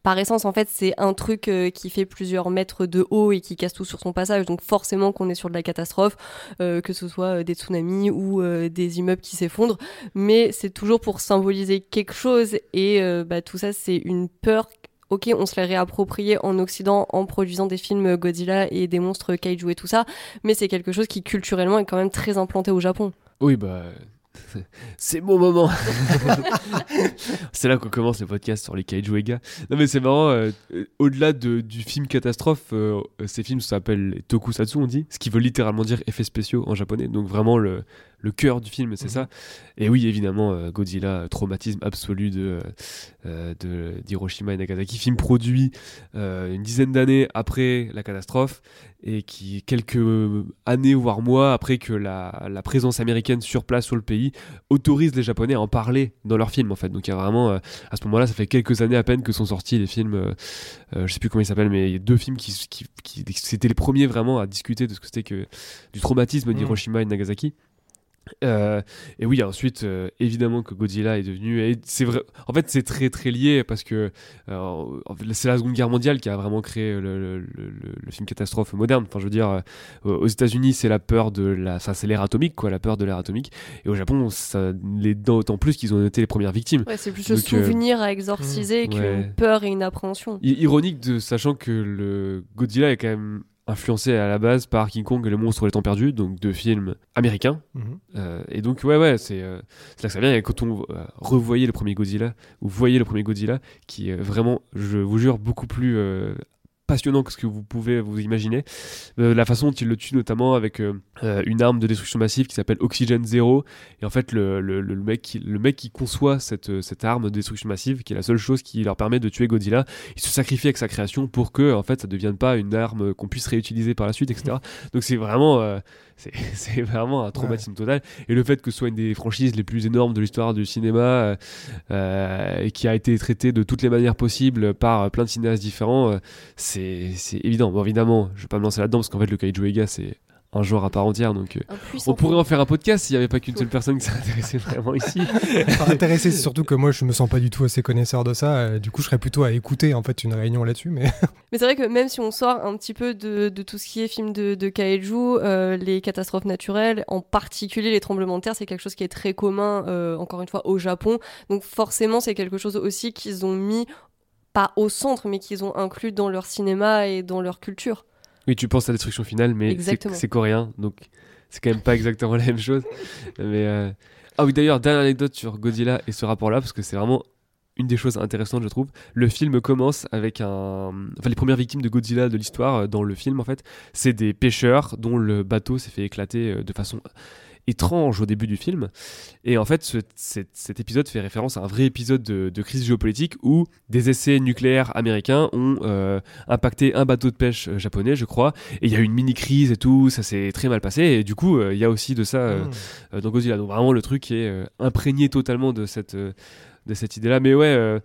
par essence, en fait, c'est un truc euh, qui fait plusieurs mètres de haut et qui casse tout sur son passage, donc forcément qu'on est sur de la catastrophe, euh, que ce soit euh, des tsunamis ou des immeubles qui s'effondrent, mais c'est toujours pour symboliser quelque chose, et bah, tout ça, c'est une peur ok, on se l'est réapproprié en Occident en produisant des films Godzilla et des monstres kaiju et tout ça, mais c'est quelque chose qui culturellement est quand même très implanté au Japon. Oui, bah. C'est mon moment. *laughs* c'est là qu'on commence le podcast sur les kaiju et gars. Non mais c'est marrant. euh, Au-delà de- du film catastrophe, euh, ces films s'appellent tokusatsu, on dit, ce qui veut littéralement dire effets spéciaux en japonais. Donc vraiment le, le cœur du film, c'est Mhm. ça. Et oui, évidemment, euh, Godzilla, euh, traumatisme absolu de euh, de d'Hiroshima et Nagasaki, film produit une dizaine d'années après la catastrophe et qui quelques années voire mois après que la, la présence américaine sur place sur le pays autorise les Japonais à en parler dans leurs films en fait. Donc il y a vraiment à ce moment-là, ça fait quelques années à peine que sont sortis les films, je sais plus comment ils s'appellent, mais il y a deux films qui, qui, qui- c'était les premiers vraiment à discuter de ce que c'était que du traumatisme Mhm. d'Hiroshima et Nagasaki. Euh, et oui, ensuite, euh, évidemment que Godzilla est devenu. Et c'est vrai. En fait, c'est très très lié parce que euh, c'est la Seconde Guerre mondiale qui a vraiment créé le, le- le- le- le film catastrophe moderne. Enfin, je veux dire, aux États-Unis, c'est la peur de la. Ça, c'est l'ère atomique, quoi, la peur de l'ère atomique. Et au Japon, ça l'est d'autant plus qu'ils ont été les premières victimes. Ouais, c'est plus le souvenir à exorciser mmh, qu'une ouais. peur et une appréhension. I- Ironique de sachant que le Godzilla est quand même influencé à la base par King Kong et le monstre des temps perdus, donc deux films américains. Mhm. Euh, et donc, ouais, ouais, c'est euh, là que ça vient. Et quand on euh, revoyait le premier Godzilla, ou voyez le premier Godzilla, qui est vraiment, je vous jure, beaucoup plus euh, passionnant que ce que vous pouvez vous imaginer. Euh, la façon dont il le tue, notamment avec euh, euh, une arme de destruction massive qui s'appelle Oxygène Zero. Et en fait, le, le, le mec, qui, le mec qui conçoit cette, cette arme de destruction massive, qui est la seule chose qui leur permet de tuer Godzilla, il se sacrifie avec sa création pour que, en fait, ça ne devienne pas une arme qu'on puisse réutiliser par la suite, etc. Donc, c'est vraiment. euh, c'est *laughs* vraiment un traumatisme total. Et le fait que ce soit une des franchises les plus énormes de l'histoire du cinéma, euh, euh, et qui a été traitée de toutes les manières possibles par plein de cinéastes différents, euh, c'est c'est évident. Bon, évidemment, je vais pas me lancer là-dedans parce qu'en fait, le Kaiju Ega, c'est un genre à part entière. Donc, euh, on pourrait en faire un podcast s'il n'y avait pas qu'une seule personne qui s'intéressait vraiment ici. *laughs* Enfin, intéressé, c'est surtout que moi je me sens pas du tout assez connaisseur de ça. euh, du coup, je serais plutôt à écouter en fait une réunion là-dessus. Mais *laughs* Mais c'est vrai que même si on sort un petit peu de, de tout ce qui est film de, de kaiju, euh, les catastrophes naturelles, en particulier les tremblements de terre, c'est quelque chose qui est très commun, euh, encore une fois, au Japon. Donc forcément, c'est quelque chose aussi qu'ils ont mis, pas au centre, mais qu'ils ont inclus dans leur cinéma et dans leur culture. Oui, tu penses à Destruction Finale, mais c'est coréen, donc c'est quand même pas exactement la même chose. Mais euh, Ah oui, d'ailleurs, dernière anecdote sur Godzilla et ce rapport-là, parce que c'est vraiment une des choses intéressantes, je trouve. Le film commence avec un. Enfin, les premières victimes de Godzilla de l'histoire euh, dans le film, en fait, c'est des pêcheurs dont le bateau s'est fait éclater euh, de façon étrange au début du film. Et en fait, ce- cet, cet épisode fait référence à un vrai épisode de, de crise géopolitique où des essais nucléaires américains ont euh, impacté un bateau de pêche euh, japonais, je crois. Et il y a eu une mini-crise et tout, ça s'est très mal passé. Et du coup, euh, il y a aussi de ça euh, Mmh. euh, dans Godzilla. Donc vraiment, le truc est imprégné totalement de cette, de cette idée-là. Mais ouais,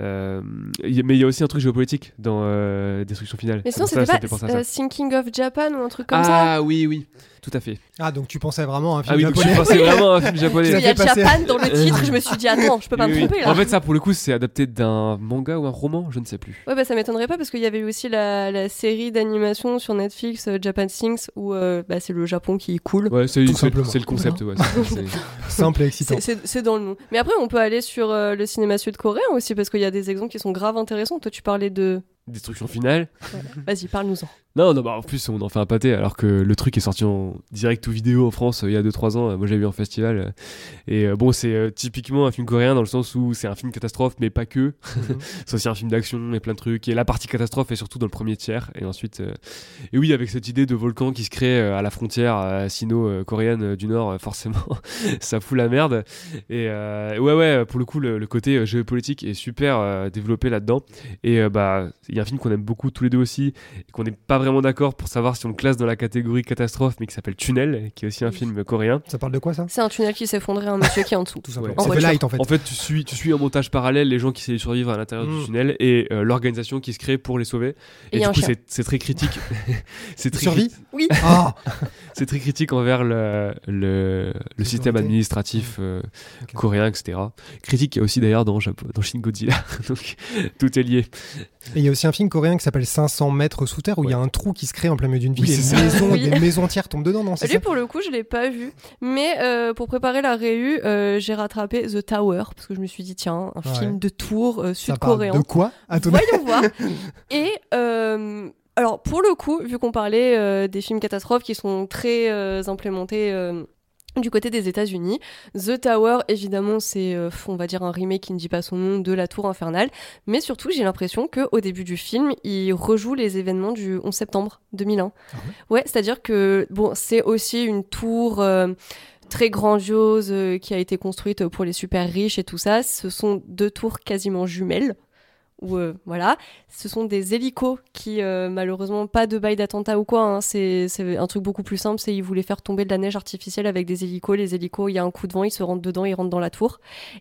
euh, y- mais il y a aussi un truc géopolitique dans euh, Destruction Finale. Mais sinon, c'était pas euh, Thinking of Japan ou un truc comme ça ah oui, oui, tout à fait. Ah, donc tu pensais vraiment à un film Ah oui, japonais je pensais *laughs* vraiment à un film japonais. Parce qu'il y a Japan dans le *laughs* titre, je me suis dit, attends, je peux pas Oui, me oui. tromper là. En fait, ça, pour le coup, c'est adapté d'un manga ou un roman, je ne sais plus. Ouais, bah ça m'étonnerait pas parce qu'il y avait eu aussi la, la série d'animation sur Netflix, euh, Japan Things, où euh, bah, c'est le Japon qui est cool. Ouais, c'est Tout c'est- simplement. c'est le concept. Ouais, c'est- c'est- Simple et excitant. C'est- C'est c'est dans le nom. Mais après, on peut aller sur euh, le cinéma sud-coréen aussi parce qu'il y a des exemples qui sont grave intéressants. Toi, tu parlais de destruction finale. Vas-y, parle-nous-en. Non, non, bah en plus on en fait un pâté alors que le truc est sorti en direct ou vidéo en France euh, il y a 2-3 ans. Moi j'ai vu en festival. euh, et euh, bon, c'est euh, typiquement un film coréen dans le sens où c'est un film catastrophe, mais pas que. *laughs* c'est aussi un film d'action et plein de trucs. Et la partie catastrophe est surtout dans le premier tiers. Et ensuite, euh, et oui, avec cette idée de volcan qui se crée euh, à la frontière euh, sino-coréenne euh, du Nord, euh, forcément, *laughs* ça fout la merde. Et euh, ouais, ouais, pour le coup, le, le côté euh, géopolitique est super euh, développé là-dedans. Et euh, bah, il y a un film qu'on aime beaucoup tous les deux aussi, et qu'on n'est pas vraiment d'accord pour savoir si on le classe dans la catégorie catastrophe, mais qui s'appelle Tunnel, qui est aussi un film coréen. Ça parle de quoi ça? C'est un tunnel qui s'effondrait, un monsieur qui est en dessous. *laughs* Tout simplement. En. Light fait. En fait, tu suis, tu suis en montage parallèle les gens qui essaient de survivre à l'intérieur Mm. du tunnel et euh, l'organisation qui se crée pour les sauver. Et Et, du un coup, c'est très critique. *laughs* c'est très, Survie? cri- Oui. Ah *laughs* c'est très critique envers le, le, le système administratif euh, coréen, etc. Critique qu'il y a aussi d'ailleurs dans, dans Shin Godzilla. Donc tout est lié. Et il y a aussi un film coréen qui s'appelle 500 mètres sous terre où il y a un trou qui se crée en plein milieu d'une ville Oui, et c'est une ça. maison, Oui. des maisons entières tombent dedans, non Lui, ça pour le coup, je l'ai pas vu. Mais euh, pour préparer la réu, euh, j'ai rattrapé The Tower parce que je me suis dit, tiens, un Ouais. film de tour euh, sud-coréen. de quoi à ton Voyons voir. *laughs* Et euh, alors, pour le coup, vu qu'on parlait euh, des films catastrophes qui sont très euh, implémentés. Du côté des États-Unis, The Tower, évidemment, c'est, euh, on va dire, un remake qui ne dit pas son nom de La Tour Infernale, mais surtout, j'ai l'impression que au début du film, il rejoue les événements du 11 septembre 2001. Ah ouais, c'est-à-dire que bon, c'est aussi une tour. euh, très grandiose euh, qui a été construite pour les super riches et tout ça. Ce sont deux tours quasiment jumelles. Où, euh, voilà, ce sont des hélicos qui, euh, malheureusement, pas de bail d'attentat ou quoi. hein. C'est un truc beaucoup plus simple. C'est ils voulaient faire tomber de la neige artificielle avec des hélicos. Les hélicos, il y a un coup de vent, ils se rentrent dedans, ils rentrent dans la tour.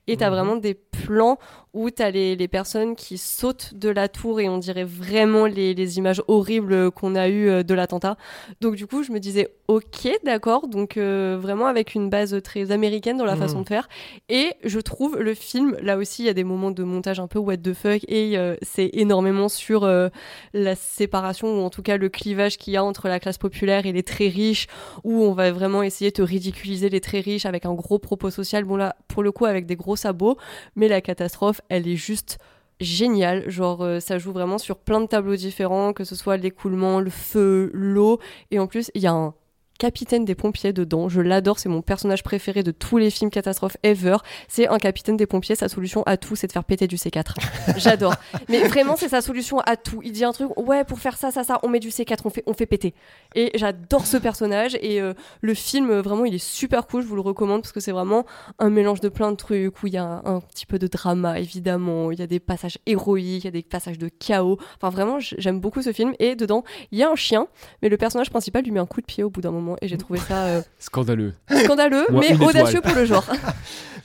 Et t'as Mhm. vraiment des plans où t'as les, les personnes qui sautent de la tour et on dirait vraiment les, les images horribles qu'on a eues euh, de l'attentat. Donc du coup, je me disais, ok, d'accord. Donc euh, vraiment avec une base très américaine dans la Mhm. façon de faire. Et je trouve le film, là aussi, il y a des moments de montage un peu what the fuck et euh, c'est énormément sur euh, la séparation ou en tout cas le clivage qu'il y a entre la classe populaire et les très riches où on va vraiment essayer de ridiculiser les très riches avec un gros propos social. Bon là, pour le coup, avec des gros sabots, mais la catastrophe, elle est juste géniale. Genre, euh, ça joue vraiment sur plein de tableaux différents, que ce soit l'écoulement, le feu, l'eau, et en plus, il y a un capitaine des pompiers dedans. Je l'adore, c'est mon personnage préféré de tous les films catastrophes ever. C'est un capitaine des pompiers, sa solution à tout, c'est de faire péter du C4. *laughs* J'adore. Mais vraiment, c'est sa solution à tout. Il dit un truc, ouais, pour faire ça, ça, ça, on met du C4, on fait, on fait péter. Et j'adore ce personnage. Et euh, le film, vraiment, il est super cool. Je vous le recommande parce que c'est vraiment un mélange de plein de trucs où il y a un, un petit peu de drama, évidemment. Il y a des passages héroïques, il y a des passages de chaos. Enfin, vraiment, j'aime beaucoup ce film. Et dedans, il y a un chien, mais le personnage principal lui met un coup de pied au bout d'un moment. Et j'ai trouvé *laughs* ça euh, Scandaleux. scandaleux, Moi, mais audacieux étoile. pour le genre. *laughs*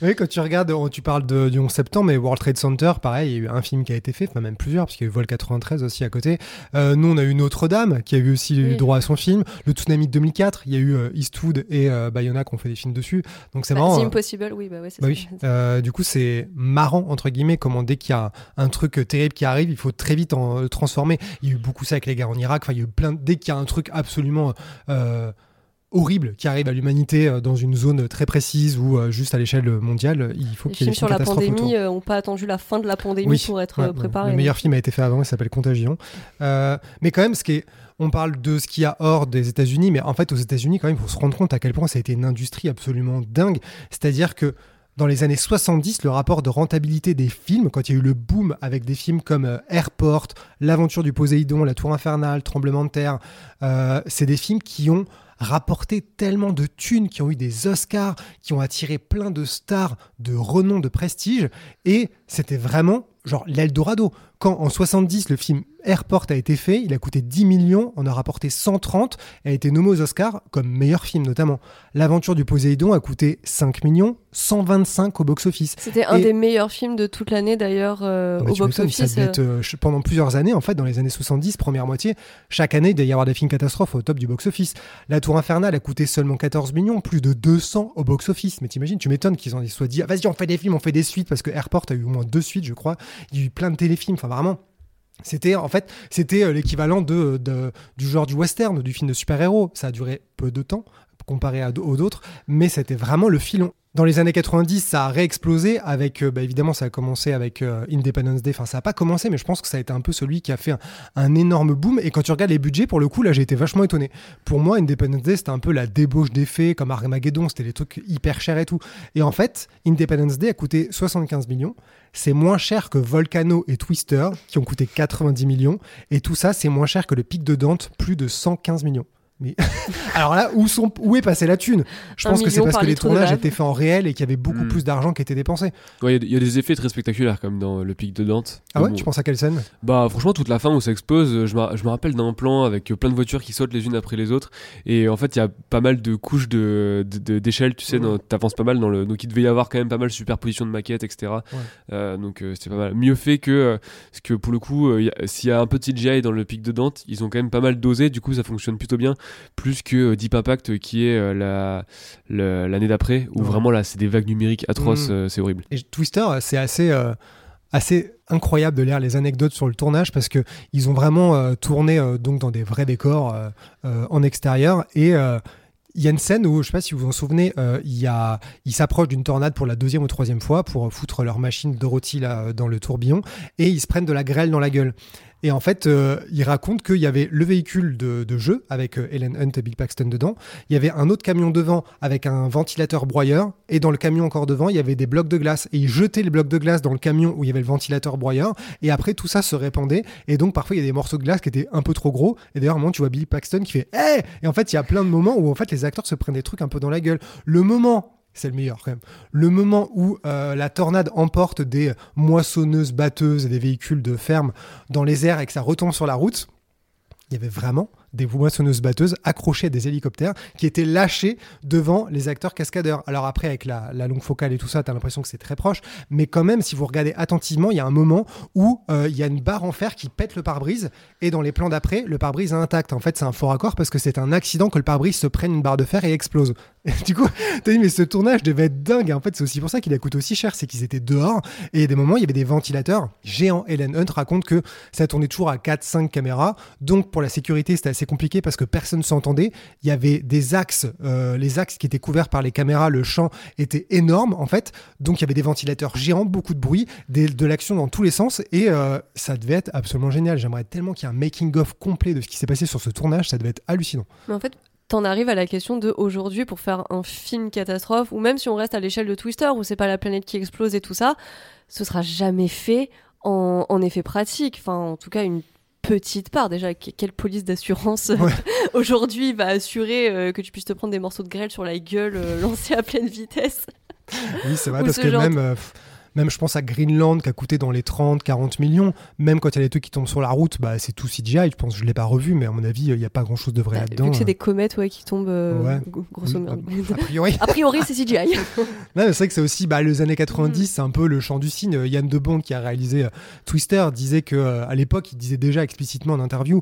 Oui, quand tu regardes, tu parles de, du 11 septembre, mais World Trade Center, pareil, il y a eu un film qui a été fait, enfin même plusieurs, parce qu'il y a eu Vol 93 aussi à côté. Euh, nous, on a eu Notre-Dame, qui a eu aussi eu Oui. droit à son film. Le Tsunami de 2004, il y a eu euh, Eastwood et euh, Bayona qui ont fait des films dessus. Donc c'est Bah, marrant. The euh, Impossible, oui, bah ouais, c'est Bah ça. oui. Euh, du coup, c'est marrant, entre guillemets, comment dès qu'il y a un, truc terrible qui arrive, il faut très vite en euh, transformer. Il y a eu beaucoup ça avec les guerres en Irak. Enfin, il y a eu plein. Dès qu'il y a un truc absolument euh, horrible qui arrive à l'humanité euh, dans une zone très précise ou euh, juste à l'échelle mondiale, euh, il faut Les qu'il y ait films des sur la pandémie n'ont pas attendu la fin de la pandémie Oui. pour être Ouais, euh, préparés. Le meilleur film a été fait avant, il s'appelle Contagion. Euh, mais quand même, ce qui est, on parle de ce qu'il y a hors des États-Unis, mais en fait, aux États-Unis, quand même, il faut se rendre compte à quel point ça a été une industrie absolument dingue. C'est-à-dire que dans les années 70, le rapport de rentabilité des films, quand il y a eu le boom avec des films comme euh, Airport, L'aventure du Poséidon, La Tour Infernale, Tremblement de terre, euh, c'est des films qui ont rapporté tellement de thunes, qui ont eu des Oscars, qui ont attiré plein de stars de renom, de prestige, et c'était vraiment genre l'Eldorado. Quand en 70, le film Airport a été fait, il a coûté 10 millions, on a rapporté 130, et a été nommé aux Oscars comme meilleur film notamment. L'aventure du Poséidon a coûté 5 millions, 125 au box-office. C'était un Et- des meilleurs films de toute l'année d'ailleurs euh, bah, au box-office. euh, pendant plusieurs années, en fait, dans les années 70, première moitié, chaque année, il devait y avoir des films catastrophes au top du box-office. La Tour Infernale a coûté seulement 14 millions, plus de 200 au box-office. Mais t'imagines, tu m'étonnes qu'ils en aient soit dit, Ah, vas-y, on fait des films, on fait des suites, parce que Airport a eu au moins deux suites, je crois. Il y a eu plein de téléfilms, enfin vraiment. C'était en fait, c'était euh, l'équivalent de, du genre du western, du film de super-héros. Ça a duré peu de temps. Comparé aux autres, mais c'était vraiment le filon. Dans les années 90, ça a réexplosé avec, euh, bah, évidemment, ça a commencé avec euh, Independence Day. Enfin, ça n'a pas commencé, mais je pense que ça a été un peu celui qui a fait un, un énorme boom. Et quand tu regardes les budgets, pour le coup, là, j'ai été vachement étonné. Pour moi, Independence Day, c'était un peu la débauche d'effets, comme Armageddon, c'était des trucs hyper chers et tout. Et en fait, Independence Day a coûté 75 millions. C'est moins cher que Volcano et Twister, qui ont coûté 90 millions. Et tout ça, c'est moins cher que le Pic de Dante, plus de 115 millions. Mais *laughs* alors là, où, sont, où est passée la thune? Je pense que c'est parce par que les tournages étaient faits en réel et qu'il y avait beaucoup Hmm. plus d'argent qui était dépensé. Ouais, il y a- il y, a des effets très spectaculaires comme dans le pic de Dante. Ah ouais? Bon, Tu penses à quelle scène? Bah franchement toute la fin où ça explose, euh, je me, je me rappelle d'un plan avec euh, plein de voitures qui sautent les unes après les autres. Et en fait il y a pas mal de couches de de- tu sais, t'avances pas mal dans le donc il devait y avoir quand même pas mal de superposition de maquettes etc. Euh, donc euh, c'était pas mal, mieux fait que euh, parce que pour le coup euh, il y a- s'il y a un peu de CGI dans le pic de Dante, ils ont quand même pas mal dosé, du coup ça fonctionne plutôt bien, plus que euh, Deep Impact euh, qui est euh, la l'année d'après où Ouais. vraiment là c'est des vagues numériques atroces, euh, c'est horrible. Et Twister, c'est assez, euh, assez incroyable de lire les anecdotes sur le tournage parce que ils ont vraiment euh, tourné euh, donc dans des vrais décors euh, euh, en extérieur et euh, il y a une scène où, je sais pas si vous vous en souvenez, euh, il y a, ils s'approchent d'une tornade pour la deuxième ou troisième fois pour foutre leur machine Dorothy là, euh, dans le tourbillon et ils se prennent de la grêle dans la gueule. Et en fait, euh, ils racontent qu'il y avait le véhicule de, jeu avec euh, Ellen Hunt et Bill Paxton dedans. Il y avait un autre camion devant avec un ventilateur broyeur. Et dans le camion encore devant, il y avait des blocs de glace. Et ils jetaient les blocs de glace dans le camion où il y avait le ventilateur broyeur. Et après, tout ça se répandait. Et donc, parfois, il y a des morceaux de glace qui étaient un peu trop gros. Et d'ailleurs, à un moment, tu vois Bill Paxton qui fait Hey Et en fait, il y a plein de moments où en fait, les acteurs se prennent des trucs un peu dans la gueule. Le moment c'est le meilleur quand même. Le moment où euh, la tornade emporte des moissonneuses, batteuses et des véhicules de ferme dans les airs et que ça retombe sur la route, il y avait vraiment des moissonneuses batteuses accrochées à des hélicoptères qui étaient lâchés devant les acteurs cascadeurs. Alors après, avec la, longue focale et tout ça, t'as l'impression que c'est très proche, mais quand même, si vous regardez attentivement, il y a un moment où euh, il y a une barre en fer qui pète le pare-brise, et dans les plans d'après, le pare-brise est intact. En fait, c'est un faux raccord parce que c'est un accident que le pare-brise se prenne une barre de fer et explose. *laughs* Du coup, t'as dit, mais ce tournage devait être dingue. Et en fait, c'est aussi pour ça qu'il a coûté aussi cher, c'est qu'ils étaient dehors, et il y a des moments, il y avait des ventilateurs géants. Helen Hunt raconte que ça tournait toujours à 4-5 caméras, donc pour la sécurité, c'était assez compliqué parce que personne s'entendait. Il y avait des axes, euh, les axes qui étaient couverts par les caméras, le champ était énorme en fait, donc il y avait des ventilateurs géants, beaucoup de bruit, de l'action dans tous les sens, et euh, ça devait être absolument génial. J'aimerais tellement qu'il y ait un making-of complet de ce qui s'est passé sur ce tournage, ça devait être hallucinant. Mais en fait, t'en arrives à la question de aujourd'hui pour faire un film catastrophe, ou même si on reste à l'échelle de Twister, où c'est pas la planète qui explose et tout ça, ce sera jamais fait en, en effet pratique. Enfin, en tout cas, une petite part. Déjà, que- quelle police d'assurance Ouais. *laughs* aujourd'hui va assurer euh, que tu puisses te prendre des morceaux de grêle sur la gueule euh, *laughs* lancés à pleine vitesse? Oui, c'est vrai, parce ce que genre même, euh, pff, même je pense à Greenland qui a coûté dans les 30, 40 millions, même quand il y a des trucs qui tombent sur la route, bah, c'est tout CGI, je pense, je l'ai pas revu, mais à mon avis, il n'y a pas grand chose de vrai Bah, là-dedans. Vu que c'est des comètes ouais, qui tombent, euh, Ouais. grosso modo. A priori. *laughs* A priori, c'est CGI. *laughs* Non, c'est vrai que c'est aussi bah, les années 90, Mm. c'est un peu le champ du signe. Euh, Yann Debond, qui a réalisé euh, Twister, disait que euh, à l'époque, il disait déjà explicitement en interview.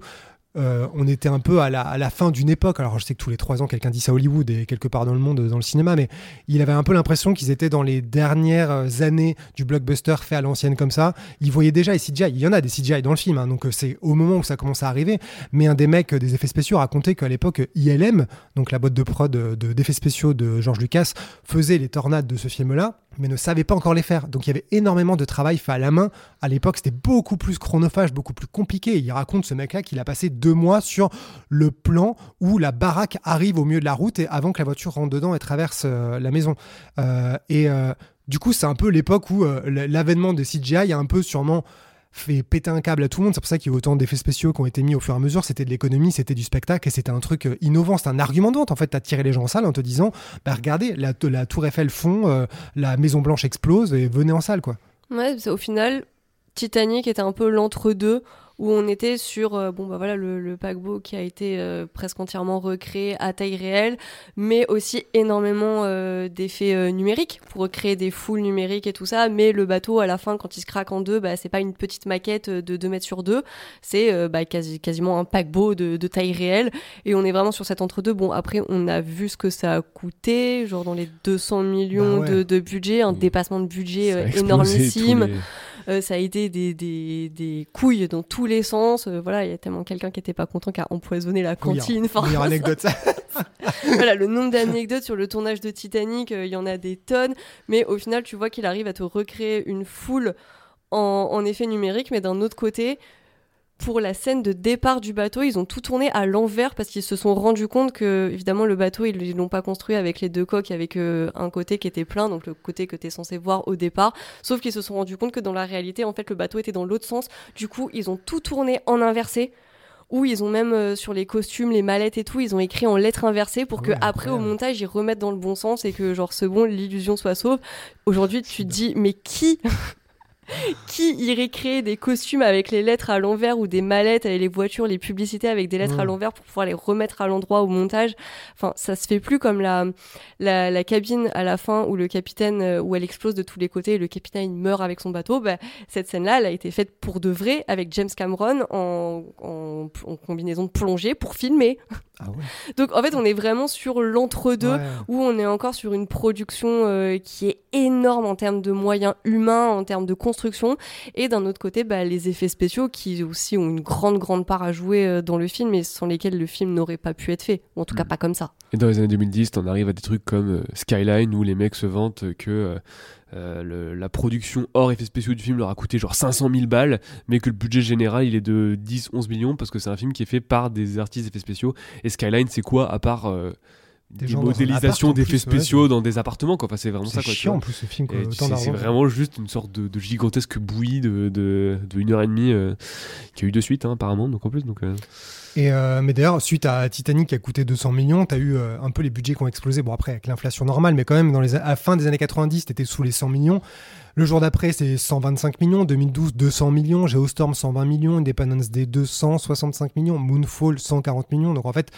Euh, on était un peu à la, fin d'une époque. Alors, je sais que tous les trois ans, quelqu'un dit ça à Hollywood et quelque part dans le monde, dans le cinéma, mais il avait un peu l'impression qu'ils étaient dans les dernières euh, années du blockbuster fait à l'ancienne comme ça. Il voyait déjà les CGI. Il y en a des CGI dans le film, hein, donc euh, c'est au moment où ça commence à arriver. Mais un des mecs des effets spéciaux racontait qu'à l'époque, ILM, donc la boîte de prod de- d'effets spéciaux de George Lucas, faisait les tornades de ce film-là, mais ne savait pas encore les faire. Donc il y avait énormément de travail fait à la main. À l'époque, c'était beaucoup plus chronophage, beaucoup plus compliqué. Il raconte ce mec-là qu'il a passé deux mois sur le plan où la baraque arrive au milieu de la route et avant que la voiture rentre dedans et traverse euh, la maison. Euh, et euh, du coup, c'est un peu l'époque où l'avènement de CGI a un peu sûrement fait péter un câble à tout le monde. C'est pour ça qu'il y a autant d'effets spéciaux qui ont été mis au fur et à mesure. C'était de l'économie, c'était du spectacle et c'était un truc euh, innovant. C'est un argument de vente. En fait, tiré les gens en salle en te disant bah, regardez, la, Tour Eiffel fond, euh, la Maison Blanche explose et venez en salle, quoi. Ouais, au final, Titanic était un peu l'entre-deux où on était sur euh, bon bah voilà le, le paquebot qui a été euh, presque entièrement recréé à taille réelle, mais aussi énormément euh, d'effets euh, numériques pour recréer des foules numériques et tout ça. Mais le bateau à la fin quand il se craque en deux, bah c'est pas une petite maquette euh, de 2 mètres sur 2 c'est euh, bah, quasi, quasiment un paquebot de, de taille réelle. Et on est vraiment sur cet entre-deux. Bon après on a vu ce que ça a coûté, genre dans les 200 millions Bah ouais. de, de budget, un dépassement de budget énormissime. Euh, ça a été des, des, des couilles dans tous les sens. Euh, voilà, il y a tellement quelqu'un qui était pas content qui a empoisonné la cantine. Enfin, Meilleure anecdote, *laughs* *laughs* voilà, le nombre d'anecdotes sur le tournage de Titanic, euh, il y en a des tonnes, mais au final, tu vois qu'il arrive à te recréer une foule en, en effet numérique, mais d'un autre côté, pour la scène de départ du bateau, ils ont tout tourné à l'envers parce qu'ils se sont rendus compte que, évidemment, le bateau, ils l'ont pas construit avec les deux coques, avec euh, un côté qui était plein, donc le côté que tu es censé voir au départ. Sauf qu'ils se sont rendus compte que dans la réalité, en fait, le bateau était dans l'autre sens. Du coup, ils ont tout tourné en inversé. Ou ils ont même euh, sur les costumes, les mallettes et tout, ils ont écrit en lettres inversées pour que Ouais, après au montage ils remettent dans le bon sens et que genre ce bon l'illusion soit sauve. Aujourd'hui tu te dis mais qui *laughs* qui irait créer des costumes avec les lettres à l'envers ou des mallettes avec les voitures, les publicités avec des lettres à l'envers pour pouvoir les remettre à l'endroit au montage? Enfin, ça se fait plus comme la, la, la cabine à la fin où le capitaine, euh, où elle explose de tous les côtés et le capitaine meurt avec son bateau. Bah, cette scène-là, elle a été faite pour de vrai avec James Cameron en, en, en combinaison de plongée pour filmer. *laughs* Ah ouais. Donc en fait, on est vraiment sur l'entre-deux Ouais. où on est encore sur une production euh, qui est énorme en termes de moyens humains, en termes de construction, et d'un autre côté, bah, les effets spéciaux qui aussi ont une grande, grande part à jouer euh, dans le film et sans lesquels le film n'aurait pas pu être fait, ou en tout cas Mm. pas comme ça. Et dans les années 2010, on arrive à des trucs comme euh, Skyline où les mecs se vantent que euh, la production hors effets spéciaux du film leur a coûté genre 500 000 balles, mais que le budget général il est de 10-11 millions parce que c'est un film qui est fait par des artistes d'effets spéciaux. Et Skyline, c'est quoi à part euh, Des des, modélisations d'effets ouais, spéciaux c'est- dans des appartements quoi. Enfin, c'est vraiment ça C'est quoi. tu chiant en plus ce film, quoi. C'est- c'est vraiment juste une sorte de, de gigantesque bouillie de, de, de une heure et demie euh, qui a eu de suite hein, apparemment donc en plus donc euh, Et euh, mais d'ailleurs, suite à Titanic qui a coûté 200 millions, t'as eu un peu les budgets qui ont explosé. Bon, après, avec l'inflation normale, mais quand même, dans les, à la fin des années 90, t'étais sous les 100 millions. Le jour d'après, c'est 125 millions. 2012, 200 millions. Geostorm, 120 millions. Independence Day, 265 millions. Moonfall, 140 millions. Donc en fait,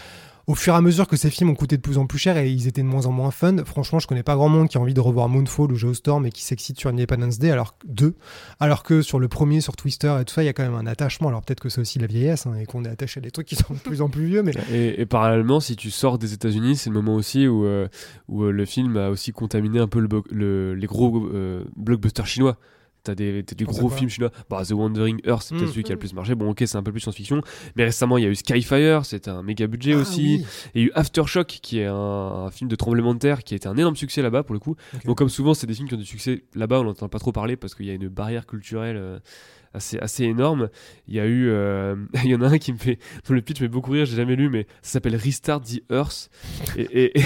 au fur et à mesure que ces films ont coûté de plus en plus cher et ils étaient de moins en moins fun, franchement, je connais pas grand monde qui a envie de revoir Moonfall ou Geostorm et qui s'excite sur Independence Day, alors que deux, alors que sur le premier, sur Twister et tout ça, il y a quand même un attachement. Alors peut-être que c'est aussi la vieillesse hein, et qu'on est attaché à des trucs qui sont de plus en plus vieux, mais *laughs* Et, parallèlement, si tu sors des États-Unis, c'est le moment aussi où, euh, euh, le film a aussi contaminé un peu les gros euh, blockbusters chinois. T'as des, t'as des gros films chinois. Bah, The Wandering Earth, c'est peut-être Mm. celui qui a le plus marché. Bon, ok, c'est un peu plus science-fiction. Mais récemment, il y a eu Skyfire, c'était un méga budget Ah aussi. il y a eu Aftershock, qui est un, un film de tremblement de terre qui a été un énorme succès là-bas pour le coup. Bon, comme souvent, c'est des films qui ont du succès là-bas, on n'entend pas trop parler parce qu'il y a une barrière culturelle euh, assez, assez énorme. Il y a eu. euh, *laughs* il y en a un qui me fait. le pitch me fait beaucoup rire, j'ai jamais lu, mais ça s'appelle Restart the Earth. Et, et,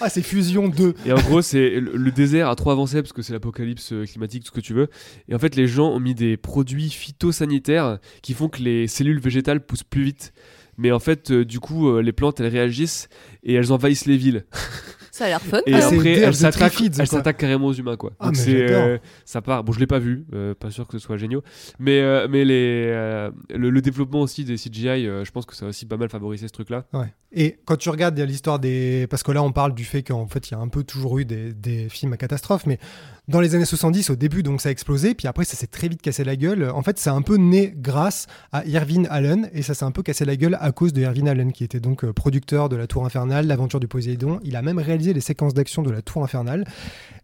Ah, c'est Fusion 2. *laughs* et en gros, c'est le, le désert a trop avancé parce que c'est l'apocalypse euh, climatique, tout ce que tu veux. Et en fait, les gens ont mis des produits phytosanitaires qui font que les cellules végétales poussent plus vite. Mais en fait, euh, du coup, euh, les plantes, elles réagissent et elles envahissent les villes. *laughs* Ça a l'air fun. Et Ah, après, Triffids, elles quoi. s'attaquent carrément aux humains, quoi. Ah, Donc c'est, euh, ça part. Bon, je l'ai pas vu, euh, pas sûr que ce soit génial. Mais, euh, mais les, euh, le, le développement aussi des CGI, euh, je pense que ça a aussi pas mal favorisé ce truc-là. Ouais. Et quand tu regardes l'histoire des. Parce que là, on parle du fait qu'en fait, il y a un peu toujours eu des, films à catastrophe, mais dans les années 70, au début, donc ça a explosé, puis après, ça s'est très vite cassé la gueule. En fait, c'est un peu né grâce à Irvin Allen, et ça s'est un peu cassé la gueule à cause de Irvin Allen, qui était donc euh, producteur de La Tour Infernale, L'Aventure du Poséidon. Il a même réalisé les séquences d'action de La Tour Infernale.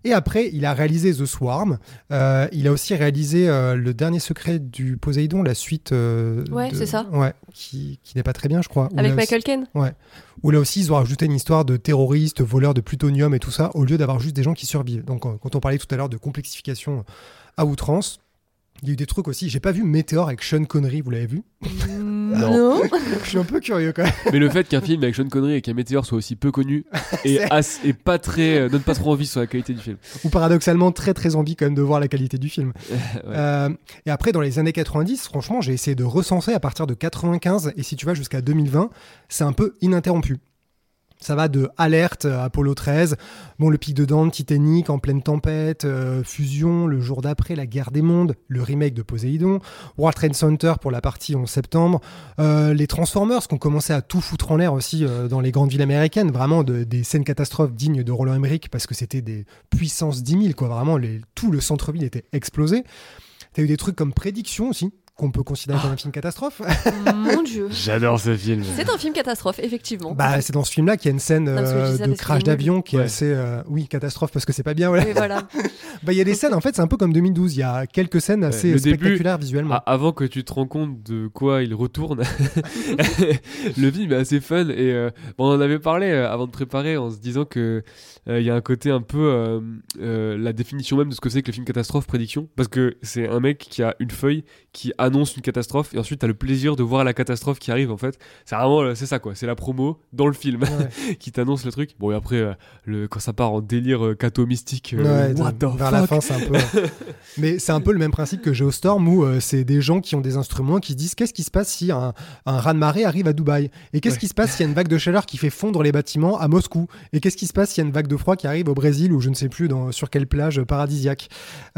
Et après, il a réalisé The Swarm. Euh, il a aussi réalisé euh, Le Dernier Secret du Poséidon, la suite. euh, Ouais, de- c'est ça. Ouais, qui, qui n'est pas très bien, je crois. Avec aussi- Michael Caine. où là aussi ils ont rajouté une histoire de terroristes, voleurs de plutonium et tout ça, au lieu d'avoir juste des gens qui survivent. Donc quand on parlait tout à l'heure de complexification à outrance, il y a eu des trucs aussi. J'ai pas vu Météor avec Sean Connery, vous l'avez vu Non. *laughs* Je suis un peu curieux quand même. Mais le fait qu'un film avec Sean Connery et qu'un météore soit aussi peu connu et, C'est- as- et pas très, euh, donne pas trop envie sur la qualité du film. Ou paradoxalement très très envie quand même de voir la qualité du film. *laughs* Ouais. Euh, et après dans les années 90, franchement j'ai essayé de recenser à partir de 95 et si tu vas jusqu'à 2020, c'est un peu ininterrompu. Ça va de Alerte à Apollo 13, bon le pic de Dante, Titanic en pleine tempête, euh, Fusion le jour d'après, La guerre des mondes, le remake de Poséidon, World Trade Center pour la partie 11 septembre, euh, les Transformers qui ont commencé à tout foutre en l'air aussi euh, dans les grandes villes américaines, vraiment de- des scènes catastrophes dignes de Roland Emmerich parce que c'était des puissances 10 000 quoi, vraiment tout le centre-ville était explosé. T'as eu des trucs comme Prédiction aussi, qu'on peut considérer comme un film catastrophe. Mon dieu. *laughs* J'adore ce film. C'est un film catastrophe, effectivement. Bah, c'est dans ce film-là qu'il y a une scène Non, euh, de crash d'avion qui est assez. euh, oui, catastrophe parce que c'est pas bien. Voilà. Voilà. *laughs* Bah, il y a des scènes, en fait, c'est un peu comme 2012. Il y a quelques scènes assez le début- spectaculaires visuellement. Ah, avant que tu te rends compte de quoi il retourne, *laughs* le film est assez fun et euh, bon, on en avait parlé euh, avant de préparer en se disant que euh, il y a un côté un peu euh, euh, la définition même de ce que c'est que le film catastrophe prédiction parce que c'est un mec qui a une feuille qui annonce une catastrophe et ensuite t'as le plaisir de voir la catastrophe qui arrive en fait c'est vraiment euh, c'est ça quoi c'est la promo dans le film Ouais. *laughs* qui t'annonce le truc bon et après euh, le, quand ça part en délire euh, catho mystique euh, Ouais, what the vers la fin, c'est un peu. *laughs* Mais c'est un peu le même principe que Geostorm où euh, c'est des gens qui ont des instruments qui se disent qu'est-ce qui se passe si un, un raz de marée arrive à Dubaï? Et qu'est-ce Ouais. qui se passe s'il y a une vague de chaleur qui fait fondre les bâtiments à Moscou? Et qu'est-ce qui se passe s'il y a une vague de froid qui arrive au Brésil ou je ne sais plus sur quelle plage paradisiaque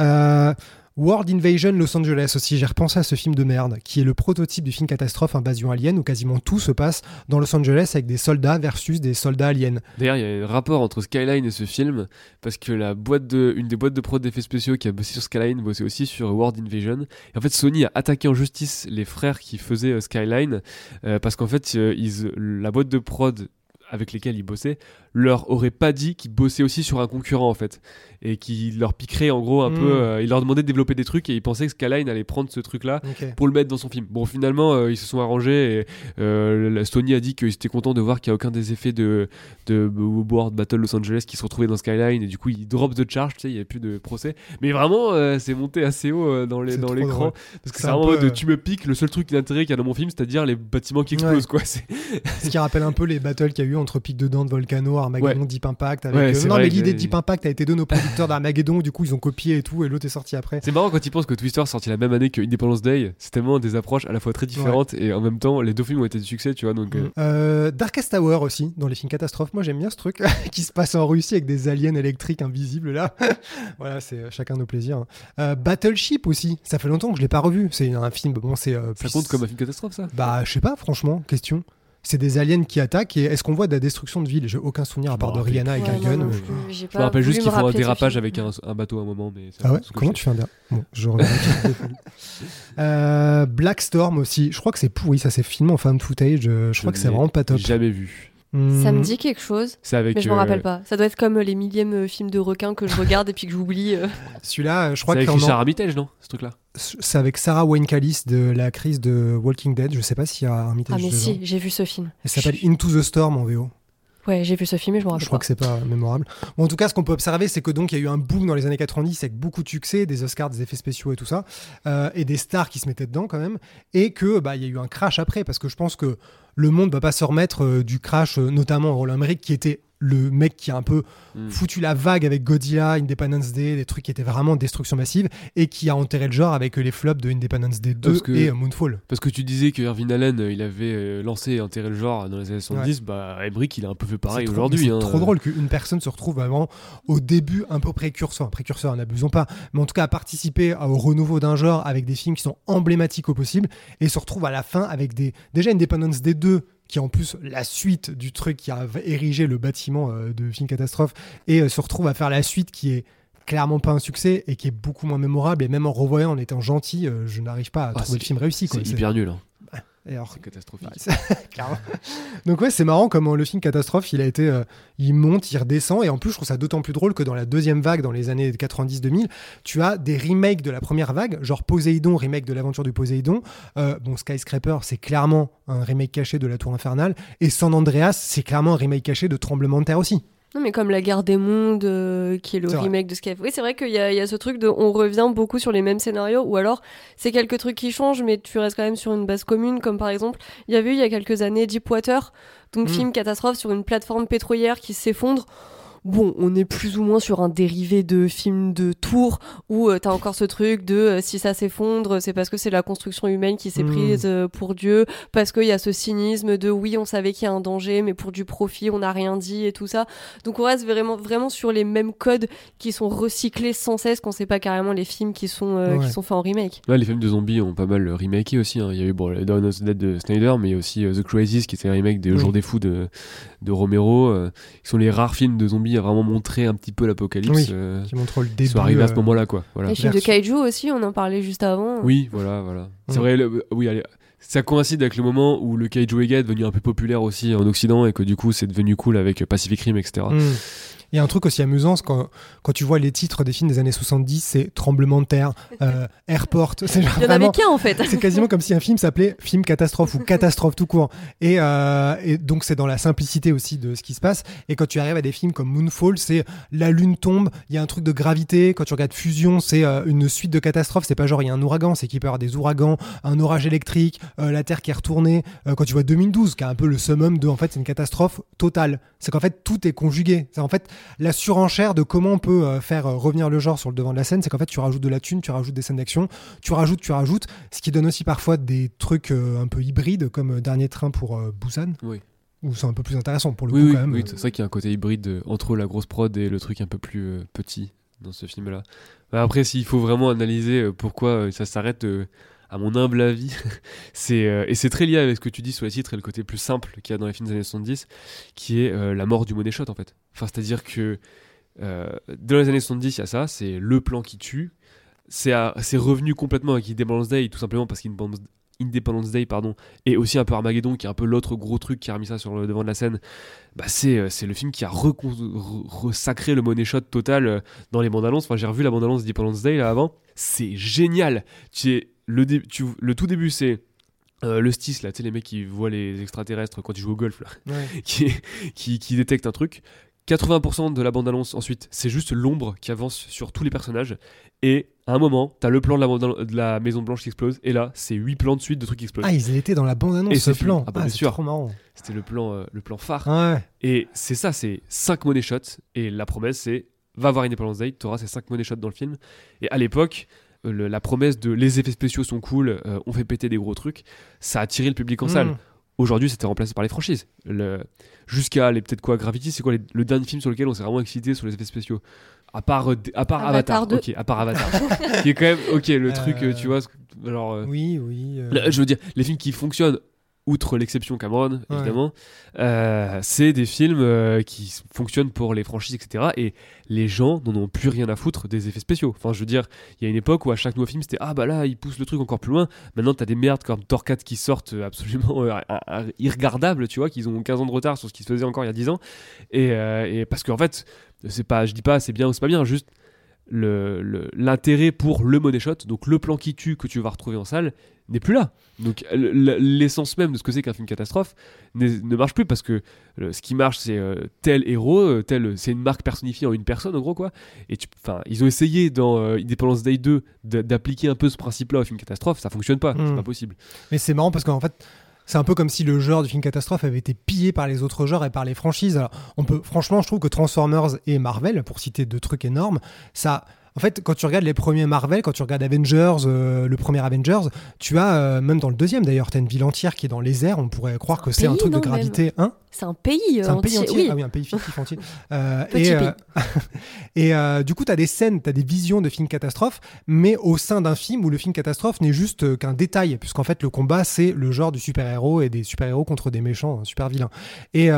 Euh, World Invasion Los Angeles aussi, j'ai repensé à ce film de merde, qui est le prototype du film catastrophe invasion alien, où quasiment tout se passe dans Los Angeles avec des soldats versus des soldats aliens. D'ailleurs, il y a un rapport entre Skyline et ce film, parce que la boîte de, une des boîtes de prod d'effets spéciaux qui a bossé sur Skyline bossait aussi sur World Invasion. Et en fait, Sony a attaqué en justice les frères qui faisaient euh, Skyline, euh, parce qu'en fait, ils, la boîte de prod avec lesquels ils bossaient leur aurait pas dit qu'ils bossaient aussi sur un concurrent en fait et qui leur piquerait en gros un peu euh, ils leur demandaient de développer des trucs et ils pensaient que Skyline allait prendre ce truc là Ok. pour le mettre dans son film. Bon, finalement, euh, ils se sont arrangés et euh, Sony a dit qu'ils étaient contents de voir qu'il n'y a aucun des effets de, de World Battle Los Angeles qui se retrouvaient dans Skyline et du coup, ils drop de charge, tu sais, il n'y a plus de procès. Mais vraiment, euh, c'est monté assez haut dans l'écran parce que C'est vraiment peu, en mode, euh, tu me piques, le seul truc d'intérêt qu'il y a dans mon film, c'est-à-dire les bâtiments qui explosent, quoi. C'est- *laughs* Ce qui rappelle un peu les battles qu'il y a eu entre Pic de Dante, Volcano, Armageddon, Ouais. Deep Impact. Avec, Ouais, non, vrai mais l'idée de Deep Impact a été de nos *laughs* producteurs d'Armageddon, du coup ils ont copié et tout, et l'autre est sorti après. C'est marrant quand ils pensent que Twister sorti la même année que Independence Day. C'est tellement des approches à la fois très différentes et en même temps, les deux films ont été des succès, tu vois. Donc, euh, Euh, Darkest Tower aussi, dans les films catastrophes. Moi j'aime bien ce truc *laughs* qui se passe en Russie avec des aliens électriques invisibles là. *laughs* voilà, c'est euh, chacun nos plaisirs. hein. Euh, Battleship aussi, ça fait longtemps que je l'ai pas revu. C'est un film, bon, c'est. euh, ça compte comme un film catastrophe, ça? Bah, je sais pas, franchement, question. C'est des aliens qui attaquent et est-ce qu'on voit de la destruction de villes J'ai aucun souvenir à part de Rihanna avec Ouais, un non, gun. Je me rappelle juste me font un dérapage avec un, un bateau à un moment. Mais Ah ouais? Comment tu fais un dé- Bon, je reviens. *laughs* euh, Black Storm aussi. Je crois que c'est pourri, ça c'est filmé en fan footage. euh, Je crois que c'est vraiment pas top. Jamais vu. Hmm. Ça me dit quelque chose, C'est avec. mais je me euh, rappelle pas. Ça doit être comme euh, les millièmes euh, films de requins que je regarde et puis que j'oublie. euh. *laughs* Celui-là, je C'est crois avec que Richard Armitage, non Ce truc-là? c'est avec Sarah Wayne Callis de la crise de Walking Dead. Je sais pas s'il y a un Ah Armitage mais si, j'ai vu ce film. Il s'appelle Into the Storm en VO. Ouais, j'ai vu ce film et je me rappelle Je crois pas. que c'est pas mémorable. Bon, en tout cas, ce qu'on peut observer, c'est que donc il y a eu un boom dans les années 90 avec beaucoup de succès, des Oscars, des effets spéciaux et tout ça, euh, et des stars qui se mettaient dedans quand même, et que bah il y a eu un crash après parce que je pense que le monde va pas se remettre euh, du crash, euh, notamment Roland Emmerich qui était le mec qui a un peu Mm. foutu la vague avec Godzilla, Independence Day, des trucs qui étaient vraiment destruction massive, et qui a enterré le genre avec euh, les flops de Independence Day 2 Parce que- et euh, Moonfall. Parce que tu disais que Irvin Allen, euh, il avait lancé et enterré le genre dans les années 70. Bah, Emmerich, il a un peu fait pareil aujourd'hui. C'est hein. trop drôle qu'une personne se retrouve vraiment au début un peu précurseur, précurseur, n'abusons pas, mais en tout cas à participer au renouveau d'un genre avec des films qui sont emblématiques au possible et se retrouve à la fin avec des déjà Independence Day 2 qui est en plus la suite du truc qui a érigé le bâtiment euh, de film catastrophe et euh, se retrouve à faire la suite qui est clairement pas un succès et qui est beaucoup moins mémorable et même en revoyant en étant gentil euh, je n'arrive pas à Ah, trouver le film réussi C'est- hyper nul. hein. Et alors, C'est catastrophique. Ouais, *laughs* Clairement. Donc ouais, c'est marrant comment le film catastrophe, il a été, euh, il monte, il redescend, et en plus je trouve ça d'autant plus drôle que dans la deuxième vague, dans les années 90-2000, tu as des remakes de la première vague, genre Poséidon, remake de l'aventure du Poséidon. Euh, bon, Skyscraper, c'est clairement un remake caché de la Tour Infernale, et San Andreas, c'est clairement un remake caché de Tremblement de Terre aussi. Non, mais comme La Guerre des Mondes, euh, qui est le vrai. remake de Skype. Oui, c'est vrai qu'il y, a- il y a ce truc de on revient beaucoup sur les mêmes scénarios, ou alors c'est quelques trucs qui changent, mais tu restes quand même sur une base commune, comme par exemple, il y avait eu il y a quelques années Deepwater, donc Mm. film catastrophe sur une plateforme pétrolière qui s'effondre. Bon, on est plus ou moins sur un dérivé de film de tour où euh, t'as encore ce truc de euh, si ça s'effondre, c'est parce que c'est la construction humaine qui s'est Mm. prise euh, pour Dieu, parce qu'il y a ce cynisme de oui, on savait qu'il y a un danger, mais pour du profit, on n'a rien dit et tout ça. Donc on reste vraiment, vraiment sur les mêmes codes qui sont recyclés sans cesse, qu'on sait pas carrément les films qui sont, euh, Ouais. qui sont faits en remake. Les films de zombies ont pas mal remaké aussi. hein. Il y a eu bon, Dawn of the Dead de Snyder, mais il y a aussi The Crisis qui était un remake des Oui. Jours des Fous de, de Romero, qui sont les rares films de zombies à vraiment montrer un petit peu l'apocalypse. Oui, euh, Qui montre le début. sont arrivés à ce euh, moment-là, quoi. Voilà. Les films de kaiju aussi, on en parlait juste avant. Oui, voilà, voilà. C'est vrai, le- oui, allez, ça coïncide avec le moment où le Kaiju Ega est devenu un peu populaire aussi en Occident et que du coup c'est devenu cool avec Pacific Rim, etc. Il y a un truc aussi amusant, c'est quand, quand tu vois les titres des films des années 70, c'est Tremblement de terre, *laughs* euh, Airport. C'est genre Il y en avait qu'un en fait. c'est quasiment comme si un film s'appelait film catastrophe ou catastrophe tout court. Et, euh, et donc c'est dans la simplicité aussi de ce qui se passe. Et quand tu arrives à des films comme Moonfall, c'est la lune tombe, il y a un truc de gravité. Quand tu regardes Fusion, c'est euh, une suite de catastrophes. C'est pas genre il y a un ouragan, c'est qu'il peut y avoir des ouragans, un orage électrique, la Terre qui est retournée. Quand tu vois 2012, qui est un peu le summum de en fait c'est une catastrophe totale. C'est qu'en fait tout est conjugué. C'est en fait la surenchère de comment on peut euh, faire euh, revenir le genre sur le devant de la scène. C'est qu'en fait tu rajoutes de la thune, tu rajoutes des scènes d'action, tu rajoutes, tu rajoutes, ce qui donne aussi parfois des trucs euh, un peu hybrides comme Dernier Train pour Busan. Oui. Où c'est un peu plus intéressant pour le Oui, coup oui, quand même. oui, c'est vrai qu'il y a un côté hybride entre la grosse prod et le truc un peu plus euh, petit dans ce film-là. Bah, Après, s'il faut vraiment analyser pourquoi ça s'arrête, euh, à mon humble avis, *laughs* c'est euh, et c'est très lié avec ce que tu dis sur les titres et le côté plus simple qu'il y a dans les films des années 70, qui est euh, la mort du money shot en fait. Enfin, c'est-à-dire que euh, dans les années 70, il y a ça, c'est le plan qui tue. C'est revenu complètement avec Independence Day, tout simplement parce qu'Independence Independence Day, pardon, et aussi un peu Armageddon, qui est un peu l'autre gros truc qui a remis ça sur le devant de la scène. Bah, c'est c'est le film qui a resacré le money shot total dans les bandes annonces. Enfin, j'ai revu la bande annonce d'Independence Day là avant. C'est génial. Tu es- le, dé- tu- le tout début, c'est euh, le STIS, là, tu sais, les mecs qui voient les extraterrestres quand ils jouent au golf, là, Ouais. *laughs* qui, qui, qui détectent un truc. 80% de la bande-annonce, ensuite, c'est juste l'ombre qui avance sur tous les personnages. Et à un moment, t'as le plan de la, de la Maison Blanche qui explose. Et là, c'est 8 plans de suite de trucs qui explosent. Ah, ils étaient dans la bande-annonce, ce plan. Ah bah, c'est sûr. trop marrant. C'était le plan, euh, le plan phare. Ouais. Et c'est ça, c'est 5 money shots. Et la promesse, c'est va voir Independence Day, t'auras ces 5 money shots dans le film. Et à l'époque, le- la promesse de les effets spéciaux sont cool, euh, on fait péter des gros trucs, ça a attiré le public en salle. Aujourd'hui, c'était remplacé par les franchises. Le... Jusqu'à les peut-être quoi Gravity, c'est quoi les- le dernier film sur lequel on s'est vraiment excité sur les effets spéciaux? À part, euh, à part Avatar Avatar, 2. ok, à part Avatar, *laughs* qui est quand même ok le truc, euh, Euh, tu vois. Alors, euh, Oui, oui. euh, je veux dire, les films qui fonctionnent, outre l'exception Cameron, Ouais. évidemment, euh, c'est des films euh, qui fonctionnent pour les franchises, etc. Et les gens n'en ont plus rien à foutre des effets spéciaux. Enfin, je veux dire, il y a une époque où à chaque nouveau film, c'était Ah bah là, ils poussent le truc encore plus loin. Maintenant, t'as des merdes comme Thor 4 qui sortent euh, absolument euh, irregardables, tu vois, qu'ils ont 15 ans de retard sur ce qui se faisait encore il y a 10 ans. Et, et parce qu'en fait, c'est pas, je dis pas c'est bien ou c'est pas bien, juste le- le- l'intérêt pour le money shot, donc le plan qui tue que tu vas retrouver en salle, n'est plus là. Donc l'essence même de ce que c'est qu'un film catastrophe ne marche plus parce que euh, ce qui marche c'est euh, tel héros, euh, tel c'est une marque personnifiée en une personne en gros quoi. Et enfin ils ont essayé dans euh, Independence Day 2 d- d'appliquer un peu ce principe-là au film catastrophe, ça fonctionne pas, c'est Mm. pas possible. Mais c'est marrant parce qu'en fait, c'est un peu comme si le genre du film catastrophe avait été pillé par les autres genres et par les franchises. Alors, on peut, franchement, je trouve que Transformers et Marvel, pour citer deux trucs énormes, ça. En fait, quand tu regardes les premiers Marvel, quand tu regardes Avengers, euh, le premier Avengers, tu as, euh, même dans le deuxième d'ailleurs, tu as une ville entière qui est dans les airs. On pourrait croire que c'est un truc de gravité. Hein? C'est un pays c'est un pays entier. Oui. Ah oui, un pays fictif entier. *laughs* Euh, Petit et euh, *laughs* et euh, du coup, tu as des scènes, tu as des visions de films catastrophes, mais au sein d'un film où le film catastrophe n'est juste euh, qu'un détail, puisqu'en fait, le combat, c'est le genre du super-héros et des super-héros contre des méchants, un super vilains. Et.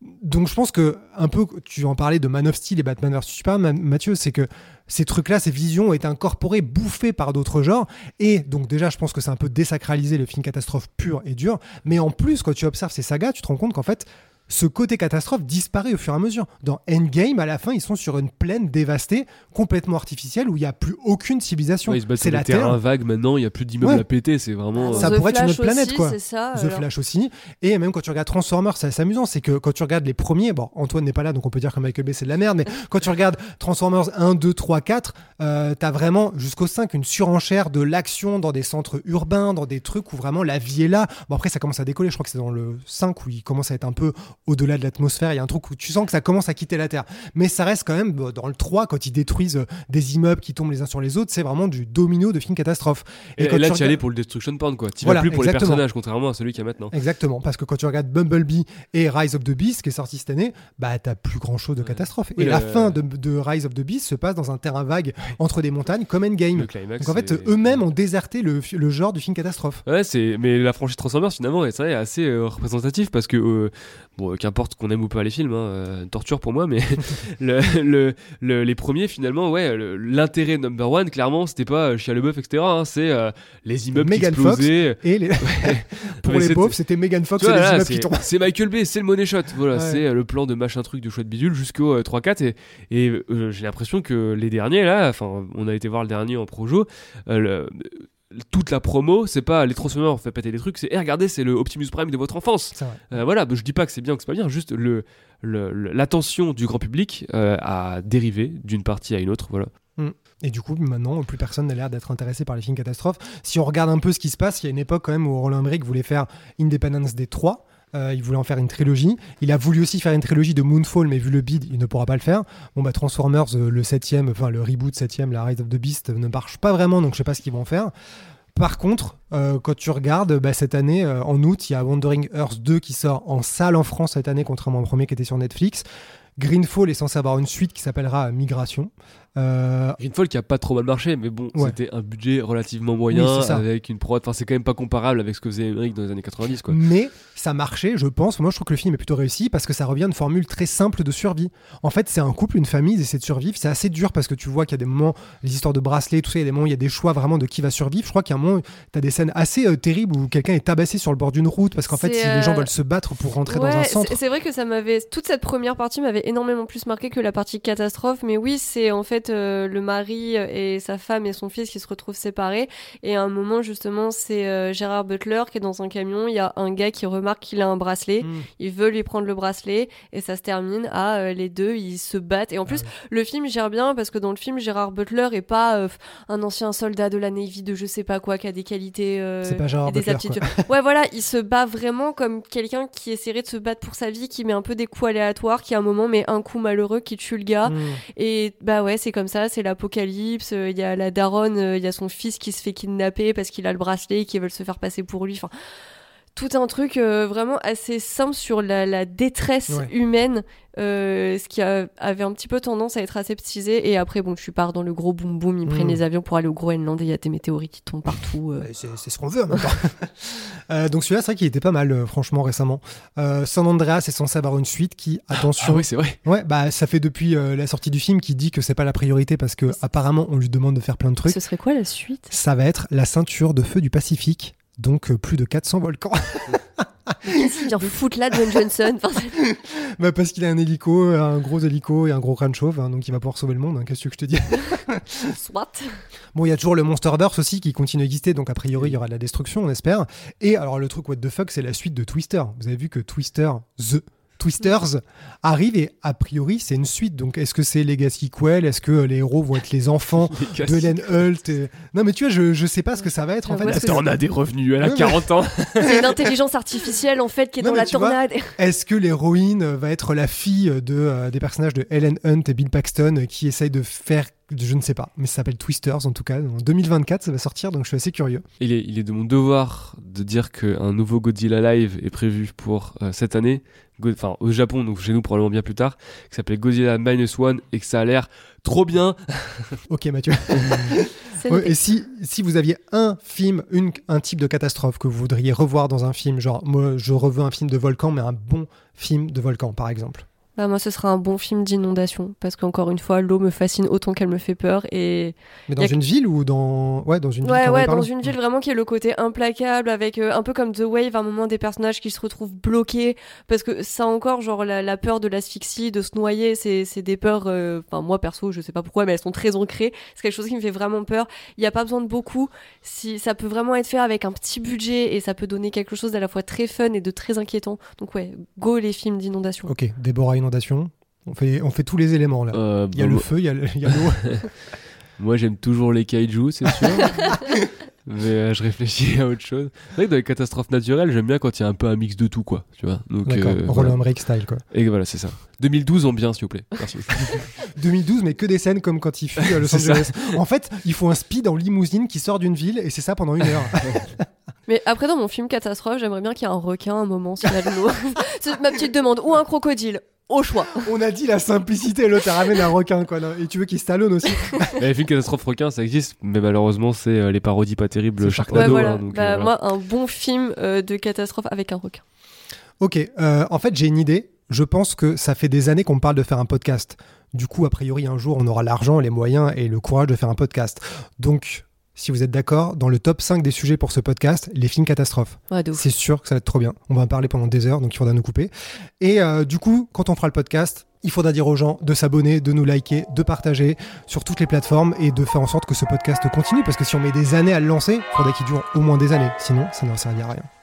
Donc je pense que un peu tu en parlais de Man of Steel et Batman vs Superman Mathieu c'est que ces trucs-là ces visions ont été incorporées bouffées par d'autres genres. Et donc déjà je pense que c'est un peu désacralisé le film catastrophe pur et dur. Mais en plus quand tu observes ces sagas tu te rends compte qu'en fait ce côté catastrophe disparaît au fur et à mesure. Dans Endgame, à la fin, ils sont sur une plaine dévastée, complètement artificielle, où il n'y a plus aucune civilisation. Ouais, c'est la des terrains Terre. vagues maintenant, il y a plus d'immeubles Ouais. à péter, c'est vraiment. Ça The pourrait être une Flash autre planète, aussi, quoi. Ça. The alors. Flash aussi. Et même quand tu regardes Transformers, c'est assez amusant, c'est que quand tu regardes les premiers, bon, Antoine n'est pas là, donc on peut dire que Michael Bay c'est de la merde, mais quand tu regardes Transformers 1, 2, 3, 4, euh, t'as vraiment jusqu'au 5 une surenchère de l'action dans des centres urbains, dans des trucs où vraiment la vie est là. Bon, après, ça commence à décoller, je crois que c'est dans le 5 où il commence à être un peu au-delà de l'atmosphère. Il y a un truc où tu sens que ça commence à quitter la Terre. Mais ça reste quand même, bon, dans le 3, quand ils détruisent euh, des immeubles qui tombent les uns sur les autres, c'est vraiment du domino de film catastrophe. Et, là, tu y allais regardes- pour le destruction porn, quoi. Tu Voilà, vas plus pour les exactement. personnages, contrairement à celui qu'il y a maintenant. Exactement, parce que quand tu regardes Bumblebee et Rise of the Beast, qui est sorti cette année, bah t'as plus grand chose de catastrophe. Et la fin de, de Rise of the Beast se passe dans un terrain vague entre des montagnes comme Endgame. Climax. Donc en fait, eux-mêmes ont déserté le, le genre du film catastrophe. Ouais, c'est mais la franchise Transformers finalement est, vrai, assez euh, représentatif parce que euh, bon, qu'importe qu'on aime ou pas les films, hein, euh, torture pour moi, mais *laughs* le, le- le- les premiers finalement, ouais, l'intérêt number one, clairement, c'était pas Chia Leboeuf, etc. hein, c'est euh, les immeubles Megan qui explosaient. Et les... *laughs* *laughs* pour Mais les pauvres, c'était Megan Fox et les là, immeubles c'est- qui tombent. c'est Michael Bay, c'est le money shot. Voilà, Ouais. c'est euh, le plan de machin truc de chouette bidule jusqu'au euh, 3-4. Et, et euh, j'ai l'impression que les derniers, là, enfin, on a été voir le dernier en projo. euh, le- toute la promo, c'est pas les Transformers, on fait péter des trucs, c'est Eh, regardez, c'est le Optimus Prime de votre enfance. Euh, voilà, bah, je dis pas que c'est bien ou que c'est pas bien, juste le l'attention du grand public euh, a dérivé d'une partie à une autre. Voilà. Et du coup, maintenant, plus personne n'a l'air d'être intéressé par les films catastrophes. Si on regarde un peu ce qui se passe, il y a une époque quand même où Roland Emmerich voulait faire Independence Day 3. Euh, il voulait en faire une trilogie. Il a voulu aussi faire une trilogie de Moonfall, mais vu le bid, il ne pourra pas le faire. Bon, bah, Transformers, euh, le septième, enfin le reboot septième, la Rise of the Beast, euh, ne marche pas vraiment, donc je sais pas ce qu'ils vont en faire. Par contre, quand tu regardes, bah, cette année, en août, il y a Wandering Earth 2 qui sort en salle en France cette année, contrairement au premier qui était sur Netflix. Greenfall est censé avoir une suite qui s'appellera Migration. Euh, Greenfall qui a pas trop mal marché, mais bon, Ouais. c'était un budget relativement moyen Oui, avec une prod. Enfin, c'est quand même pas comparable avec ce que faisait Emmerich dans les années 90, quoi. Mais ça marchait, je pense. Moi, je trouve que le film est plutôt réussi parce que ça revient à une formule très simple de survie. En fait, c'est un couple, une famille, ils essaient de survivre. C'est assez dur parce que tu vois qu'il y a des moments, les histoires de bracelets, tout ça, il y a des moments, où il y a des choix vraiment de qui va survivre. Je crois qu'il y a un moment, tu as des scènes assez euh, terribles où quelqu'un est tabassé sur le bord d'une route parce qu'en fait, les gens euh, veulent se battre pour rentrer Ouais, dans un centre. C'est vrai que ça m'avait. Toute cette première partie m'avait énormément plus marqué que la partie catastrophe. Mais oui, c'est en fait euh, le mari et sa femme et son fils qui se retrouvent séparés. Et à un moment, justement, c'est euh, Gérard Butler qui est dans un camion. Il y a un gars qui remarque qu'il a un bracelet. Mm. Il veut lui prendre le bracelet. Et ça se termine à euh, les deux, ils se battent. Et en plus, le film gère bien parce que dans le film, Gérard Butler est pas un ancien soldat de la Navy de je sais pas quoi qui a des qualités. C'est pas Gérard des Butler, aptitudes. Ouais, voilà, il se bat vraiment comme quelqu'un qui essaierait de se battre pour sa vie, qui met un peu des coups aléatoires, qui à un moment met un coup malheureux, qui tue le gars. Mm. Et bah ouais, c'est comme ça, c'est l'apocalypse. euh, Il y a la daronne, euh, il y a son fils qui se fait kidnapper parce qu'il a le bracelet, qui veulent se faire passer pour lui. Enfin, tout un truc euh, vraiment assez simple sur la, la détresse Ouais. humaine, euh, ce qui a- avait un petit peu tendance à être aseptisé. Et après, bon, tu pars dans le gros boom boom, ils Mm. prennent les avions pour aller au Groenland et il y a des météorites qui tombent partout. euh. C'est c'est ce qu'on veut en même temps. *laughs* Euh, donc celui-là, c'est vrai qu'il était pas mal, euh, franchement, récemment. Euh, San Andreas est censé avoir une suite qui, attention, Ah oui, c'est vrai. Ouais, bah ça fait depuis euh, la sortie du film qui dit que c'est pas la priorité parce que apparemment on lui demande de faire plein de trucs. Ce serait quoi la suite? Ça va être la ceinture de feu du Pacifique, donc euh, plus de 400 volcans. Qu'est-ce qu'il vient foutre là, Dwayne Johnson bah parce qu'il a un hélico, un gros hélico et un gros crâne chauve, hein, donc il va pouvoir sauver le monde. hein, Qu'est-ce que je te dis *laughs* Soit. Bon, il y a toujours le Monsterverse aussi qui continue d'exister, donc a priori il y aura de la destruction, on espère. Et alors le truc what the fuck, c'est la suite de Twister. Vous avez vu que Twister, The Twisters arrive et a priori c'est une suite. Donc est-ce que c'est Legacy Quell? Est-ce que les héros vont être les enfants *laughs* de Len Hult et- Non mais tu vois, je, je sais pas ce que ça va être en Je fait. Attends, on a des revenus, elle a Ouais, mais- 40 ans. *laughs* C'est une intelligence artificielle en fait qui est Non, dans la tornade. *laughs* Est-ce que l'héroïne va être la fille de, euh, des personnages de Helen Hunt et Bill Paxton euh, qui essayent de faire, je ne sais pas, mais ça s'appelle Twisters en tout cas. En 2024, ça va sortir, donc je suis assez curieux. Il est, il est de mon devoir de dire qu'un nouveau Godzilla Live est prévu pour euh, cette année. Enfin, au Japon, donc chez nous probablement bien plus tard, qui s'appelle Godzilla Minus One et que ça a l'air trop bien. *laughs* Ok Mathieu. *laughs* Ouais, et si, si vous aviez un film, une, un type de catastrophe que vous voudriez revoir dans un film, genre moi je reveux un film de volcan, mais un bon film de volcan par exemple. Bah, moi, ce sera un bon film d'inondation parce qu'encore une fois, l'eau me fascine autant qu'elle me fait peur et Mais dans a- une ville ou dans. Ouais, dans une ville. ouais ouais dans une ville vraiment qui est le côté implacable avec euh, un peu comme The Wave à un moment des personnages qui se retrouvent bloqués parce que ça encore genre la, la peur de l'asphyxie de se noyer c'est c'est des peurs euh, enfin moi perso je sais pas pourquoi mais elles sont très ancrées. C'est quelque chose qui me fait vraiment peur. Il y a pas besoin de beaucoup. Si ça peut vraiment être fait avec un petit budget et ça peut donner quelque chose d'à la fois très fun et de très inquiétant. Donc ouais go les films d'inondation. Ok, Déborah On fait, on fait tous les éléments là. Euh, Il y a bon, le feu, il y a le- l'eau. *laughs* Moi, j'aime toujours les kaiju, c'est sûr. *laughs* Mais euh, je réfléchis à autre chose. C'est vrai que dans les catastrophes naturelles, j'aime bien quand il y a un peu un mix de tout, quoi. Tu vois. Donc, D'accord, euh, Roland voilà. Emmerich style quoi. Et voilà, c'est ça. 2012 en bien, s'il vous plaît. Merci. *laughs* 2012, mais que des scènes comme quand il fuit à Los. Angeles. En fait, il faut un speed en limousine qui sort d'une ville et c'est ça pendant une heure. Mais après, dans mon film catastrophe, j'aimerais bien qu'il y ait un requin un moment s'il y a de l'eau. C'est ma petite demande. Ou un crocodile. Au choix. On a dit la simplicité, l'autre elle ramène un requin quoi. non? Et tu veux qu'il stallone aussi? *laughs* Les films catastrophes requins, ça existe, mais malheureusement, c'est euh, les parodies pas terribles Sharknado. Ouais, voilà. hein, donc, Bah, euh, voilà. Moi, un bon film euh, de catastrophe avec un requin. Ok, euh, en fait j'ai une idée. Je pense que ça fait des années qu'on me parle de faire un podcast. Du coup, a priori, un jour, on aura l'argent, les moyens et le courage de faire un podcast. Donc, si vous êtes d'accord, dans le top 5 des sujets pour ce podcast, les films catastrophes. Ouais. C'est sûr que ça va être trop bien. On va en parler pendant des heures, donc il faudra nous couper. Et euh, du coup, quand on fera le podcast, il faudra dire aux gens de s'abonner, de nous liker, de partager sur toutes les plateformes et de faire en sorte que ce podcast continue. Parce que si on met des années à le lancer, il faudrait qu'il dure au moins des années. Sinon, ça ne servira à rien.